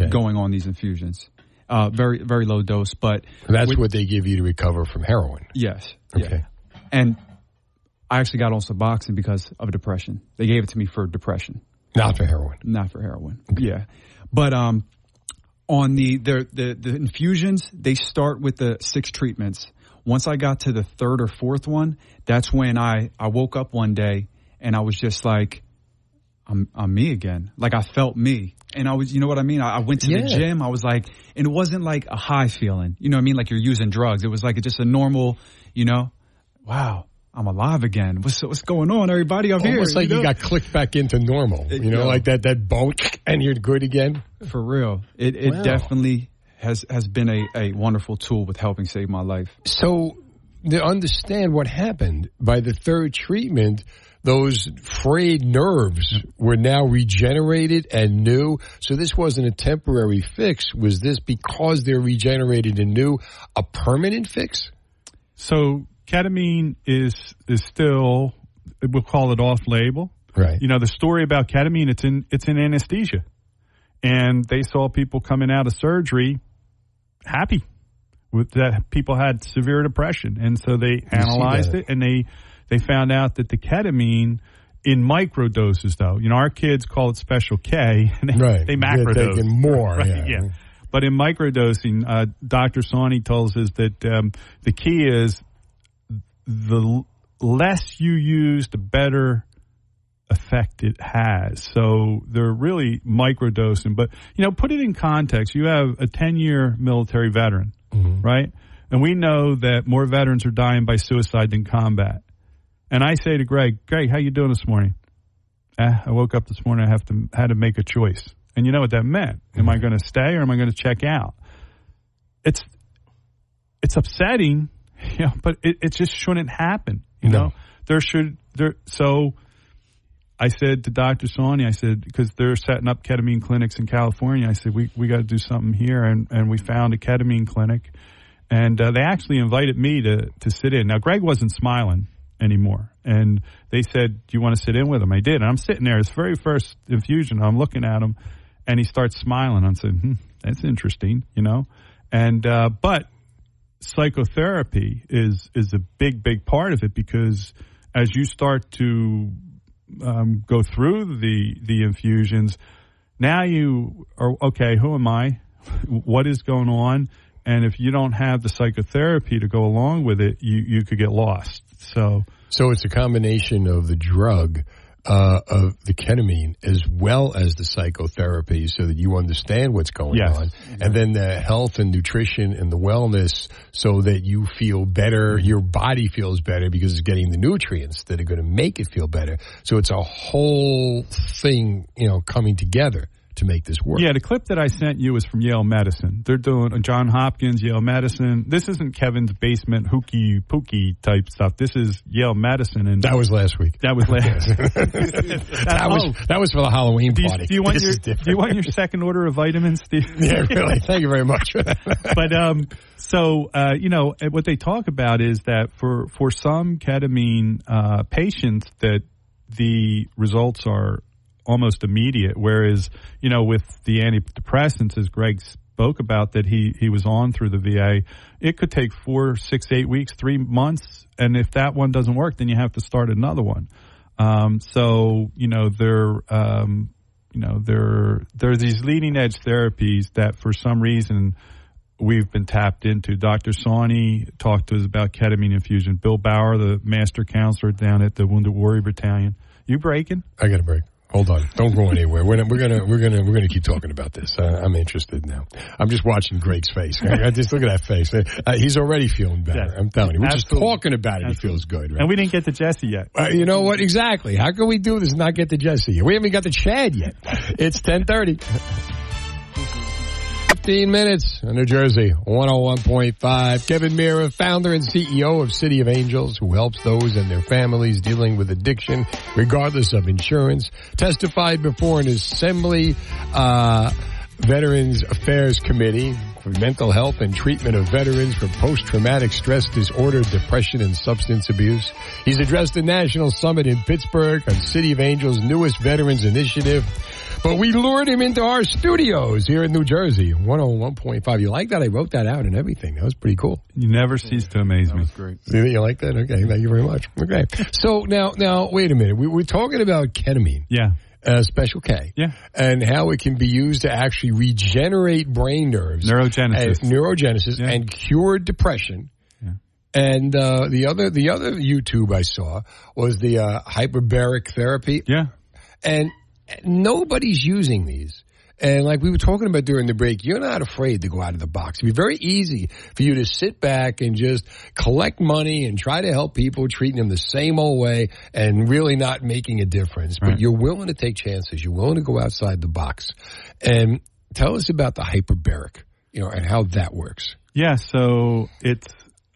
going on these infusions. Uh, very, very low dose, but That's with- what they give you to recover from heroin. Yes. Okay. Yeah. And I actually got on Suboxone because of depression. They gave it to me for depression. Not for heroin. Not for heroin. Yeah. But um on the the the, the infusions, they start with the six treatments. Once I got to the third or fourth one, that's when I I woke up one day and I was just like I'm I'm me again. Like I felt me. And I was, you know what I mean? I, I went to the gym. I was like, and it wasn't like a high feeling. You know what I mean? Like you're using drugs. It was like just a normal, you know, wow, I'm alive again. What's what's going on, everybody? I'm here. Almost like you, know? got clicked back into normal. You know, Yeah. like that that bone and you're good again. For real. It it Wow. definitely has has been a, a wonderful tool with helping save my life. So to understand what happened by the third treatment, those frayed nerves were now regenerated and new. So this wasn't a temporary fix. Was this because they're regenerated and new, a permanent fix? So ketamine is is still we'll call it off label. Right. You know the story about ketamine it's in it's in anesthesia, and they saw people coming out of surgery happy with that people had severe depression, and so they analyzed it and they they found out that the ketamine in micro doses though you know our kids call it special K and they, Right. they macro dose more, *laughs* right, yeah. But in microdosing, uh, Dr. Sawney tells us that um, the key is the l- less you use, the better effect it has. So they're really microdosing. But, you know, put it in context. You have a 10 year military veteran, right? And we know that more veterans are dying by suicide than combat. And I say to Greg, Greg, how you doing this morning? Eh, I woke up this morning. I have to had to make a choice, and you know what that meant. Am I going to stay or am I going to check out? It's it's upsetting, *laughs* you know, but it, it just shouldn't happen. You No. know, there should there. So I said to Dr. Sawney, I said because they're setting up ketamine clinics in California. I said we we got to do something here, and and we found a ketamine clinic, and uh, they actually invited me to to sit in. Now Greg wasn't smiling anymore, and they said, "Do you want to sit in with him?" I did, and I'm sitting there. His very first infusion, I'm looking at him, and he starts smiling. I'm saying, hmm, "That's interesting," you know, and uh, but psychotherapy is is a big big part of it because as you start to um, go through the the infusions, now you are okay. Who am I? *laughs* What is going on? And if you don't have the psychotherapy to go along with it, you you could get lost. So So it's a combination of the drug, uh, of the ketamine, as well as the psychotherapy, so that you understand what's going Yes. on, and then the health and nutrition and the wellness, so that you feel better, your body feels better because it's getting the nutrients that are going to make it feel better. So it's a whole thing, you know, coming together to make this work. Yeah, the clip that I sent you is from Yale Medicine. They're doing John Hopkins, Yale Medicine. This isn't Kevin's basement hooky pooky type stuff. This is Yale Medicine, and That was last week. that was last. *laughs* *laughs* that was Oh. that was for the Halloween Do you, party. do you want This your. Do you want your second order of vitamins, Steve? *laughs* Yeah, really. Thank you very much. but um, so uh, you know what they talk about is that for for some ketamine uh, patients that the results are almost immediate, whereas you know with the antidepressants, as Greg spoke about that he he was on through the VA, it could take four, six, eight weeks, three months, and if that one doesn't work, then you have to start another one. Um, so you know they're um, you know there there are these leading edge therapies that for some reason we've been tapped into. Dr. Sawney talked to us about ketamine infusion. Bill Bauer, the master counselor down at the Wounded Warrior Battalion. You breaking? I got a break. Hold on. Don't go anywhere. We're, we're gonna we're gonna we're gonna keep talking about this. Uh, I'm interested now. I'm just watching Greg's face. I just look at that face. Uh, he's already feeling better. Yeah. I'm telling you. We're just talking about it. He feels good. Right? And we didn't get to Jesse yet. Uh, you know what? Exactly. How can we do this and not get to Jesse? yet? We haven't got to Chad yet. It's 1030. *laughs* 15 minutes in New Jersey, 101.5. Kevin Meara, founder and CEO of City of Angels, who helps those and their families dealing with addiction, regardless of insurance, testified before an assembly, uh, Veterans Affairs Committee for Mental Health and Treatment of Veterans for Post-Traumatic Stress Disorder, Depression, and Substance Abuse. He's addressed the National Summit in Pittsburgh on City of Angels' newest Veterans Initiative. But we lured him into our studios here in New Jersey, 101.5. You like that? I wrote that out and everything. That was pretty cool. You never cease to amaze me. Great. See that you like that? Okay, thank you very much. Okay. So now, now, wait a minute. We, we're talking about ketamine. Yeah. Uh, special K. Yeah. And how it can be used to actually regenerate brain nerves. Neurogenesis. And, neurogenesis Yeah. and cure depression. And uh, the other the other YouTube I saw was the uh, hyperbaric therapy. Yeah. And nobody's using these. And like we were talking about during the break, you're not afraid to go out of the box. It'd be very easy for you to sit back and just collect money and try to help people, treating them the same old way and really not making a difference. But you're willing to take chances. You're willing to go outside the box. And tell us about the hyperbaric, you know, and how that works. Yeah, so it's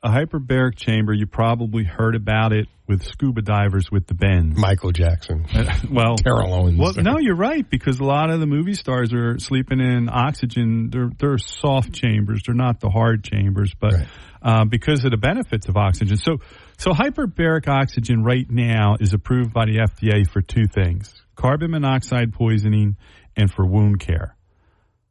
a hyperbaric chamber. You probably heard about it with scuba divers with the bends. Michael Jackson. well, Terrell Owens. Well, no, you're right because a lot of the movie stars are sleeping in oxygen. They're they're soft chambers. They're not the hard chambers, but uh, because of the benefits of oxygen. So so hyperbaric oxygen right now is approved by the FDA for two things: carbon monoxide poisoning and for wound care.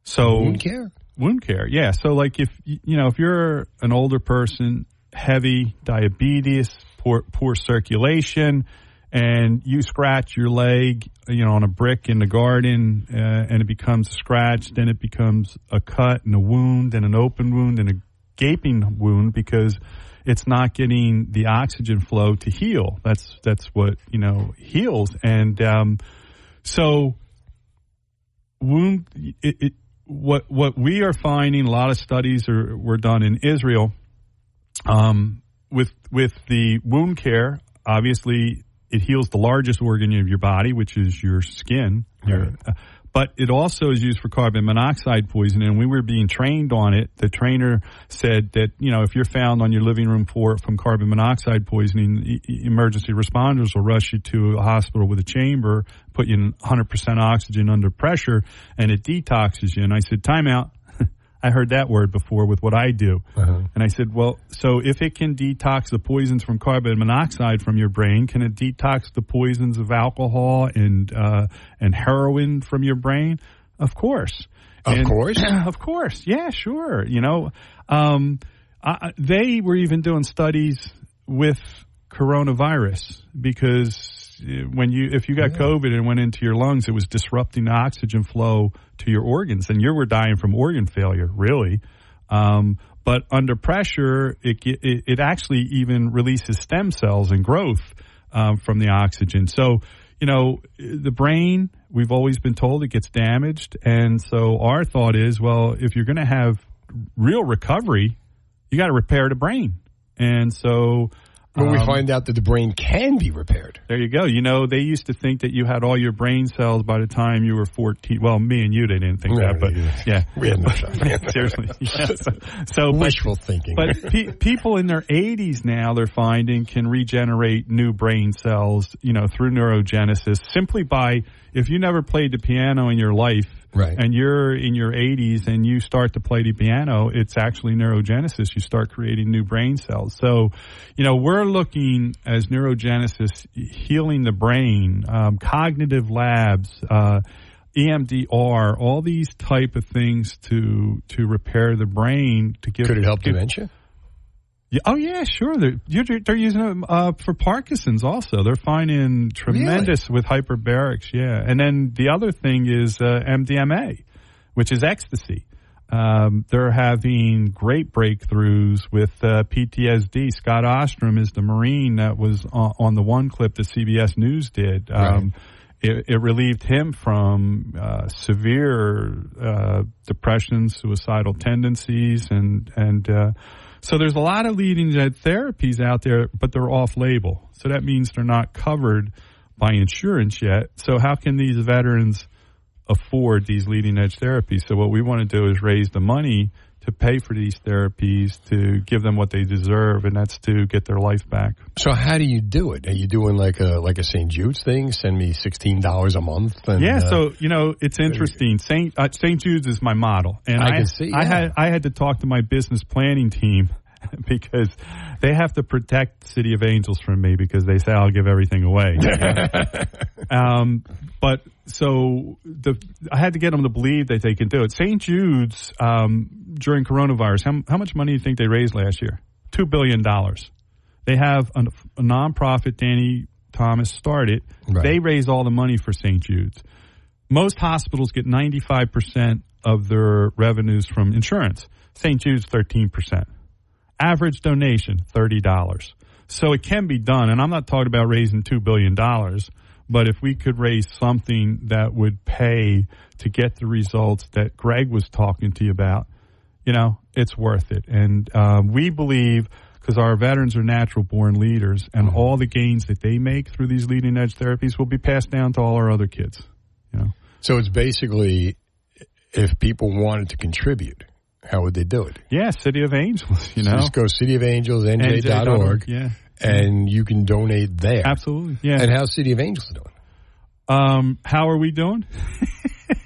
So Wound care? Wound care. Yeah. So like if you know if you're an older person, heavy diabetes, poor poor circulation, and you scratch your leg, you know, on a brick in the garden, uh, and it becomes a scratch, then it becomes a cut and a wound and an open wound and a gaping wound because it's not getting the oxygen flow to heal. That's that's what you know heals, and um, so wound it, it what what we are finding a lot of studies are were done in Israel um, with with the wound care obviously it heals the largest organ of your body, which is your skin. Your, uh, but it also is used for carbon monoxide poisoning. And we were being trained on it. The trainer said that, you know, if you're found on your living room floor from carbon monoxide poisoning, emergency responders will rush you to a hospital with a chamber, put you in 100% oxygen under pressure, and it detoxes you. And I said, time out. I heard that word before with what I do. And I said, well, so if it can detox the poisons from carbon monoxide from your brain, can it detox the poisons of alcohol and uh, and heroin from your brain? Of course. Of And- course. *clears throat* of course. Yeah, sure. You know, um, I, they were even doing studies with coronavirus because when you if you got COVID and went into your lungs, it was disrupting the oxygen flow to your organs, and you were dying from organ failure, really. Um, but under pressure, it, it it actually even releases stem cells and growth um, from the oxygen. So you know the brain. We've always been told it gets damaged, and so our thought is, well, if you're going to have real recovery, you got to repair the brain, and so. When we um, find out that the brain can be repaired. there you go. You know, they used to think that you had all your brain cells by the time you were 14. Well, me and you, they didn't think No, that, but yeah. yeah. We had no *laughs* shot. Seriously. Yeah. So, so but- Wishful thinking. But pe- people in their 80s now, they're finding can regenerate new brain cells, you know, through neurogenesis simply by, if you never played the piano in your life, Right. and you're in your 80s and you start to play the piano, it's actually neurogenesis. You start creating new brain cells. So, you know, we're looking as neurogenesis healing the brain, um, cognitive labs, uh, EMDR, all these type of things to to repair the brain to give. Could it help give- dementia? Yeah, oh yeah, sure. They're they're using it uh, for Parkinson's also. They're finding tremendous with hyperbarics. Yeah, and then the other thing is uh, MDMA, which is ecstasy. Um, they're having great breakthroughs with uh, PTSD. Scott Ostrom is the Marine that was on, on the one clip that CBS News did. Um, it, it relieved him from uh, severe uh, depression, suicidal tendencies, and and uh, so there's a lot of leading edge therapies out there, but they're off label. So that means they're not covered by insurance yet. So how can these veterans afford these leading edge therapies? So what we want to do is raise the money to pay for these therapies to give them what they deserve, and that's to get their life back. So how do you do it? Are you doing like a like a St. Jude's thing? Send me sixteen dollars a month. And, yeah, uh, so you know it's interesting. Saint uh, Saint Jude's is my model, and I can see, I had I had to talk to my business planning team *laughs* because they have to protect City of Angels from me because they say I'll give everything away. *laughs* um, but so the I had to get them to believe that they can do it. St. Jude's um, during coronavirus, how, how much money do you think they raised last year? Two billion dollars. They have a, a nonprofit. Danny Thomas started. They raise all the money for St. Jude's. Most hospitals get 95% of their revenues from insurance. St. Jude's 13%. Average donation, $30. So it can be done. And I'm not talking about raising $2 billion, but if we could raise something that would pay to get the results that Greg was talking to you about, you know, it's worth it. And um, we believe because our veterans are natural born leaders, and all the gains that they make through these leading edge therapies will be passed down to all our other kids. You know. So it's basically if people wanted to contribute, how would they do it? Yeah, City of Angels. You So know, just go City of Angels, NJ. NJ.org, NJ.org, yeah. and you can donate there. Absolutely, yeah. And how's City of Angels doing? Um, how are we doing?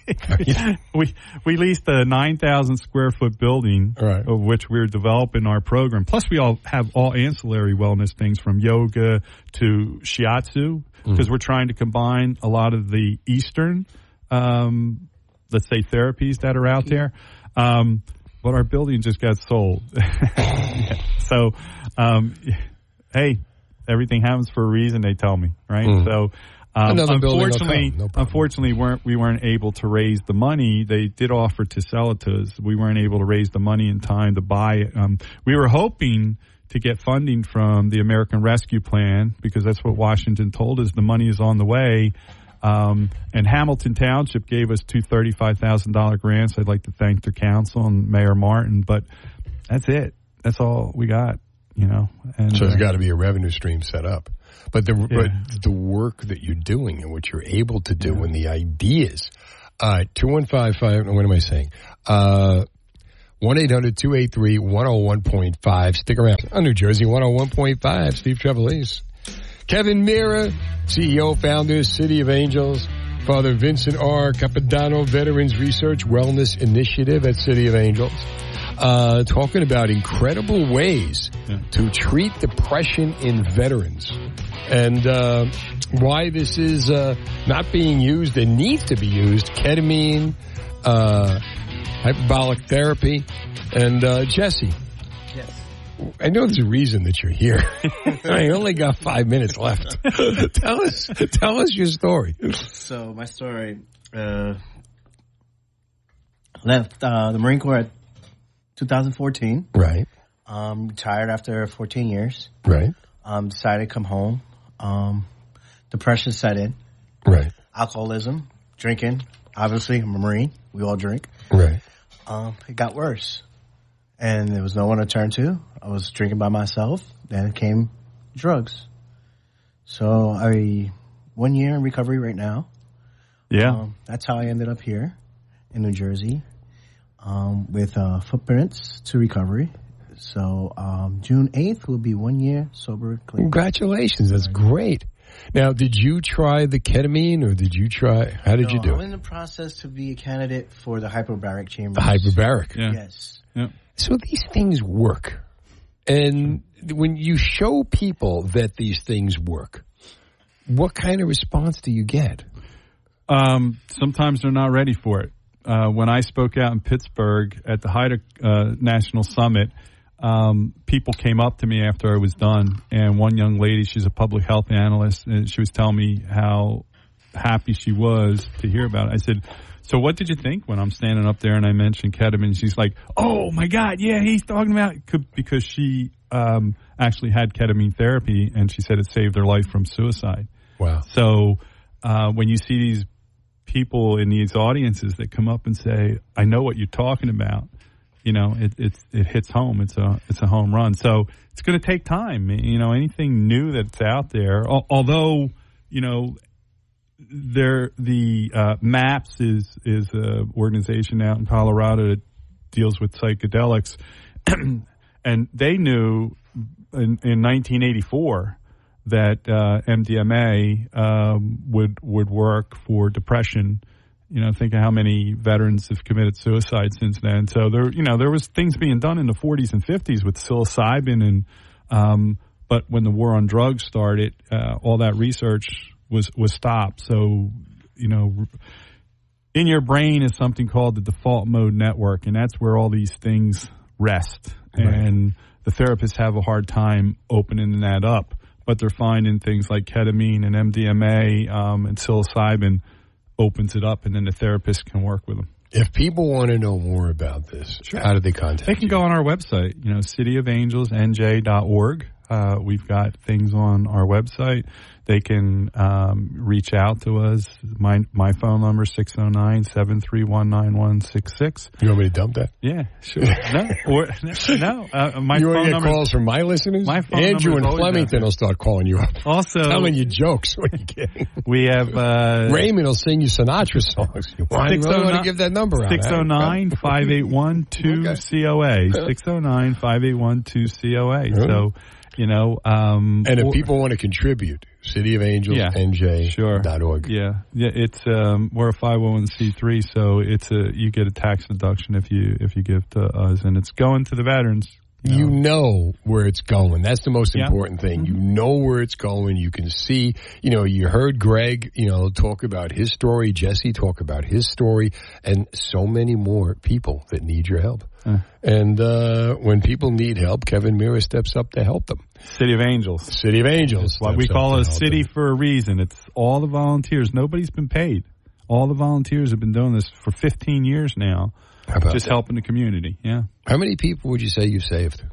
*laughs* we we leased a nine thousand square foot building, of which we're developing our program. Plus, we all have all ancillary wellness things from yoga to shiatsu because we're trying to combine a lot of the Eastern, um, let's say, therapies that are out there. Um, but our building just got sold, *laughs* so um, hey, everything happens for a reason. They tell me, right? Mm. So. Um, Another building will unfortunately, no unfortunately, weren't we weren't able to raise the money. They did offer to sell it to us. We weren't able to raise the money in time to buy it. Um, we were hoping to get funding from the American Rescue Plan because that's what Washington told us. The money is on the way. Um, and Hamilton Township gave us two thirty-five thousand dollar grants. I'd like to thank their council and Mayor Martin, but that's it. That's all we got. you know. And so there's uh, got to be a revenue stream set up. But the Yeah. but the work that you're doing and what you're able to do and the ideas. Uh, two one five five. What am I saying? Uh, one 1-800-283-101.5. Stick around. On New Jersey 101.5. Steve Trevelise. Kevin Meara, CEO, founder, City of Angels. Father Vincent R. Capodanno, Veterans Research Wellness Initiative at City of Angels. Uh, talking about incredible ways to treat depression in veterans and uh, why this is uh, not being used and needs to be used. Ketamine, uh, hyperbolic therapy, and uh, Jesse. I know there's a reason that you're here. *laughs* I only got five minutes left. *laughs* tell us, tell us your story. So my story uh, left uh, the Marine Corps at 2014. Right. Um, retired after 14 years. Right. Um, decided to come home. Um, depression set in. Right. Alcoholism, drinking. Obviously, I'm a Marine. We all drink. Right. Um, it got worse, and there was no one to turn to. I was drinking by myself. Then it came drugs. So I one year in recovery right now. Yeah. Um, that's how I ended up here in New Jersey um, with uh, footprints to recovery. So um, June eighth will be one year sober. Clean. Congratulations. That's great. Now, did you try the ketamine or did you try, how did No, you do I'm it? in the process to be a candidate for the hyperbaric chamber. The hyperbaric. Yes. So these things work. And when you show people that these things work, what kind of response do you get? Um, sometimes they're not ready for it. Uh, when I spoke out in Pittsburgh at the HIDTA uh, National Summit, um, people came up to me after I was done, and one young lady, she's a public health analyst, and she was telling me how happy she was to hear about it. I said, "So what did you think when I'm standing up there and I mentioned ketamine?" She's like, "Oh my God, yeah, he's talking about Could- because she um, actually had ketamine therapy, and she said it saved her life from suicide. Wow. So uh, when you see these people in these audiences that come up and say, "I know what you're talking about," you know, it it, it hits home. It's a it's a home run. So it's going to take time. You know, anything new that's out there, al- although you know. There, the uh, MAPS is is a organization out in Colorado that deals with psychedelics, *clears throat* and they knew in, in 1984 that uh, MDMA um, would would work for depression. You know, think of how many veterans have committed suicide since then. So there, you know, there was things being done in the 40s and 50s with psilocybin, and um, but when the war on drugs started, uh, all that research was was stopped. So, you know, in your brain is something called the default mode network, and that's where all these things rest. And the therapists have a hard time opening that up, but they're finding things like ketamine and MDMA um, and psilocybin opens it up, and then the therapist can work with them. If people want to know more about this, how do they contact They can go on our website, you know, cityofangelsnj.org. Uh, we've got things on our website. They can um, reach out to us. My my phone number is 609-731-9166. You want me to dump that? Yeah, sure. no, or, no. Uh, my you want to get number calls from my listeners? My phone Andrew is Flemington will start calling you up. Also, *laughs* telling you jokes. What are you kidding? *laughs* We have uh, Raymond will sing you Sinatra songs. *laughs* Why do you really want to give that number out? 609 581 2COA. 609 581 2COA. So, you know. Um, And if or- people want to contribute, City of Angels, Yeah. NJ, Sure. dot org. Yeah, yeah. It's um, we're a five hundred one c three, so it's a you get a tax deduction if you if you give to us, and it's going to the veterans. You know where it's going. That's the most Yeah. important thing. You know where it's going. You can see, you know, you heard Greg, you know, talk about his story, Jesse talk about his story, and so many more people that need your help. Uh. And uh, when people need help, Kevin Meara steps up to help them. City of Angels. City of Angels. Why we call a city for a reason. It's all the volunteers. Nobody's been paid. All the volunteers have been doing this for 15 years now, just that? helping the community. Yeah. How many people would you say you've saved?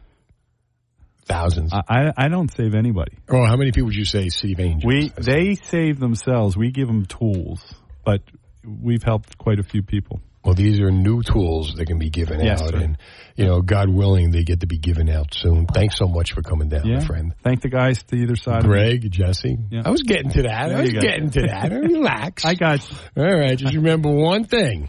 Thousands. I, I I don't save anybody. Oh, how many people would you say save Angels? We they save themselves. We give them tools, but we've helped quite a few people. Well, these are new tools that can be given Yes, out, sir. and you know, God willing, they get to be given out soon. Thanks so much for coming down, Yeah. my friend. Thank the guys to either side. of. Greg, Jesse. Yeah. I was getting to that. There I was getting to that. *laughs* Relax. I got you. All right, just remember one thing.